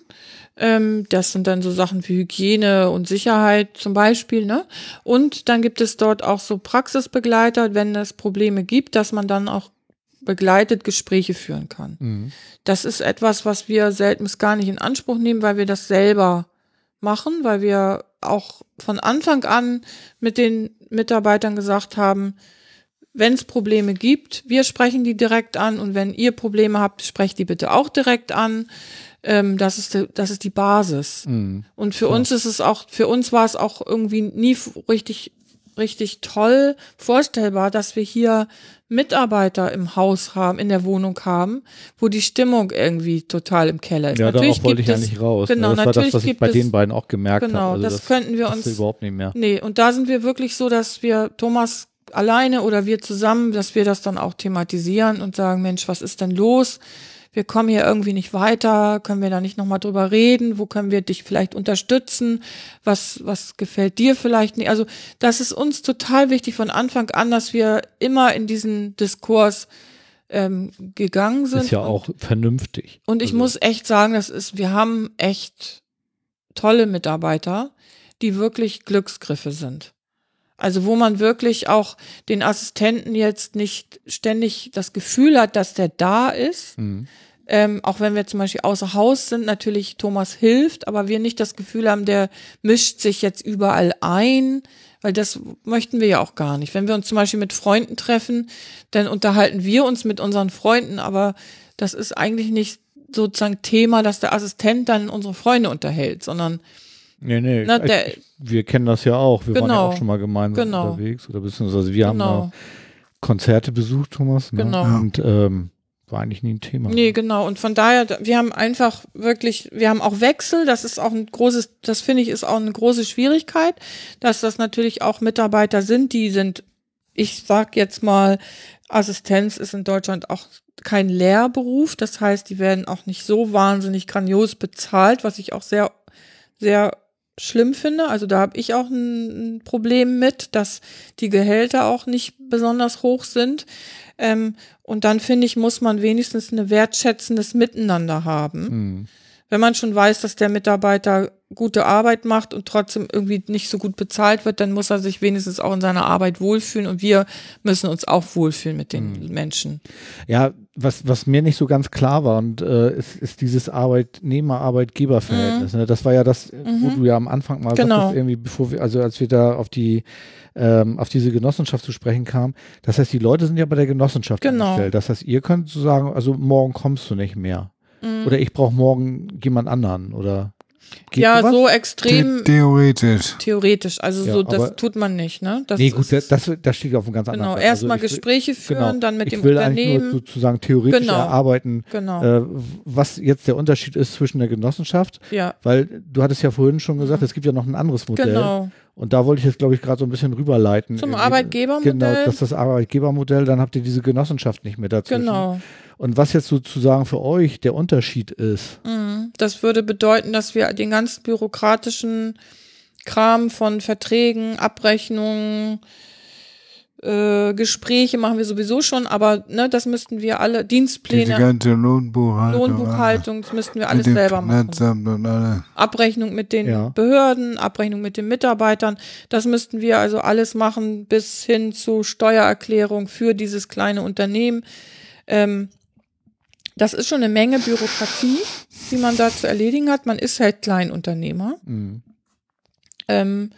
C: Ähm, das sind dann so Sachen wie Hygiene und Sicherheit zum Beispiel, ne? Und dann gibt es dort auch so Praxisbegleiter, wenn es Probleme gibt, dass man dann auch begleitet Gespräche führen kann.
A: Mhm.
C: Das ist etwas, was wir selten bis gar nicht in Anspruch nehmen, weil wir das selber machen, weil wir auch von Anfang an mit den Mitarbeitern gesagt haben, wenn es Probleme gibt, wir sprechen die direkt an und wenn ihr Probleme habt, sprecht die bitte auch direkt an. Ähm, das ist die, das ist die Basis.
A: Mhm.
C: Und für uns ist es auch, für uns war es auch irgendwie nie richtig, richtig toll vorstellbar, dass wir hier Mitarbeiter im Haus haben, in der Wohnung haben, wo die Stimmung irgendwie total im Keller ist.
A: Ja,
C: natürlich
A: darauf wollte ich
C: es,
A: eigentlich raus.
C: Genau,
A: das war das,
C: natürlich
A: was ich bei
C: es,
A: den beiden auch gemerkt
C: genau,
A: habe. Also
C: das könnten wir uns-
A: überhaupt nicht mehr.
C: Nee, und da sind wir wirklich so, dass wir Thomas alleine oder wir zusammen, dass wir das dann auch thematisieren und sagen, Mensch, was ist denn los? Wir kommen hier irgendwie nicht weiter, können wir da nicht nochmal drüber reden? Wo können wir dich vielleicht unterstützen? Was, was gefällt dir vielleicht nicht? Also, das ist uns total wichtig von Anfang an, dass wir immer in diesen Diskurs ähm, gegangen sind.
A: Ist ja
C: und-
A: auch vernünftig.
C: und ich
A: Also,
C: muss echt sagen, das ist, wir haben echt tolle Mitarbeiter, die wirklich Glücksgriffe sind. Also wo man wirklich auch den Assistenten jetzt nicht ständig das Gefühl hat, dass der da ist.
A: Mhm.
C: Ähm, auch wenn wir zum Beispiel außer Haus sind, natürlich Thomas hilft, aber wir nicht das Gefühl haben, der mischt sich jetzt überall ein, weil das möchten wir ja auch gar nicht. Wenn wir uns zum Beispiel mit Freunden treffen, dann unterhalten wir uns mit unseren Freunden, aber das ist eigentlich nicht sozusagen Thema, dass der Assistent dann unsere Freunde unterhält, sondern
A: Nee, nee.
C: Na,
A: ich,
C: der-
A: wir kennen das ja auch. Wir waren ja
C: Genau.
A: auch schon mal gemeinsam
C: Genau.
A: unterwegs. Oder beziehungsweise wir haben
C: genau.
A: mal Konzerte besucht, Thomas. Ne?
C: Genau.
A: Und ähm, war eigentlich nie ein Thema.
C: Nee, genau. Und von daher, wir haben einfach wirklich, wir haben auch Wechsel. Das ist auch ein großes, das finde ich, ist auch eine große Schwierigkeit, dass das natürlich auch Mitarbeiter sind, die sind, ich sag jetzt mal, Assistenz ist in Deutschland auch kein Lehrberuf. Das heißt, die werden auch nicht so wahnsinnig grandios bezahlt, was ich auch sehr, sehr schlimm finde. Also da habe ich auch ein, ein Problem mit, dass die Gehälter auch nicht besonders hoch sind. Ähm, und dann finde ich, muss man wenigstens eine wertschätzendes Miteinander haben.
A: Mhm.
C: Wenn man schon weiß, dass der Mitarbeiter gute Arbeit macht und trotzdem irgendwie nicht so gut bezahlt wird, dann muss er sich wenigstens auch in seiner Arbeit wohlfühlen und wir müssen uns auch wohlfühlen mit den Menschen.
A: Ja, was, was mir nicht so ganz klar war, und äh, ist, ist dieses Arbeitnehmer-Arbeitgeber-Verhältnis. Ne? Das war ja das, wo du ja am Anfang mal
C: Mhm. Genau.
A: sagtest, irgendwie, bevor wir, also als wir da auf die ähm, auf diese Genossenschaft zu sprechen kamen. Das heißt, die Leute sind ja bei der Genossenschaft
C: Genau.
A: angestellt. Das heißt, ihr könnt so sagen, also morgen kommst du nicht mehr.
C: Mhm.
A: Oder ich brauche morgen jemand anderen. Oder geht
C: ja,
A: sowas?
C: so
B: The
C: extrem
B: theoretisch.
C: theoretisch. Also
A: Ja,
C: so, das tut man nicht, ne? Das
A: Nee, gut, das,
C: ist,
A: das, das steht auf einem ganz anderen
C: genau. Erstmal
A: Also will-
C: Gespräche führen,
A: genau.
C: dann mit
A: ich
C: dem
A: will eigentlich nur
C: Unternehmen.
A: sozusagen theoretisch
C: Genau.
A: erarbeiten,
C: genau.
A: äh, was jetzt der Unterschied ist zwischen der Genossenschaft,
C: ja,
A: weil du hattest ja vorhin schon gesagt, es gibt ja noch ein anderes Modell.
C: genau.
A: Und da wollte ich jetzt, glaube ich, gerade so ein bisschen rüberleiten.
C: Zum
A: Irgendwie.
C: Arbeitgebermodell.
A: Genau, das ist das Arbeitgebermodell, dann habt ihr diese Genossenschaft nicht mehr dazu.
C: Genau.
A: Und was jetzt sozusagen für euch der Unterschied ist.
C: Mhm. Das würde bedeuten, dass wir den ganzen bürokratischen Kram von Verträgen, Abrechnungen, äh, Gespräche machen wir sowieso schon, aber ne, das müssten wir alle,
B: Diese
C: Dienstpläne,
B: ganze Lohnbuchhaltung.
C: Lohnbuchhaltung, das müssten wir alles selber machen.
B: Alles.
C: Abrechnung mit den
A: Ja.
C: Behörden, Abrechnung mit den Mitarbeitern. Das müssten wir also alles machen bis hin zu Steuererklärung für dieses kleine Unternehmen. Ähm, das ist schon eine Menge Bürokratie, die man da zu erledigen hat. Man ist halt Kleinunternehmer.
A: Mhm.
C: Ähm,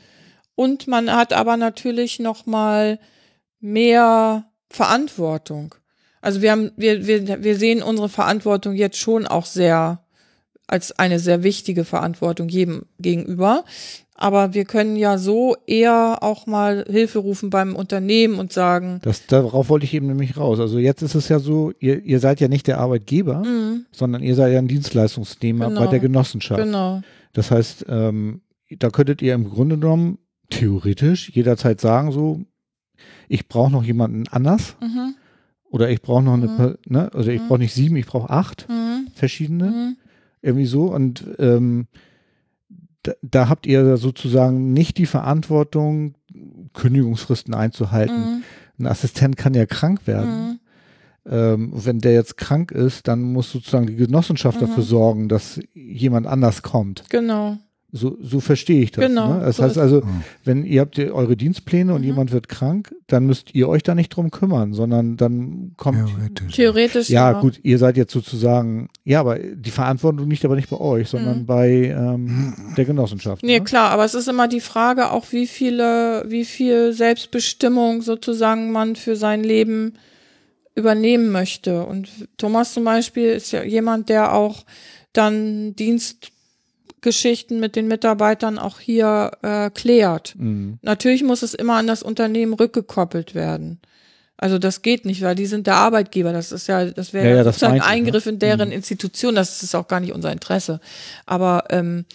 C: und man hat aber natürlich noch mal mehr Verantwortung. Also wir haben, wir, wir, wir sehen unsere Verantwortung jetzt schon auch sehr als eine sehr wichtige Verantwortung jedem gegenüber. Aber wir können ja so eher auch mal Hilfe rufen beim Unternehmen und sagen,
A: Das, darauf wollte ich eben nämlich raus. Also jetzt ist es ja so, ihr, ihr seid ja nicht der Arbeitgeber,
C: mhm,
A: sondern ihr seid ja ein Dienstleistungsnehmer
C: Genau.
A: bei der Genossenschaft.
C: genau,
A: Das heißt, ähm, da könntet ihr im Grunde genommen theoretisch jederzeit sagen, so, ich brauche noch jemanden anders
C: mhm,
A: oder ich brauche noch eine,
C: Mhm.
A: Ne, also ich
C: Mhm.
A: brauche nicht sieben, ich brauche acht
C: mhm,
A: verschiedene,
C: mhm,
A: irgendwie so und ähm, da, da habt ihr sozusagen nicht die Verantwortung, Kündigungsfristen einzuhalten.
C: mhm,
A: Ein Assistent kann ja krank werden.
C: mhm,
A: Ähm, wenn der jetzt krank ist, dann muss sozusagen die Genossenschaft
C: Mhm.
A: dafür sorgen, dass jemand anders kommt.
C: genau,
A: So, so verstehe ich das.
C: Genau,
A: Ne? Das
C: so
A: heißt also,
B: Mhm.
A: wenn ihr habt ihr eure Dienstpläne und
C: Mhm.
A: jemand wird krank, dann müsst ihr euch da nicht drum kümmern, sondern dann kommt.
B: Theoretisch.
C: theoretisch.
A: Ja, gut, ihr seid jetzt sozusagen, ja, aber die Verantwortung liegt aber nicht bei euch, sondern
C: Mhm.
A: bei ähm, der Genossenschaft.
C: Nee,
A: ne?
C: klar, aber es ist immer die Frage auch, wie viele, wie viel Selbstbestimmung sozusagen man für sein Leben übernehmen möchte. Und Thomas zum Beispiel ist ja jemand, der auch dann Dienstgeschichten mit den Mitarbeitern auch hier äh, klärt.
A: Mhm.
C: Natürlich muss es immer an das Unternehmen rückgekoppelt werden. Also das geht nicht, weil die sind der Arbeitgeber. Das ist ja, das wäre
A: Ja,
C: ja,
A: das
C: sozusagen
A: meinte ich, ne?
C: Eingriff in deren
A: Mhm.
C: Institution. Das ist auch gar nicht unser Interesse. Aber ähm,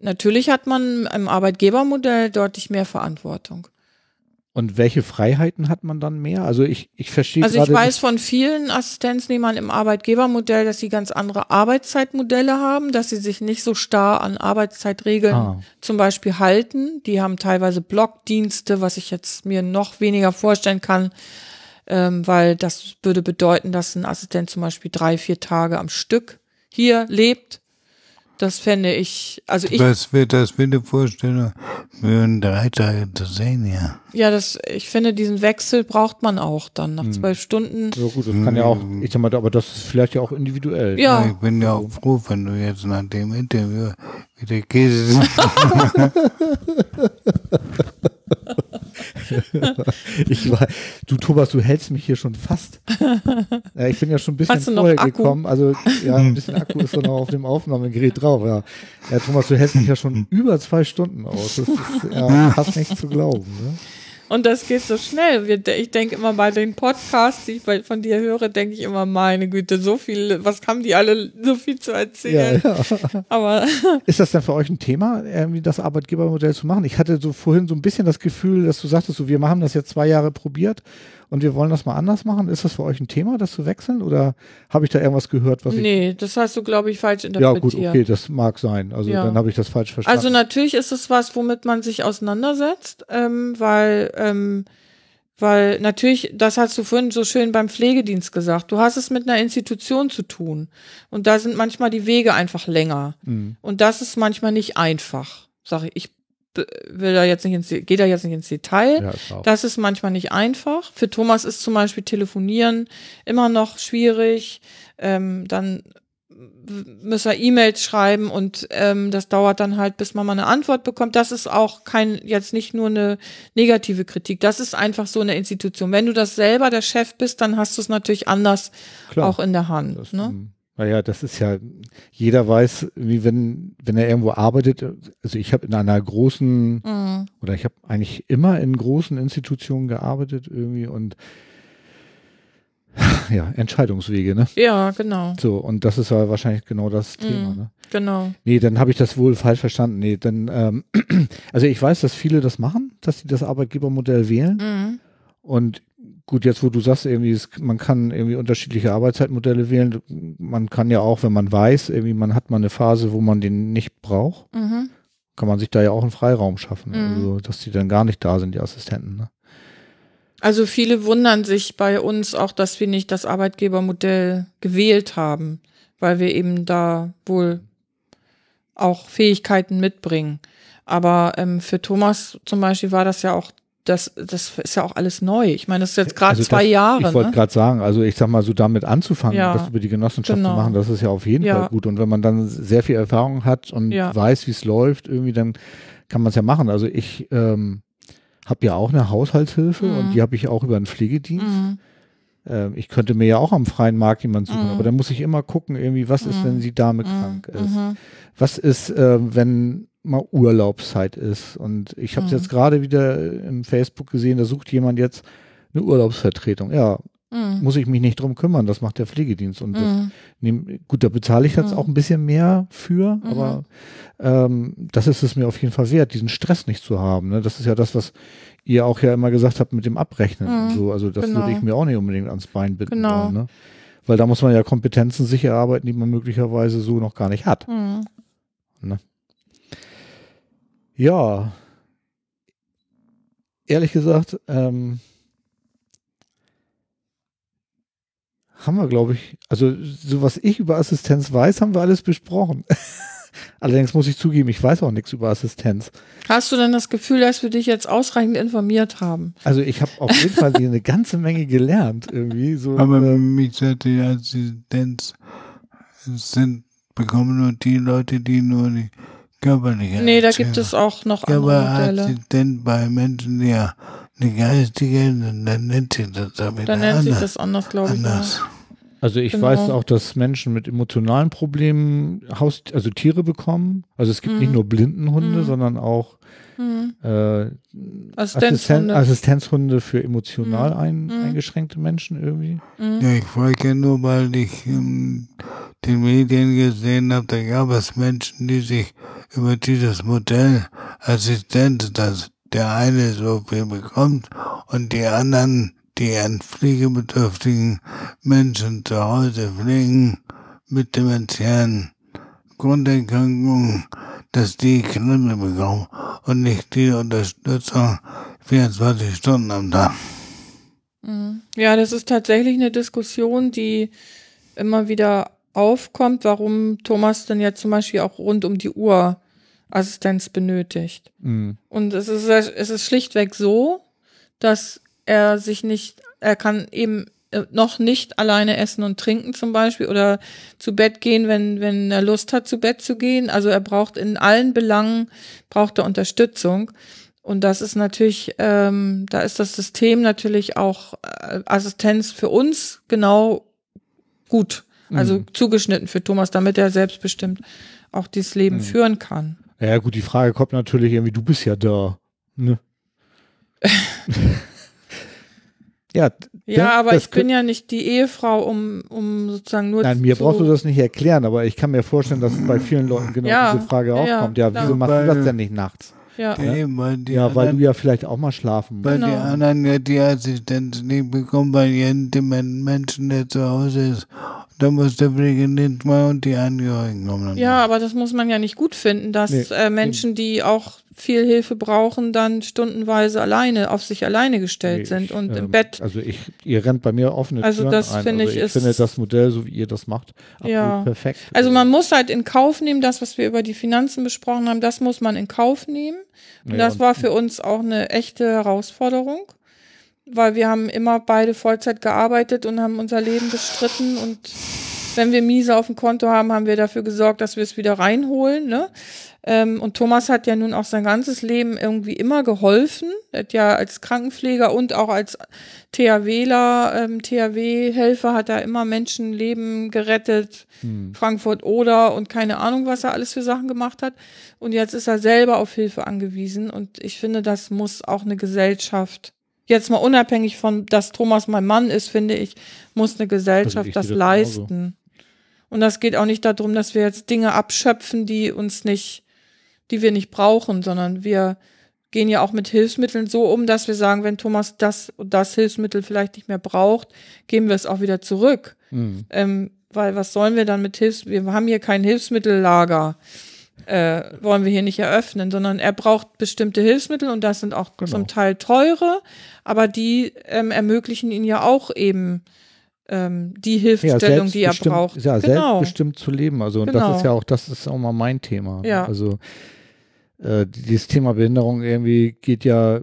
C: natürlich hat man im Arbeitgebermodell deutlich mehr Verantwortung.
A: Und welche Freiheiten hat man dann mehr? Also ich, ich verstehe
C: Also ich weiß von vielen Assistenznehmern im Arbeitgebermodell, dass sie ganz andere Arbeitszeitmodelle haben, dass sie sich nicht so starr an Arbeitszeitregeln
A: Ah.
C: zum Beispiel halten. Die haben teilweise Blockdienste, was ich jetzt mir noch weniger vorstellen kann, ähm, weil das würde bedeuten, dass ein Assistent zum Beispiel drei, vier Tage am Stück hier lebt. Das fände ich, also ich,
B: Was wird das für eine Vorstellung für einen drei Tage zu sehen, ja?
C: ja, das, ich finde, diesen Wechsel braucht man auch dann nach zwölf Stunden.
A: Ja gut, das kann ja auch, ich sag mal, aber das ist vielleicht ja auch individuell.
C: Ja,
B: Ich bin ja auch froh, wenn du jetzt nach dem Interview wieder Käse
A: Ich war, du Thomas, du hältst mich hier schon fast. Ja, ich bin ja schon ein bisschen
C: Hast du noch
A: vorher
C: Akku?
A: gekommen. Also ja, ein bisschen Akku ist dann noch auf dem Aufnahmegerät drauf. Ja. ja, Thomas, du hältst mich ja schon über zwei Stunden aus. Das ist ja fast nicht zu glauben. Ne?
C: Und das geht so schnell. Ich denke immer bei den Podcasts, die ich von dir höre, denke ich immer, meine Güte, so viel, was haben die alle so viel zu
A: Ja,
C: erzählen?
A: ja.
C: Aber
A: Ist das denn für euch ein Thema, irgendwie das Arbeitgebermodell zu machen? Ich hatte so vorhin so ein bisschen das Gefühl, dass du sagtest, so, wir haben das jetzt zwei Jahre probiert und wir wollen das mal anders machen. Ist das für euch ein Thema, das zu wechseln? Oder habe ich da irgendwas gehört, was ich
C: nee, das hast du, glaube ich, falsch
A: Ja,
C: interpretiert.
A: gut, okay, das mag sein. Also
C: Ja.
A: dann habe ich das falsch verstanden.
C: Also natürlich ist es was, womit man sich auseinandersetzt, ähm, weil, ähm, weil natürlich, das hast du vorhin so schön beim Pflegedienst gesagt, du hast es mit einer Institution zu tun. Und da sind manchmal die Wege einfach länger.
A: Mhm.
C: Und das ist manchmal nicht einfach. Sag ich, will da jetzt nicht ins, gehe da jetzt nicht ins Detail.
A: ja, ist.
C: Das ist manchmal nicht einfach. Für Thomas ist zum Beispiel Telefonieren immer noch schwierig. Ähm, dann muss er E-Mails schreiben und ähm, das dauert dann halt, bis man mal eine Antwort bekommt. Das ist auch kein, jetzt nicht nur eine negative Kritik. Das ist einfach so eine Institution. Wenn du das selber der Chef bist, dann hast du es natürlich anders
A: Klar.
C: auch in der Hand.
A: Das,
C: ne?
A: Naja, das ist ja, jeder weiß, wie wenn, wenn er irgendwo arbeitet, also ich habe in einer großen,
C: Mhm.
A: oder ich habe eigentlich immer in großen Institutionen gearbeitet irgendwie und ja, Entscheidungswege, ne?
C: Ja, genau.
A: So, und das ist ja wahrscheinlich genau das Thema,
C: Mhm.
A: ne?
C: Genau.
A: Nee, dann habe ich das wohl falsch verstanden. Nee, dann, ähm, also ich weiß, dass viele das machen, dass sie das Arbeitgebermodell wählen.
C: Mhm.
A: Und gut, jetzt wo du sagst, irgendwie, es, man kann irgendwie unterschiedliche Arbeitszeitmodelle wählen. Man kann ja auch, wenn man weiß, irgendwie, man hat mal eine Phase, wo man den nicht braucht,
C: Mhm.
A: kann man sich da ja auch einen Freiraum schaffen.
C: Mhm.
A: Also, dass die dann gar nicht da sind, die Assistenten. Ne?
C: Also viele wundern sich bei uns auch, dass wir nicht das Arbeitgebermodell gewählt haben, weil wir eben da wohl auch Fähigkeiten mitbringen. Aber ähm, für Thomas zum Beispiel war das ja auch, das, das ist ja auch alles neu. Ich meine, das ist jetzt gerade
A: Also
C: zwei
A: das,
C: Jahre.
A: Ich wollte
C: Ne?
A: gerade sagen, also ich sag mal, so damit anzufangen,
C: Ja,
A: das über die Genossenschaft
C: genau.
A: zu machen, das ist ja auf jeden
C: Ja.
A: Fall gut. Und wenn man dann sehr viel Erfahrung hat und
C: Ja.
A: weiß, wie es läuft, irgendwie, dann kann man es ja machen. Also ich ähm, habe ja auch eine Haushaltshilfe
C: Mhm.
A: und die habe ich auch über einen Pflegedienst.
C: Mhm.
A: Ähm, ich könnte mir ja auch am freien Markt jemanden suchen,
C: Mhm.
A: aber dann muss ich immer gucken, irgendwie, was ist,
C: Mhm.
A: wenn die Dame
C: Mhm.
A: krank ist?
C: Mhm.
A: Was ist, äh, wenn mal Urlaubszeit ist. Und ich habe es
C: Mhm.
A: jetzt gerade wieder im Facebook gesehen, da sucht jemand jetzt eine Urlaubsvertretung. Ja,
C: Mhm.
A: muss ich mich nicht drum kümmern, das macht der Pflegedienst. Und
C: Mhm.
A: nehm, gut, da bezahle ich jetzt
C: Mhm.
A: auch ein bisschen mehr für,
C: Mhm.
A: aber ähm, das ist es mir auf jeden Fall wert, diesen Stress nicht zu haben. Ne? Das ist ja das, was ihr auch ja immer gesagt habt mit dem Abrechnen und
C: Mhm.
A: so. Also das
C: Genau.
A: würde ich mir auch nicht unbedingt ans Bein binden
C: Genau.
A: wollen. Ne? Weil da muss man ja Kompetenzen sich erarbeiten, die man möglicherweise so noch gar nicht hat.
C: Mhm.
A: Ja. Ehrlich gesagt, ähm, haben wir, glaube ich, also so was ich über Assistenz weiß, haben wir alles besprochen. Allerdings muss ich zugeben, ich weiß auch nichts über Assistenz.
C: Hast du denn das Gefühl, dass wir dich jetzt ausreichend informiert haben?
A: Also ich habe auf jeden Fall hier eine ganze Menge gelernt irgendwie. So,
B: Aber
A: ähm,
B: mich sagte die Assistenz sind, bekommen nur die Leute, die nur die körperliche
C: Nee, da gibt es auch noch
B: Ja,
C: andere
B: aber
C: Modelle.
B: Assistent bei Menschen, die ja eine geistige, dann nennt sich das da wieder
C: Dann nennt sich
B: anders.
C: das anders, glaube ich.
B: anders.
C: Ja.
A: also ich
C: genau.
A: weiß auch, dass Menschen mit emotionalen Problemen Haus, also Tiere bekommen. Also es gibt
C: Mhm.
A: nicht nur Blindenhunde,
C: Mhm.
A: sondern auch
C: Mhm.
A: äh,
C: Assistenzhunde.
A: Assisten- Assistenzhunde für emotional
C: Mhm.
A: ein,
C: Mhm.
A: eingeschränkte Menschen irgendwie.
C: Mhm.
B: Ja, ich frage nur, weil ich in den Medien gesehen habe, da gab es Menschen, die sich über dieses Modell Assistenz, dass der eine so viel bekommt und die anderen, die an pflegebedürftigen Menschen zu Hause pflegen mit dementiellen Grunderkrankungen, dass die Krimme bekommen und nicht die Unterstützung 24 Stunden am Tag.
C: Mhm. Ja, das ist tatsächlich eine Diskussion, die immer wieder aufkommt, warum Thomas denn jetzt zum Beispiel auch rund um die Uhr Assistenz benötigt.
A: Mhm.
C: Und es ist, es ist schlichtweg so, dass er sich nicht, er kann eben äh, noch nicht alleine essen und trinken zum Beispiel oder zu Bett gehen, wenn, wenn er Lust hat, zu Bett zu gehen. Also er braucht in allen Belangen, braucht er Unterstützung. Und das ist natürlich, ähm, da ist das System natürlich auch äh, Assistenz für uns genau gut. Also
A: Mhm.
C: zugeschnitten für Thomas, damit er selbstbestimmt auch dieses Leben
A: Mhm.
C: führen kann.
A: Ja gut, die Frage kommt natürlich irgendwie, du bist ja da. Ne? ja,
C: Ja, aber ich bin ja nicht die Ehefrau, um, um sozusagen nur
A: Nein, mir
C: zu,
A: brauchst du das nicht erklären, aber ich kann mir vorstellen, dass bei vielen Leuten genau
C: Ja,
A: diese Frage
C: ja,
A: kommt. Ja, wieso machst du
B: Weil-
A: das denn nicht nachts?
C: Ja,
B: Ja, eben, weil die
A: ja, weil
B: anderen-
A: du ja vielleicht auch mal schlafen musst.
B: Weil
C: Genau.
B: die anderen ja die Assistenz nicht bekommen, bei jedem dementen Menschen, der zu Hause ist. Da muss der Pflegedienst mal und die Angehörigen kommen.
C: ja, aber das muss man ja nicht gut finden, dass
A: Nee,
C: äh, Menschen, die auch viel Hilfe brauchen, dann stundenweise alleine auf sich alleine gestellt
A: Nee,
C: sind
A: ich,
C: und im
A: ähm,
C: Bett.
A: Also ich, ihr rennt bei mir offene
C: Also
A: Türen
C: das
A: ein.
C: finde
A: also
C: ich
A: ich
C: ist-
A: finde das Modell, so wie ihr das macht, absolut
C: Ja.
A: perfekt.
C: Also man muss halt in Kauf nehmen, das, was wir über die Finanzen besprochen haben, das muss man in Kauf nehmen. Und
A: Ja,
C: das
A: und-
C: war für uns auch eine echte Herausforderung, weil wir haben immer beide Vollzeit gearbeitet und haben unser Leben bestritten und wenn wir Miese auf dem Konto haben, haben wir dafür gesorgt, dass wir es wieder reinholen. Ne? Ähm, und Thomas hat ja nun auch sein ganzes Leben irgendwie immer geholfen. Er hat ja als Krankenpfleger und auch als THWler, ähm, THW-Helfer hat er immer Menschenleben gerettet.
A: Hm.
C: Frankfurt oder und keine Ahnung, was er alles für Sachen gemacht hat. Und jetzt ist er selber auf Hilfe angewiesen. Und ich finde, das muss auch eine Gesellschaft, jetzt mal unabhängig von, dass Thomas mein Mann ist, finde ich, muss eine Gesellschaft
A: Also ich
C: das
A: das genauso.
C: leisten. Und das geht auch nicht darum, dass wir jetzt Dinge abschöpfen, die uns nicht, die wir nicht brauchen, sondern wir gehen ja auch mit Hilfsmitteln so um, dass wir sagen, wenn Thomas das und das Hilfsmittel vielleicht nicht mehr braucht, geben wir es auch wieder zurück.
A: Hm.
C: Ähm, weil was sollen wir dann mit Hilfs... Wir haben hier kein Hilfsmittellager, äh, wollen wir hier nicht eröffnen, sondern er braucht bestimmte Hilfsmittel und das sind auch
A: Genau.
C: zum Teil teure, aber die ähm, ermöglichen ihn ja auch eben ähm, die Hilfestellung, die er braucht.
A: Ja,
C: genau.
A: selbstbestimmt zu leben. Also und
C: Genau.
A: das ist ja auch, das ist auch mal mein Thema.
C: Ja.
A: Also äh, dieses Thema Behinderung irgendwie geht ja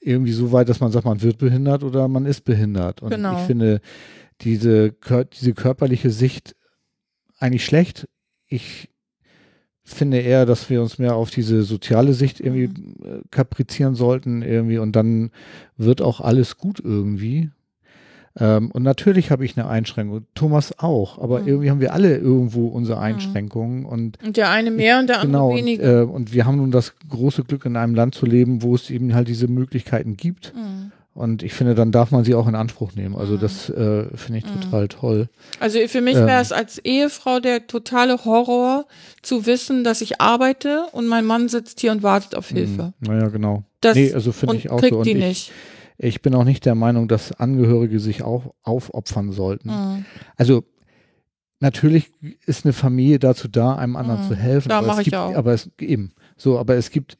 A: irgendwie so weit, dass man sagt, man wird behindert oder man ist behindert. Und
C: Genau.
A: ich finde diese, diese körperliche Sicht eigentlich schlecht. Ich finde eher, dass wir uns mehr auf diese soziale Sicht irgendwie
C: Mhm.
A: äh, kaprizieren sollten irgendwie und dann wird auch alles gut irgendwie. Ähm, und natürlich habe ich eine Einschränkung. Thomas auch, aber
C: Mhm.
A: irgendwie haben wir alle irgendwo unsere Einschränkungen und
C: Und der eine mehr und der andere
A: genau, und,
C: weniger.
A: äh, und wir haben nun das große Glück, in einem Land zu leben, wo es eben halt diese Möglichkeiten gibt.
C: Mhm.
A: Und ich finde, dann darf man sie auch in Anspruch nehmen. Also
C: Mhm.
A: das äh, finde ich
C: Mhm.
A: total toll.
C: Also für mich
A: Ähm.
C: wäre es als Ehefrau der totale Horror zu wissen, dass ich arbeite und mein Mann sitzt hier und wartet auf Hilfe.
A: Mhm. Naja, genau.
C: Das,
A: nee, also finde ich auch
C: kriegt
A: so. Und
C: die
A: ich,
C: nicht.
A: ich bin auch nicht der Meinung, dass Angehörige sich auch aufopfern sollten.
C: Mhm.
A: Also natürlich ist eine Familie dazu da, einem anderen
C: Mhm.
A: zu helfen.
C: Da
A: aber
C: mach
A: es
C: ich
A: gibt,
C: auch.
A: Aber es eben so, aber es gibt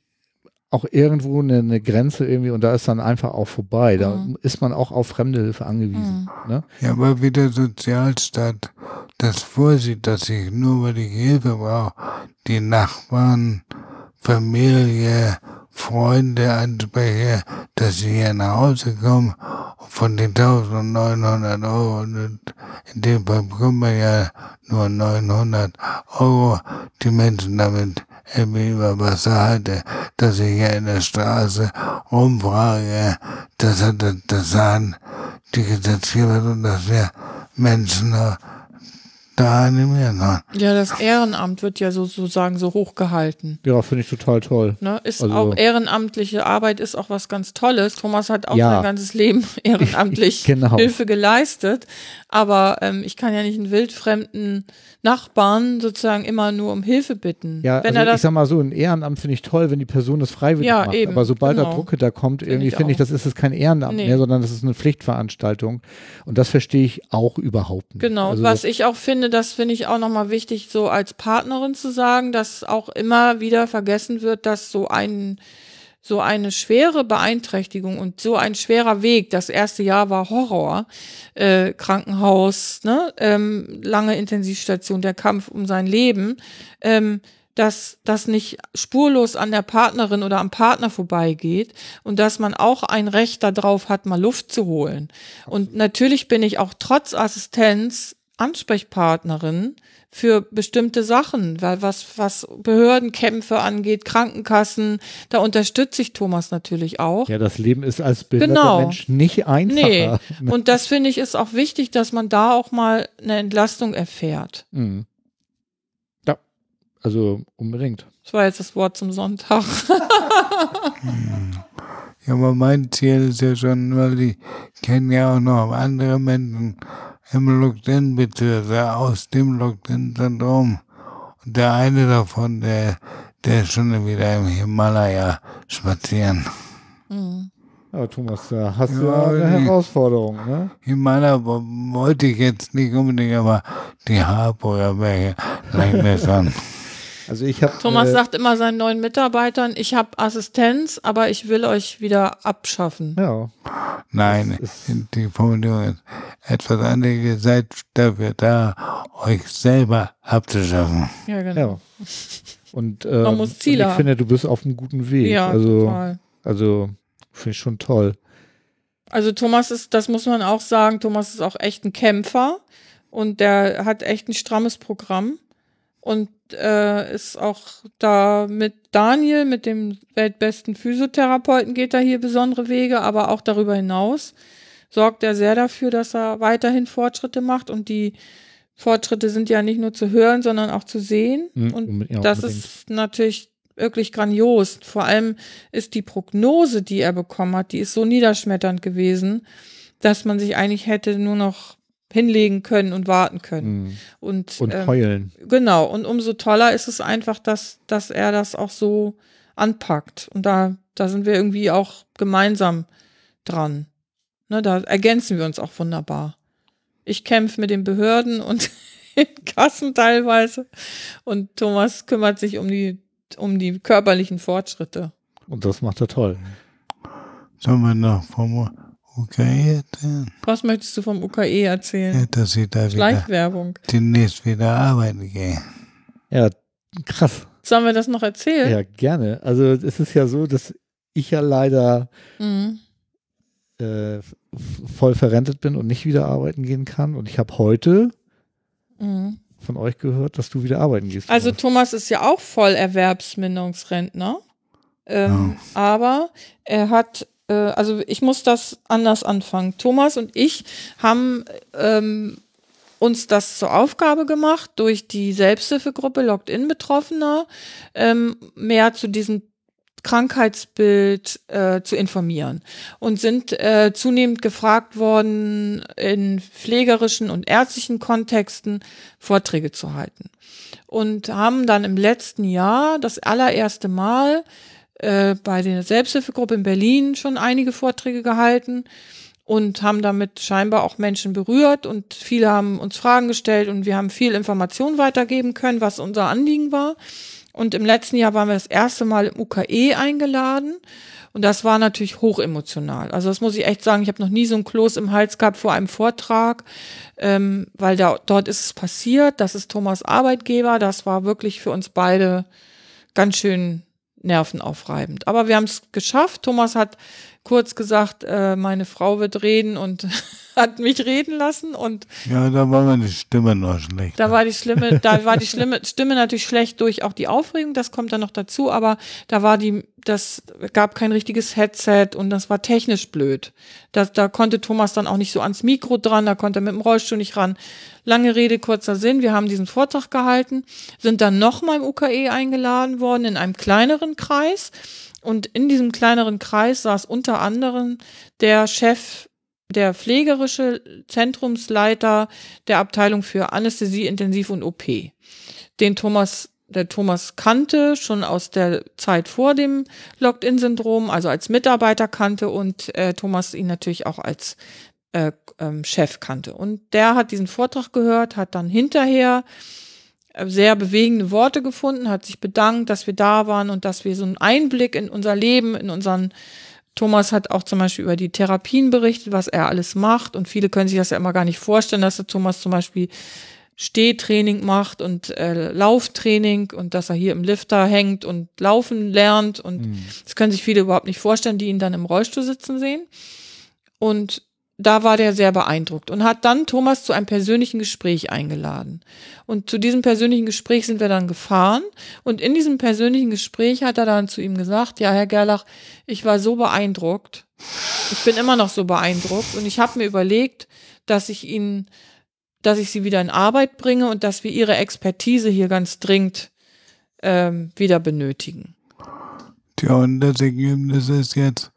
A: auch irgendwo eine, eine Grenze irgendwie und da ist dann einfach auch vorbei. Da
C: Mhm.
A: ist man auch auf fremde Hilfe angewiesen. Ne?
B: Ja, aber wie der Sozialstaat das vorsieht, dass ich nur weil ich Hilfe brauche, die Nachbarn, Familie, Freunde anspreche, dass sie hier nach Hause kommen und von den 1900 Euro, und in dem Fall bekommt man ja nur 900 Euro, die Menschen damit über Wasser halte, dass ich hier in der Straße rumfrage, dass er das, sagen die Gesetzgeber und dass wir Menschen da animieren sollen.
C: Ja, das Ehrenamt wird ja sozusagen so hochgehalten.
A: Ja, finde ich total toll.
C: Ne? Ist
A: Also-
C: auch ehrenamtliche Arbeit ist auch was ganz Tolles. Thomas hat auch
A: Ja.
C: sein ganzes Leben ehrenamtlich
A: Genau.
C: Hilfe geleistet. Aber ähm, ich kann ja nicht einen wildfremden Nachbarn sozusagen immer nur um Hilfe bitten.
A: Ja,
C: Wenn
A: also
C: er
A: ich sag mal so, ein Ehrenamt finde ich toll, wenn die Person das freiwillig
C: Ja,
A: macht.
C: eben,
A: Aber sobald da
C: genau.
A: Drucke da kommt, irgendwie
C: ich
A: finde ich,
C: auch.
A: das ist es kein Ehrenamt
C: Nee.
A: mehr, sondern das ist eine Pflichtveranstaltung. Und das verstehe ich auch überhaupt nicht.
C: Genau,
A: Also
C: was ich auch finde, das finde ich auch nochmal wichtig, so als Partnerin zu sagen, dass auch immer wieder vergessen wird, dass so ein so eine schwere Beeinträchtigung und so ein schwerer Weg, das erste Jahr war Horror, äh, Krankenhaus, ne, ähm, lange Intensivstation, der Kampf um sein Leben, ähm, dass das nicht spurlos an der Partnerin oder am Partner vorbeigeht und dass man auch ein Recht darauf hat, mal Luft zu holen. Und natürlich bin ich auch trotz Assistenz Ansprechpartnerin für bestimmte Sachen, weil was, was Behördenkämpfe angeht, Krankenkassen, da unterstütze ich Thomas natürlich auch.
A: ja, das Leben ist als behinderter
C: Genau.
A: Mensch nicht einfacher.
C: Nee. Und das finde ich ist auch wichtig, dass man da auch mal eine Entlastung erfährt.
A: Mhm. Ja, also unbedingt.
C: Das war jetzt das Wort zum Sonntag.
B: Ja, aber mein Ziel ist ja schon, weil ich kenne ja auch noch andere Menschen im beziehungsweise aus dem LinkedIn-Syndrom. Und der eine davon, der, der ist schon wieder im Himalaya spazieren.
C: Mhm.
A: Ja, Thomas, da hast du
B: Ja,
A: ja eine
B: die-
A: Herausforderung, ne?
B: Himalaya wo- wollte ich jetzt nicht unbedingt, aber die Harburger Berge langt mir schon.
A: Also ich habe
C: Thomas
A: äh,
C: sagt immer seinen neuen Mitarbeitern, ich habe Assistenz, aber ich will euch wieder abschaffen.
A: ja,
B: Nein, die Formulierung ist etwas anderes. Ihr seid dafür da, euch selber abzuschaffen.
C: Ja, genau.
A: ja. Und äh,
C: Man muss Ziele
A: und ich
C: haben.
A: finde, du bist auf einem guten Weg.
C: Ja,
A: also,
C: total.
A: also finde ich schon toll.
C: Also Thomas ist, das muss man auch sagen, Thomas ist auch echt ein Kämpfer und der hat echt ein strammes Programm und äh, ist auch da mit Daniel, mit dem weltbesten Physiotherapeuten, geht er hier besondere Wege, aber auch darüber hinaus sorgt er sehr dafür, dass er weiterhin Fortschritte macht und die Fortschritte sind ja nicht nur zu hören, sondern auch zu sehen
A: Mhm,
C: und
A: ja,
C: das
A: unbedingt.
C: ist natürlich wirklich grandios. Vor allem ist die Prognose, die er bekommen hat, die ist so niederschmetternd gewesen, dass man sich eigentlich hätte nur noch hinlegen können und warten können.
A: Mhm.
C: Und,
A: Und
C: ähm,
A: heulen.
C: genau, und umso toller ist es einfach, dass, dass er das auch so anpackt. Und da, da sind wir irgendwie auch gemeinsam dran. Ne, da ergänzen wir uns auch wunderbar. Ich kämpfe mit den Behörden und in Kassen teilweise. Und Thomas kümmert sich um die, um die körperlichen Fortschritte.
A: Und das macht er toll.
B: Sollen wir noch vom UKE erzählen?
C: Was möchtest du vom UKE erzählen?
B: Ja, dass ich da wieder
C: Schleichwerbung.
B: demnächst wieder arbeiten gehe.
A: Ja, krass.
C: Sollen wir das noch erzählen?
A: Ja, gerne. Also es ist ja so, dass ich ja leider
C: Mhm.
A: äh, voll verrentet bin und nicht wieder arbeiten gehen kann. Und ich habe heute
C: Mhm.
A: von euch gehört, dass du wieder arbeiten gehst.
C: Also
A: Thomas.
C: Thomas ist ja auch voll Erwerbsminderungsrentner. Ähm, Aber er hat äh, also ich muss das anders anfangen. Thomas und ich haben ähm, uns das zur Aufgabe gemacht, durch die Selbsthilfegruppe Locked-In-Betroffener ähm, mehr zu diesem Krankheitsbild äh, zu informieren und sind äh, zunehmend gefragt worden, in pflegerischen und ärztlichen Kontexten Vorträge zu halten. Und haben dann im letzten Jahr das allererste Mal äh, bei der Selbsthilfegruppe in Berlin schon einige Vorträge gehalten und haben damit scheinbar auch Menschen berührt und viele haben uns Fragen gestellt und wir haben viel Information weitergeben können, was unser Anliegen war. Und im letzten Jahr waren wir das erste Mal im UKE eingeladen. Und das war natürlich hochemotional. Also das muss ich echt sagen, ich habe noch nie so ein Kloß im Hals gehabt vor einem Vortrag, ähm, weil da, dort ist es passiert. Das ist Thomas Arbeitgeber. Das war wirklich für uns beide ganz schön nervenaufreibend. Aber wir haben es geschafft. Thomas hat kurz gesagt, äh, meine Frau wird reden und hat mich reden lassen und
B: ja, da war meine Stimme noch schlecht.
C: Da war die schlimme, da war die schlimme Stimme natürlich schlecht durch auch die Aufregung, das kommt dann noch dazu, aber da war die, das gab kein richtiges Headset und das war technisch blöd. Da, da konnte Thomas dann auch nicht so ans Mikro dran, da konnte er mit dem Rollstuhl nicht ran. Lange Rede, kurzer Sinn, wir haben diesen Vortrag gehalten, sind dann nochmal im UKE eingeladen worden in einem kleineren Kreis und in diesem kleineren Kreis saß unter anderem der Chef, der pflegerische Zentrumsleiter der Abteilung für Anästhesie, Intensiv und OP, den Thomas der Thomas kannte, schon aus der Zeit vor dem Locked-In-Syndrom, also als Mitarbeiter kannte und äh, Thomas ihn natürlich auch als äh, ähm, Chef kannte. Und der hat diesen Vortrag gehört, hat dann hinterher sehr bewegende Worte gefunden, hat sich bedankt, dass wir da waren und dass wir so einen Einblick in unser Leben, in unseren Thomas hat auch zum Beispiel über die Therapien berichtet, was er alles macht. Und viele können sich das ja immer gar nicht vorstellen, dass der Thomas zum Beispiel Stehtraining macht und äh, Lauftraining und dass er hier im Lifter hängt und laufen lernt. Und mhm. das können sich viele überhaupt nicht vorstellen, die ihn dann im Rollstuhl sitzen sehen. Und da war der sehr beeindruckt und hat dann Thomas zu einem persönlichen Gespräch eingeladen. Und zu diesem persönlichen Gespräch sind wir dann gefahren. Und in diesem persönlichen Gespräch hat er dann zu ihm gesagt, ja, Herr Gerlach, ich war so beeindruckt. Ich bin immer noch so beeindruckt. Und ich habe mir überlegt, dass ich ihn, dass ich sie wieder in Arbeit bringe und dass wir ihre Expertise hier ganz dringend ähm, wieder benötigen.
B: Tja, und das Ergebnis ist jetzt,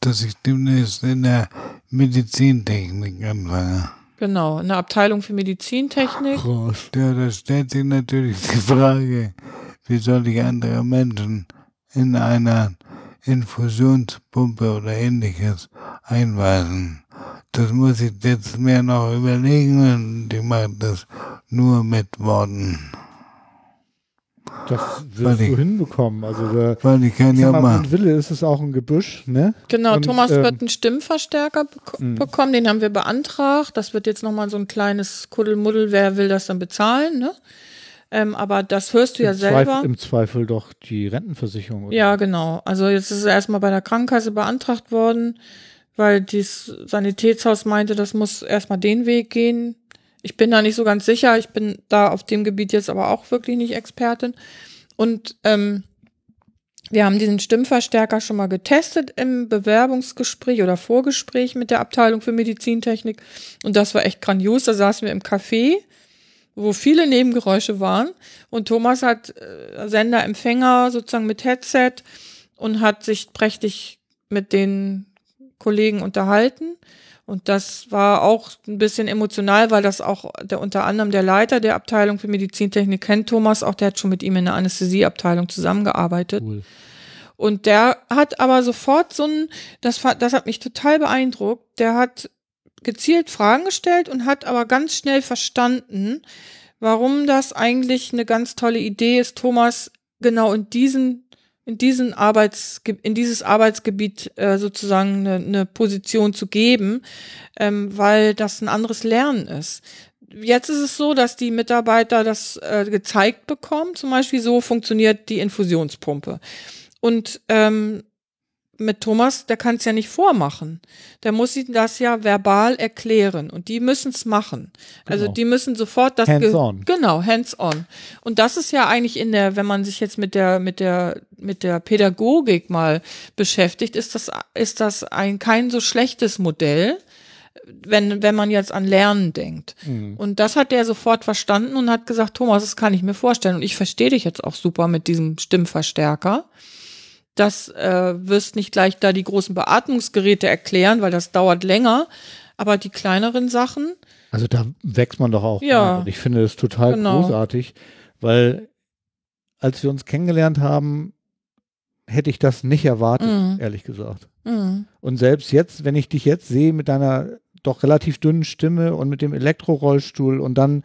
B: dass ich demnächst in der Medizintechnik anfange.
C: Genau, eine Abteilung für Medizintechnik.
B: Krass. Ja, da stellt sich natürlich die Frage, wie soll ich andere Menschen in einer Infusionspumpe oder ähnliches einweisen? Das muss ich jetzt mehr noch überlegen und ich mache das nur mit Worten.
A: Das wirst du hinbekommen. Also der,
B: weil ich kann ja mal.
A: Mit Wille ist es auch ein Gebüsch, ne?
C: Genau, und, Thomas ähm, wird einen Stimmverstärker bek mh. bekommen, den haben wir beantragt. Das wird jetzt nochmal so ein kleines Kuddelmuddel, wer will das dann bezahlen, ne? Ähm, aber das hörst du Im ja selber.
A: Zweifel, Im Zweifel doch die Rentenversicherung.
C: Oder? Ja, genau. Also jetzt ist es erstmal bei der Krankenkasse beantragt worden, weil das Sanitätshaus meinte, das muss erstmal den Weg gehen. Ich bin da nicht so ganz sicher. Ich bin da auf dem Gebiet jetzt aber auch wirklich nicht Expertin. Und ähm, wir haben diesen Stimmverstärker schon mal getestet im Bewerbungsgespräch oder Vorgespräch mit der Abteilung für Medizintechnik. Und das war echt grandios. Da saßen wir im Café, wo viele Nebengeräusche waren. Und Thomas hat äh, Sender, Empfänger sozusagen mit Headset und hat sich prächtig mit den Kollegen unterhalten. Und das war auch ein bisschen emotional, weil das auch der unter anderem der Leiter der Abteilung für Medizintechnik kennt, Thomas, auch der hat schon mit ihm in der Anästhesieabteilung zusammengearbeitet. Cool. Und der hat aber sofort so ein, das, das hat mich total beeindruckt, der hat gezielt Fragen gestellt und hat aber ganz schnell verstanden, warum das eigentlich eine ganz tolle Idee ist, Thomas genau in diesen in diesen Arbeits in dieses Arbeitsgebiet äh, sozusagen eine, eine Position zu geben, ähm, weil das ein anderes Lernen ist. Jetzt ist es so, dass die Mitarbeiter das äh, gezeigt bekommen. Zum Beispiel so funktioniert die Infusionspumpe. Und ähm, mit Thomas, der kann es ja nicht vormachen. Der muss ihnen das ja verbal erklären und die müssen es machen. Also
A: Genau.
C: die müssen sofort das
A: Hands on.
C: Genau, hands on. Und das ist ja eigentlich in der, wenn man sich jetzt mit der mit der mit der Pädagogik mal beschäftigt, ist das ist das ein kein so schlechtes Modell, wenn wenn man jetzt an Lernen denkt. Und das hat der sofort verstanden und hat gesagt, Thomas, das kann ich mir vorstellen und ich verstehe dich jetzt auch super mit diesem Stimmverstärker. Das äh, wirst nicht gleich da die großen Beatmungsgeräte erklären, weil das dauert länger. Aber die kleineren Sachen,
A: Also da wächst man doch auch.
C: Ja.
A: rein. Und ich finde es total
C: Genau.
A: großartig, weil als wir uns kennengelernt haben, hätte ich das nicht erwartet,
C: Mhm.
A: ehrlich gesagt.
C: mh,
A: Und selbst jetzt, wenn ich dich jetzt sehe mit deiner doch relativ dünnen Stimme und mit dem Elektrorollstuhl und dann,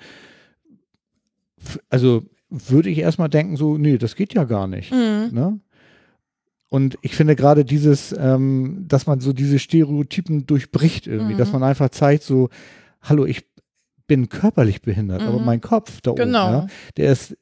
A: also würde ich erstmal denken, so, nee, das geht ja gar nicht.
C: mh,
A: Ne? Und ich finde gerade dieses, ähm, dass man so diese Stereotypen durchbricht irgendwie,
C: Mhm.
A: dass man einfach zeigt, so, hallo, ich bin körperlich behindert, aber
C: Mhm.
A: mein Kopf da
C: Genau.
A: oben, ja, der ist,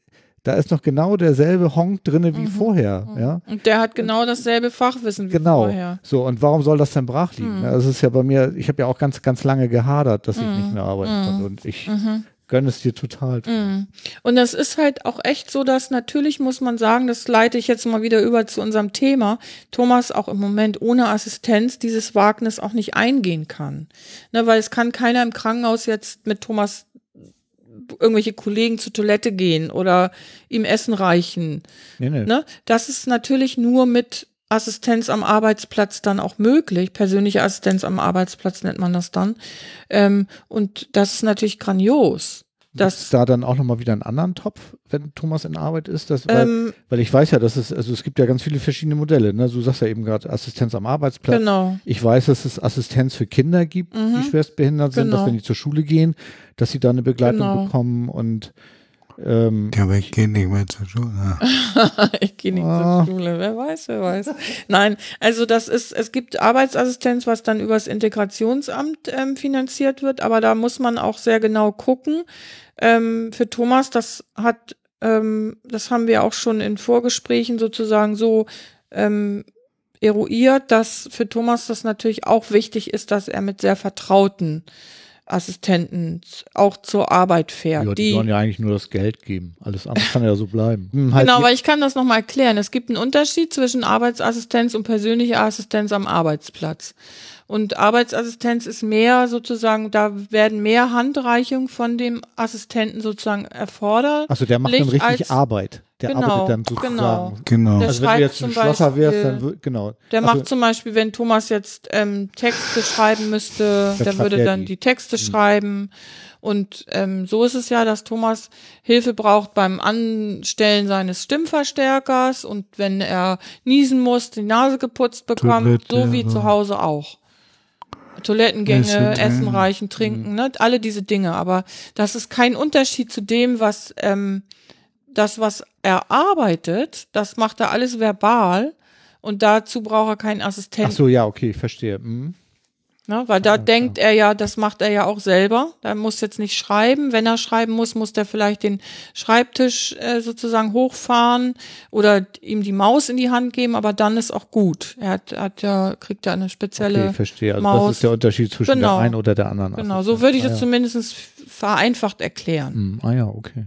A: da ist noch genau derselbe Honk drinne wie
C: Mhm.
A: vorher, ja.
C: Und der hat genau dasselbe Fachwissen wie
A: Genau.
C: vorher.
A: So, und warum soll das denn brach liegen?
C: Mhm.
A: Das ist ja bei mir, ich habe ja auch ganz, ganz lange gehadert, dass ich
C: Mhm.
A: nicht mehr arbeiten
C: Mhm.
A: konnte. Und ich
C: Mhm.
A: Gönne es dir total.
C: Mhm. Und das ist halt auch echt so, dass natürlich muss man sagen, das leite ich jetzt mal wieder über zu unserem Thema, Thomas auch im Moment ohne Assistenz dieses Wagnis auch nicht eingehen kann. Ne, weil es kann keiner im Krankenhaus jetzt mit Thomas irgendwelche Kollegen zur Toilette gehen oder ihm Essen reichen.
A: Nee, nee.
C: Ne? Das ist natürlich nur mit Assistenz am Arbeitsplatz dann auch möglich. Persönliche Assistenz am Arbeitsplatz nennt man das dann. Ähm, und das ist natürlich grandios. Das,
A: da dann auch nochmal wieder einen anderen Topf, wenn Thomas in Arbeit ist? Das, weil,
C: ähm,
A: weil ich weiß ja, dass es, also es gibt ja ganz viele verschiedene Modelle. Ne? Du sagst ja eben gerade Assistenz am Arbeitsplatz.
C: genau.
A: Ich weiß, dass es Assistenz für Kinder gibt,
C: Mhm.
A: die schwerstbehindert sind, dass
C: Genau.
A: wenn die zur Schule gehen, dass sie da eine Begleitung
C: Genau.
A: bekommen und ähm,
B: Ja, aber ich gehe nicht mehr zur Schule.
C: ich gehe nicht
A: Ah.
C: zur Schule. Wer weiß, wer weiß. Nein, also das ist, es gibt Arbeitsassistenz, was dann übers Integrationsamt ähm, finanziert wird, aber da muss man auch sehr genau gucken. Ähm, für Thomas, das hat, ähm, das haben wir auch schon in Vorgesprächen sozusagen so ähm, eruiert, dass für Thomas das natürlich auch wichtig ist, dass er mit sehr vertrauten Assistenten auch zur Arbeit fährt.
A: ja, die, sollen ja eigentlich nur das Geld geben. Alles andere kann ja so bleiben. Hm, halt
C: Genau,
A: die-
C: weil ich kann das nochmal erklären. Es gibt einen Unterschied zwischen Arbeitsassistenz und persönlicher Assistenz am Arbeitsplatz. Und Arbeitsassistenz ist mehr sozusagen, da werden mehr Handreichungen von dem Assistenten sozusagen erfordert.
A: Achso, der macht dann richtig Arbeit. Der
C: Genau,
A: arbeitet dann sozusagen.
C: genau.
B: Genau.
C: Der
A: Also wenn
C: schreibt
A: du jetzt ein
C: zum
A: Schlosser wärst,
C: Beispiel-
A: dann genau.
C: Der
A: Also,
C: macht zum Beispiel, wenn Thomas jetzt ähm, Texte schreiben müsste, der
A: schreibt
C: würde
A: er
C: dann
A: die.
C: die Texte schreiben. Und ähm, so ist es ja, dass Thomas Hilfe braucht beim Anstellen seines Stimmverstärkers und wenn er niesen muss, die Nase geputzt bekommt,
B: Toilette,
C: so wie
B: ja.
C: zu Hause auch. Toilettengänge,
B: Essen,
C: Essen reichen, trinken, ne? alle diese Dinge. Aber das ist kein Unterschied zu dem, was ähm, das, was er arbeitet, das macht er alles verbal und dazu braucht er keinen
A: ach
C: Assistenten.
A: so, ja, okay, ich verstehe. Hm.
C: Ne? Weil da denkt er ja, das macht er ja auch selber. Er muss jetzt nicht schreiben. Wenn er schreiben muss, muss der vielleicht den Schreibtisch äh, sozusagen hochfahren oder ihm die Maus in die Hand geben, aber dann ist auch gut. Er hat, hat ja, kriegt ja eine spezielle.
A: Okay, verstehe. Also
C: Maus.
A: das ist der Unterschied zwischen
C: Genau.
A: der einen oder der anderen.
C: genau, so würde ich
A: ah,
C: das
A: ja.
C: zumindest vereinfacht erklären.
A: Hm, ah ja, okay.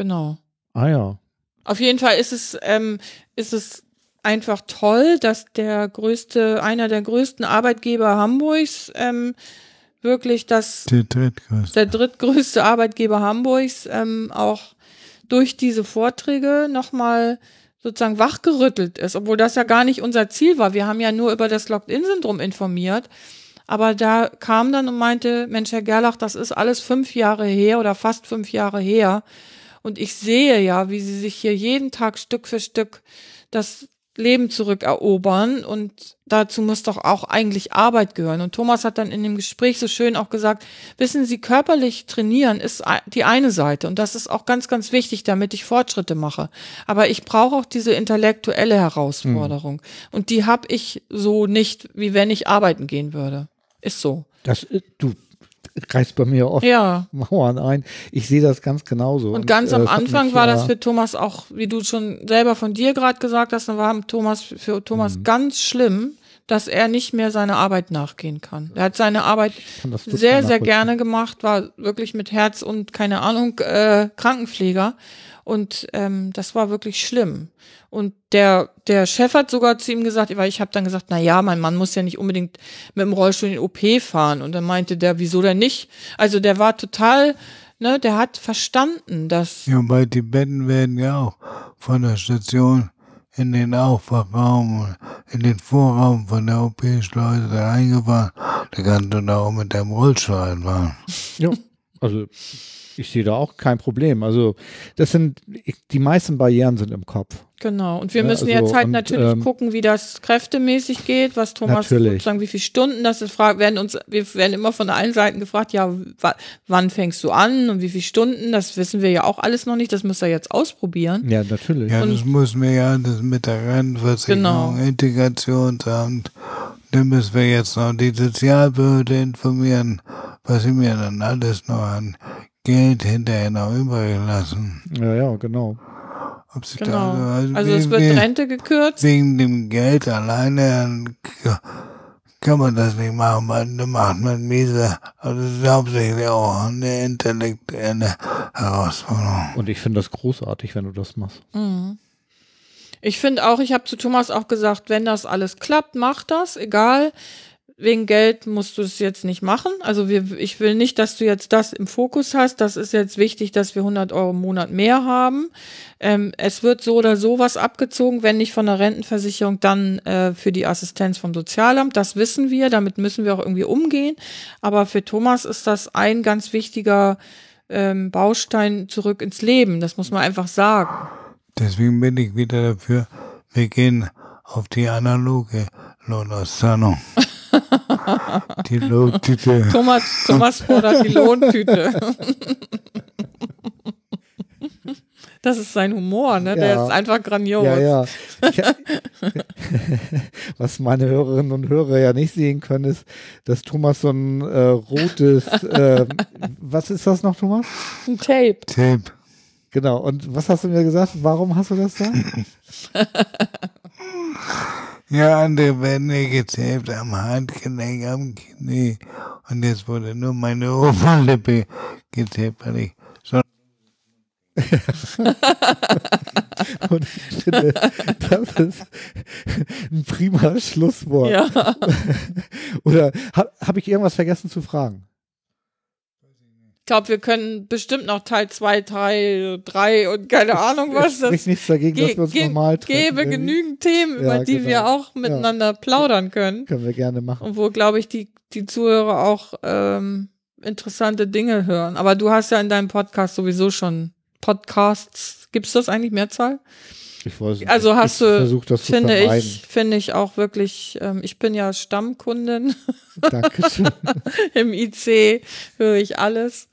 C: Genau.
A: Ah ja.
C: Auf jeden Fall ist es, ähm, ist es einfach toll, dass der größte, einer der größten Arbeitgeber Hamburgs ähm, wirklich das
B: Der drittgrößte.
C: der drittgrößte Arbeitgeber Hamburgs ähm, auch durch diese Vorträge nochmal sozusagen wachgerüttelt ist, obwohl das ja gar nicht unser Ziel war. Wir haben ja nur über das Locked-In-Syndrom informiert. Aber da kam dann und meinte, Mensch, Herr Gerlach, das ist alles fünf Jahre her oder fast fünf Jahre her. Und ich sehe ja, wie Sie sich hier jeden Tag Stück für Stück das Leben zurückerobern und dazu muss doch auch eigentlich Arbeit gehören. Und Thomas hat dann in dem Gespräch so schön auch gesagt, wissen Sie, körperlich trainieren ist die eine Seite und das ist auch ganz, ganz wichtig, damit ich Fortschritte mache. Aber ich brauche auch diese intellektuelle Herausforderung und die habe ich so nicht, wie wenn ich arbeiten gehen würde. Ist so.
A: Das, äh, du, reißt bei mir oft
C: Ja.
A: Mauern ein. Ich sehe das ganz genauso.
C: Und ganz am
A: äh, hat
C: Anfang
A: mich,
C: war
A: ja,
C: das für Thomas auch, wie du schon selber von dir gerade gesagt hast, dann war Thomas für Thomas
A: Mhm.
C: ganz schlimm, dass er nicht mehr seiner Arbeit nachgehen kann. Er hat seine Arbeit sehr, sehr gerne gemacht, war wirklich mit Herz und keine Ahnung, äh, Krankenpfleger. Und ähm, das war wirklich schlimm. Und der, der Chef hat sogar zu ihm gesagt, weil ich habe dann gesagt, na ja, mein Mann muss ja nicht unbedingt mit dem Rollstuhl in den OP fahren. Und dann meinte der, wieso denn nicht? Also der war total, ne, der hat verstanden, dass
B: Ja, weil die Betten werden ja auch von der Station in den Aufwachraum, in den Vorraum von der OP-Schleuse reingefahren. Da kannst du da auch mit deinem Rollstuhl einfahren.
A: Ja, also ich sehe da auch kein Problem. Also das sind, die meisten Barrieren sind im Kopf.
C: Genau. Und wir
A: Ja,
C: müssen
A: also,
C: jetzt halt
A: und,
C: natürlich
A: ähm,
C: gucken, wie das kräftemäßig geht, was Thomas
A: Natürlich.
C: sozusagen, wie viele Stunden das ist. Werden uns, wir werden immer von allen Seiten gefragt, ja, wa, wann fängst du an und wie viele Stunden? Das wissen wir ja auch alles noch nicht. Das müsst ihr jetzt ausprobieren.
A: Ja, natürlich.
B: Ja,
C: Und-
B: das müssen wir ja das mit der Rentenversicherung,
C: Genau.
B: Integrationsamt. Dann müssen wir jetzt noch die Sozialbehörde informieren, was sie mir dann alles noch an Geld hinterher noch übrig lassen.
A: Ja, ja, genau.
B: Ob sie
C: Genau.
B: da, also,
C: Also es
B: we-
C: wird Rente gekürzt.
B: wegen dem Geld alleine kann man das nicht machen, man dann macht man miese. Also das ist hauptsächlich auch eine intellektuelle Herausforderung.
A: Und ich finde das großartig, wenn du das machst.
C: Mhm. Ich finde auch, ich habe zu Thomas auch gesagt, wenn das alles klappt, mach das, egal. Wegen Geld musst du es jetzt nicht machen. Also wir, ich will nicht, dass du jetzt das im Fokus hast. Das ist jetzt wichtig, dass wir 100 Euro im Monat mehr haben. Ähm, es wird so oder so was abgezogen, wenn nicht von der Rentenversicherung, dann äh, für die Assistenz vom Sozialamt. Das wissen wir, damit müssen wir auch irgendwie umgehen. Aber für Thomas ist das ein ganz wichtiger ähm, Baustein zurück ins Leben. Das muss man einfach sagen.
B: Deswegen bin ich wieder dafür, wir gehen auf die analoge Lohnauszahlung. die Lohntüte.
C: Thomas, Thomas fordert die Lohntüte. Das ist sein Humor, ne? Der
A: Ja.
C: ist einfach grandios.
A: Ja, ja. Was meine Hörerinnen und Hörer ja nicht sehen können, ist, dass Thomas so ein äh, rotes, ähm, was ist das noch, Thomas?
C: Ein Tape.
B: Tipp.
A: Genau. Und was hast du mir gesagt? Warum hast du das da?
B: Ja, andere werden ja getaped am Handgelenk, am Knie. Und jetzt wurde nur meine Oberlippe getaped, weil ich so
A: Und ich finde, das ist ein prima Schlusswort.
C: Ja.
A: Oder habe hab ich irgendwas vergessen zu fragen?
C: Ich glaube, wir können bestimmt noch Teil 2, Teil 3 und keine Ahnung was.
A: Es spricht nichts dagegen, dass wir uns
C: ge
A: nochmal treffen.
C: gäbe genügend Themen,
A: Ja,
C: über die
A: genau.
C: wir auch miteinander plaudern können.
A: Können wir gerne machen.
C: Und wo, glaube ich, die, die Zuhörer auch ähm, interessante Dinge hören. Aber du hast ja in deinem Podcast sowieso schon Podcasts. Gibt's das eigentlich Mehrzahl?
A: Ich weiß nicht.
C: Also hast
A: ich
C: du,
A: versuch das zu
C: finde
A: vermeiden.
C: ich, finde ich auch wirklich, ähm, ich bin ja Stammkundin
A: Dankeschön.
C: im IC, höre ich alles.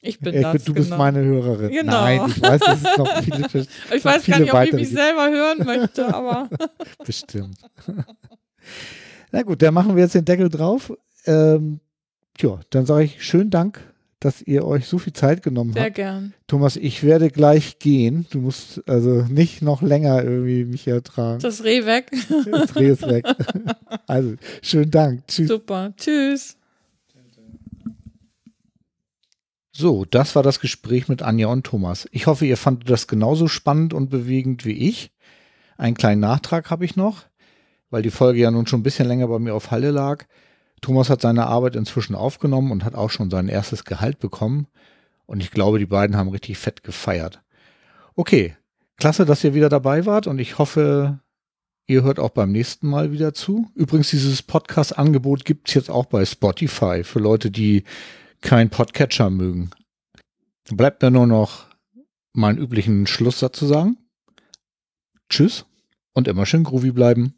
C: Ich bin
A: Ich
C: das,
A: bin, du bist
C: genau.
A: meine Hörerin.
C: Genau.
A: Nein, ich weiß, dass es noch viele,
C: Ich weiß
A: viele
C: gar nicht, ob ich mich
A: gibt.
C: selber hören möchte, aber
A: bestimmt. Na gut, dann machen wir jetzt den Deckel drauf. Ähm, tja, dann sage ich schönen Dank, dass ihr euch so viel Zeit genommen
C: sehr
A: habt.
C: gern.
A: Thomas, ich werde gleich gehen. Du musst also nicht noch länger irgendwie mich ertragen.
C: Das Reh weg.
A: Das Reh ist weg. Also, schönen Dank. Tschüss.
C: Super. Tschüss.
A: So, das war das Gespräch mit Anja und Thomas. Ich hoffe, ihr fandet das genauso spannend und bewegend wie ich. Einen kleinen Nachtrag habe ich noch, weil die Folge ja nun schon ein bisschen länger bei mir auf Halle lag. Thomas hat seine Arbeit inzwischen aufgenommen und hat auch schon sein erstes Gehalt bekommen. Und ich glaube, die beiden haben richtig fett gefeiert. Okay, klasse, dass ihr wieder dabei wart und ich hoffe, ihr hört auch beim nächsten Mal wieder zu. Übrigens, dieses Podcast-Angebot gibt es jetzt auch bei Spotify für Leute, die kein Podcatcher mögen. Bleibt mir nur noch meinen üblichen Schlusssatz zu sagen. Tschüss und immer schön groovy bleiben.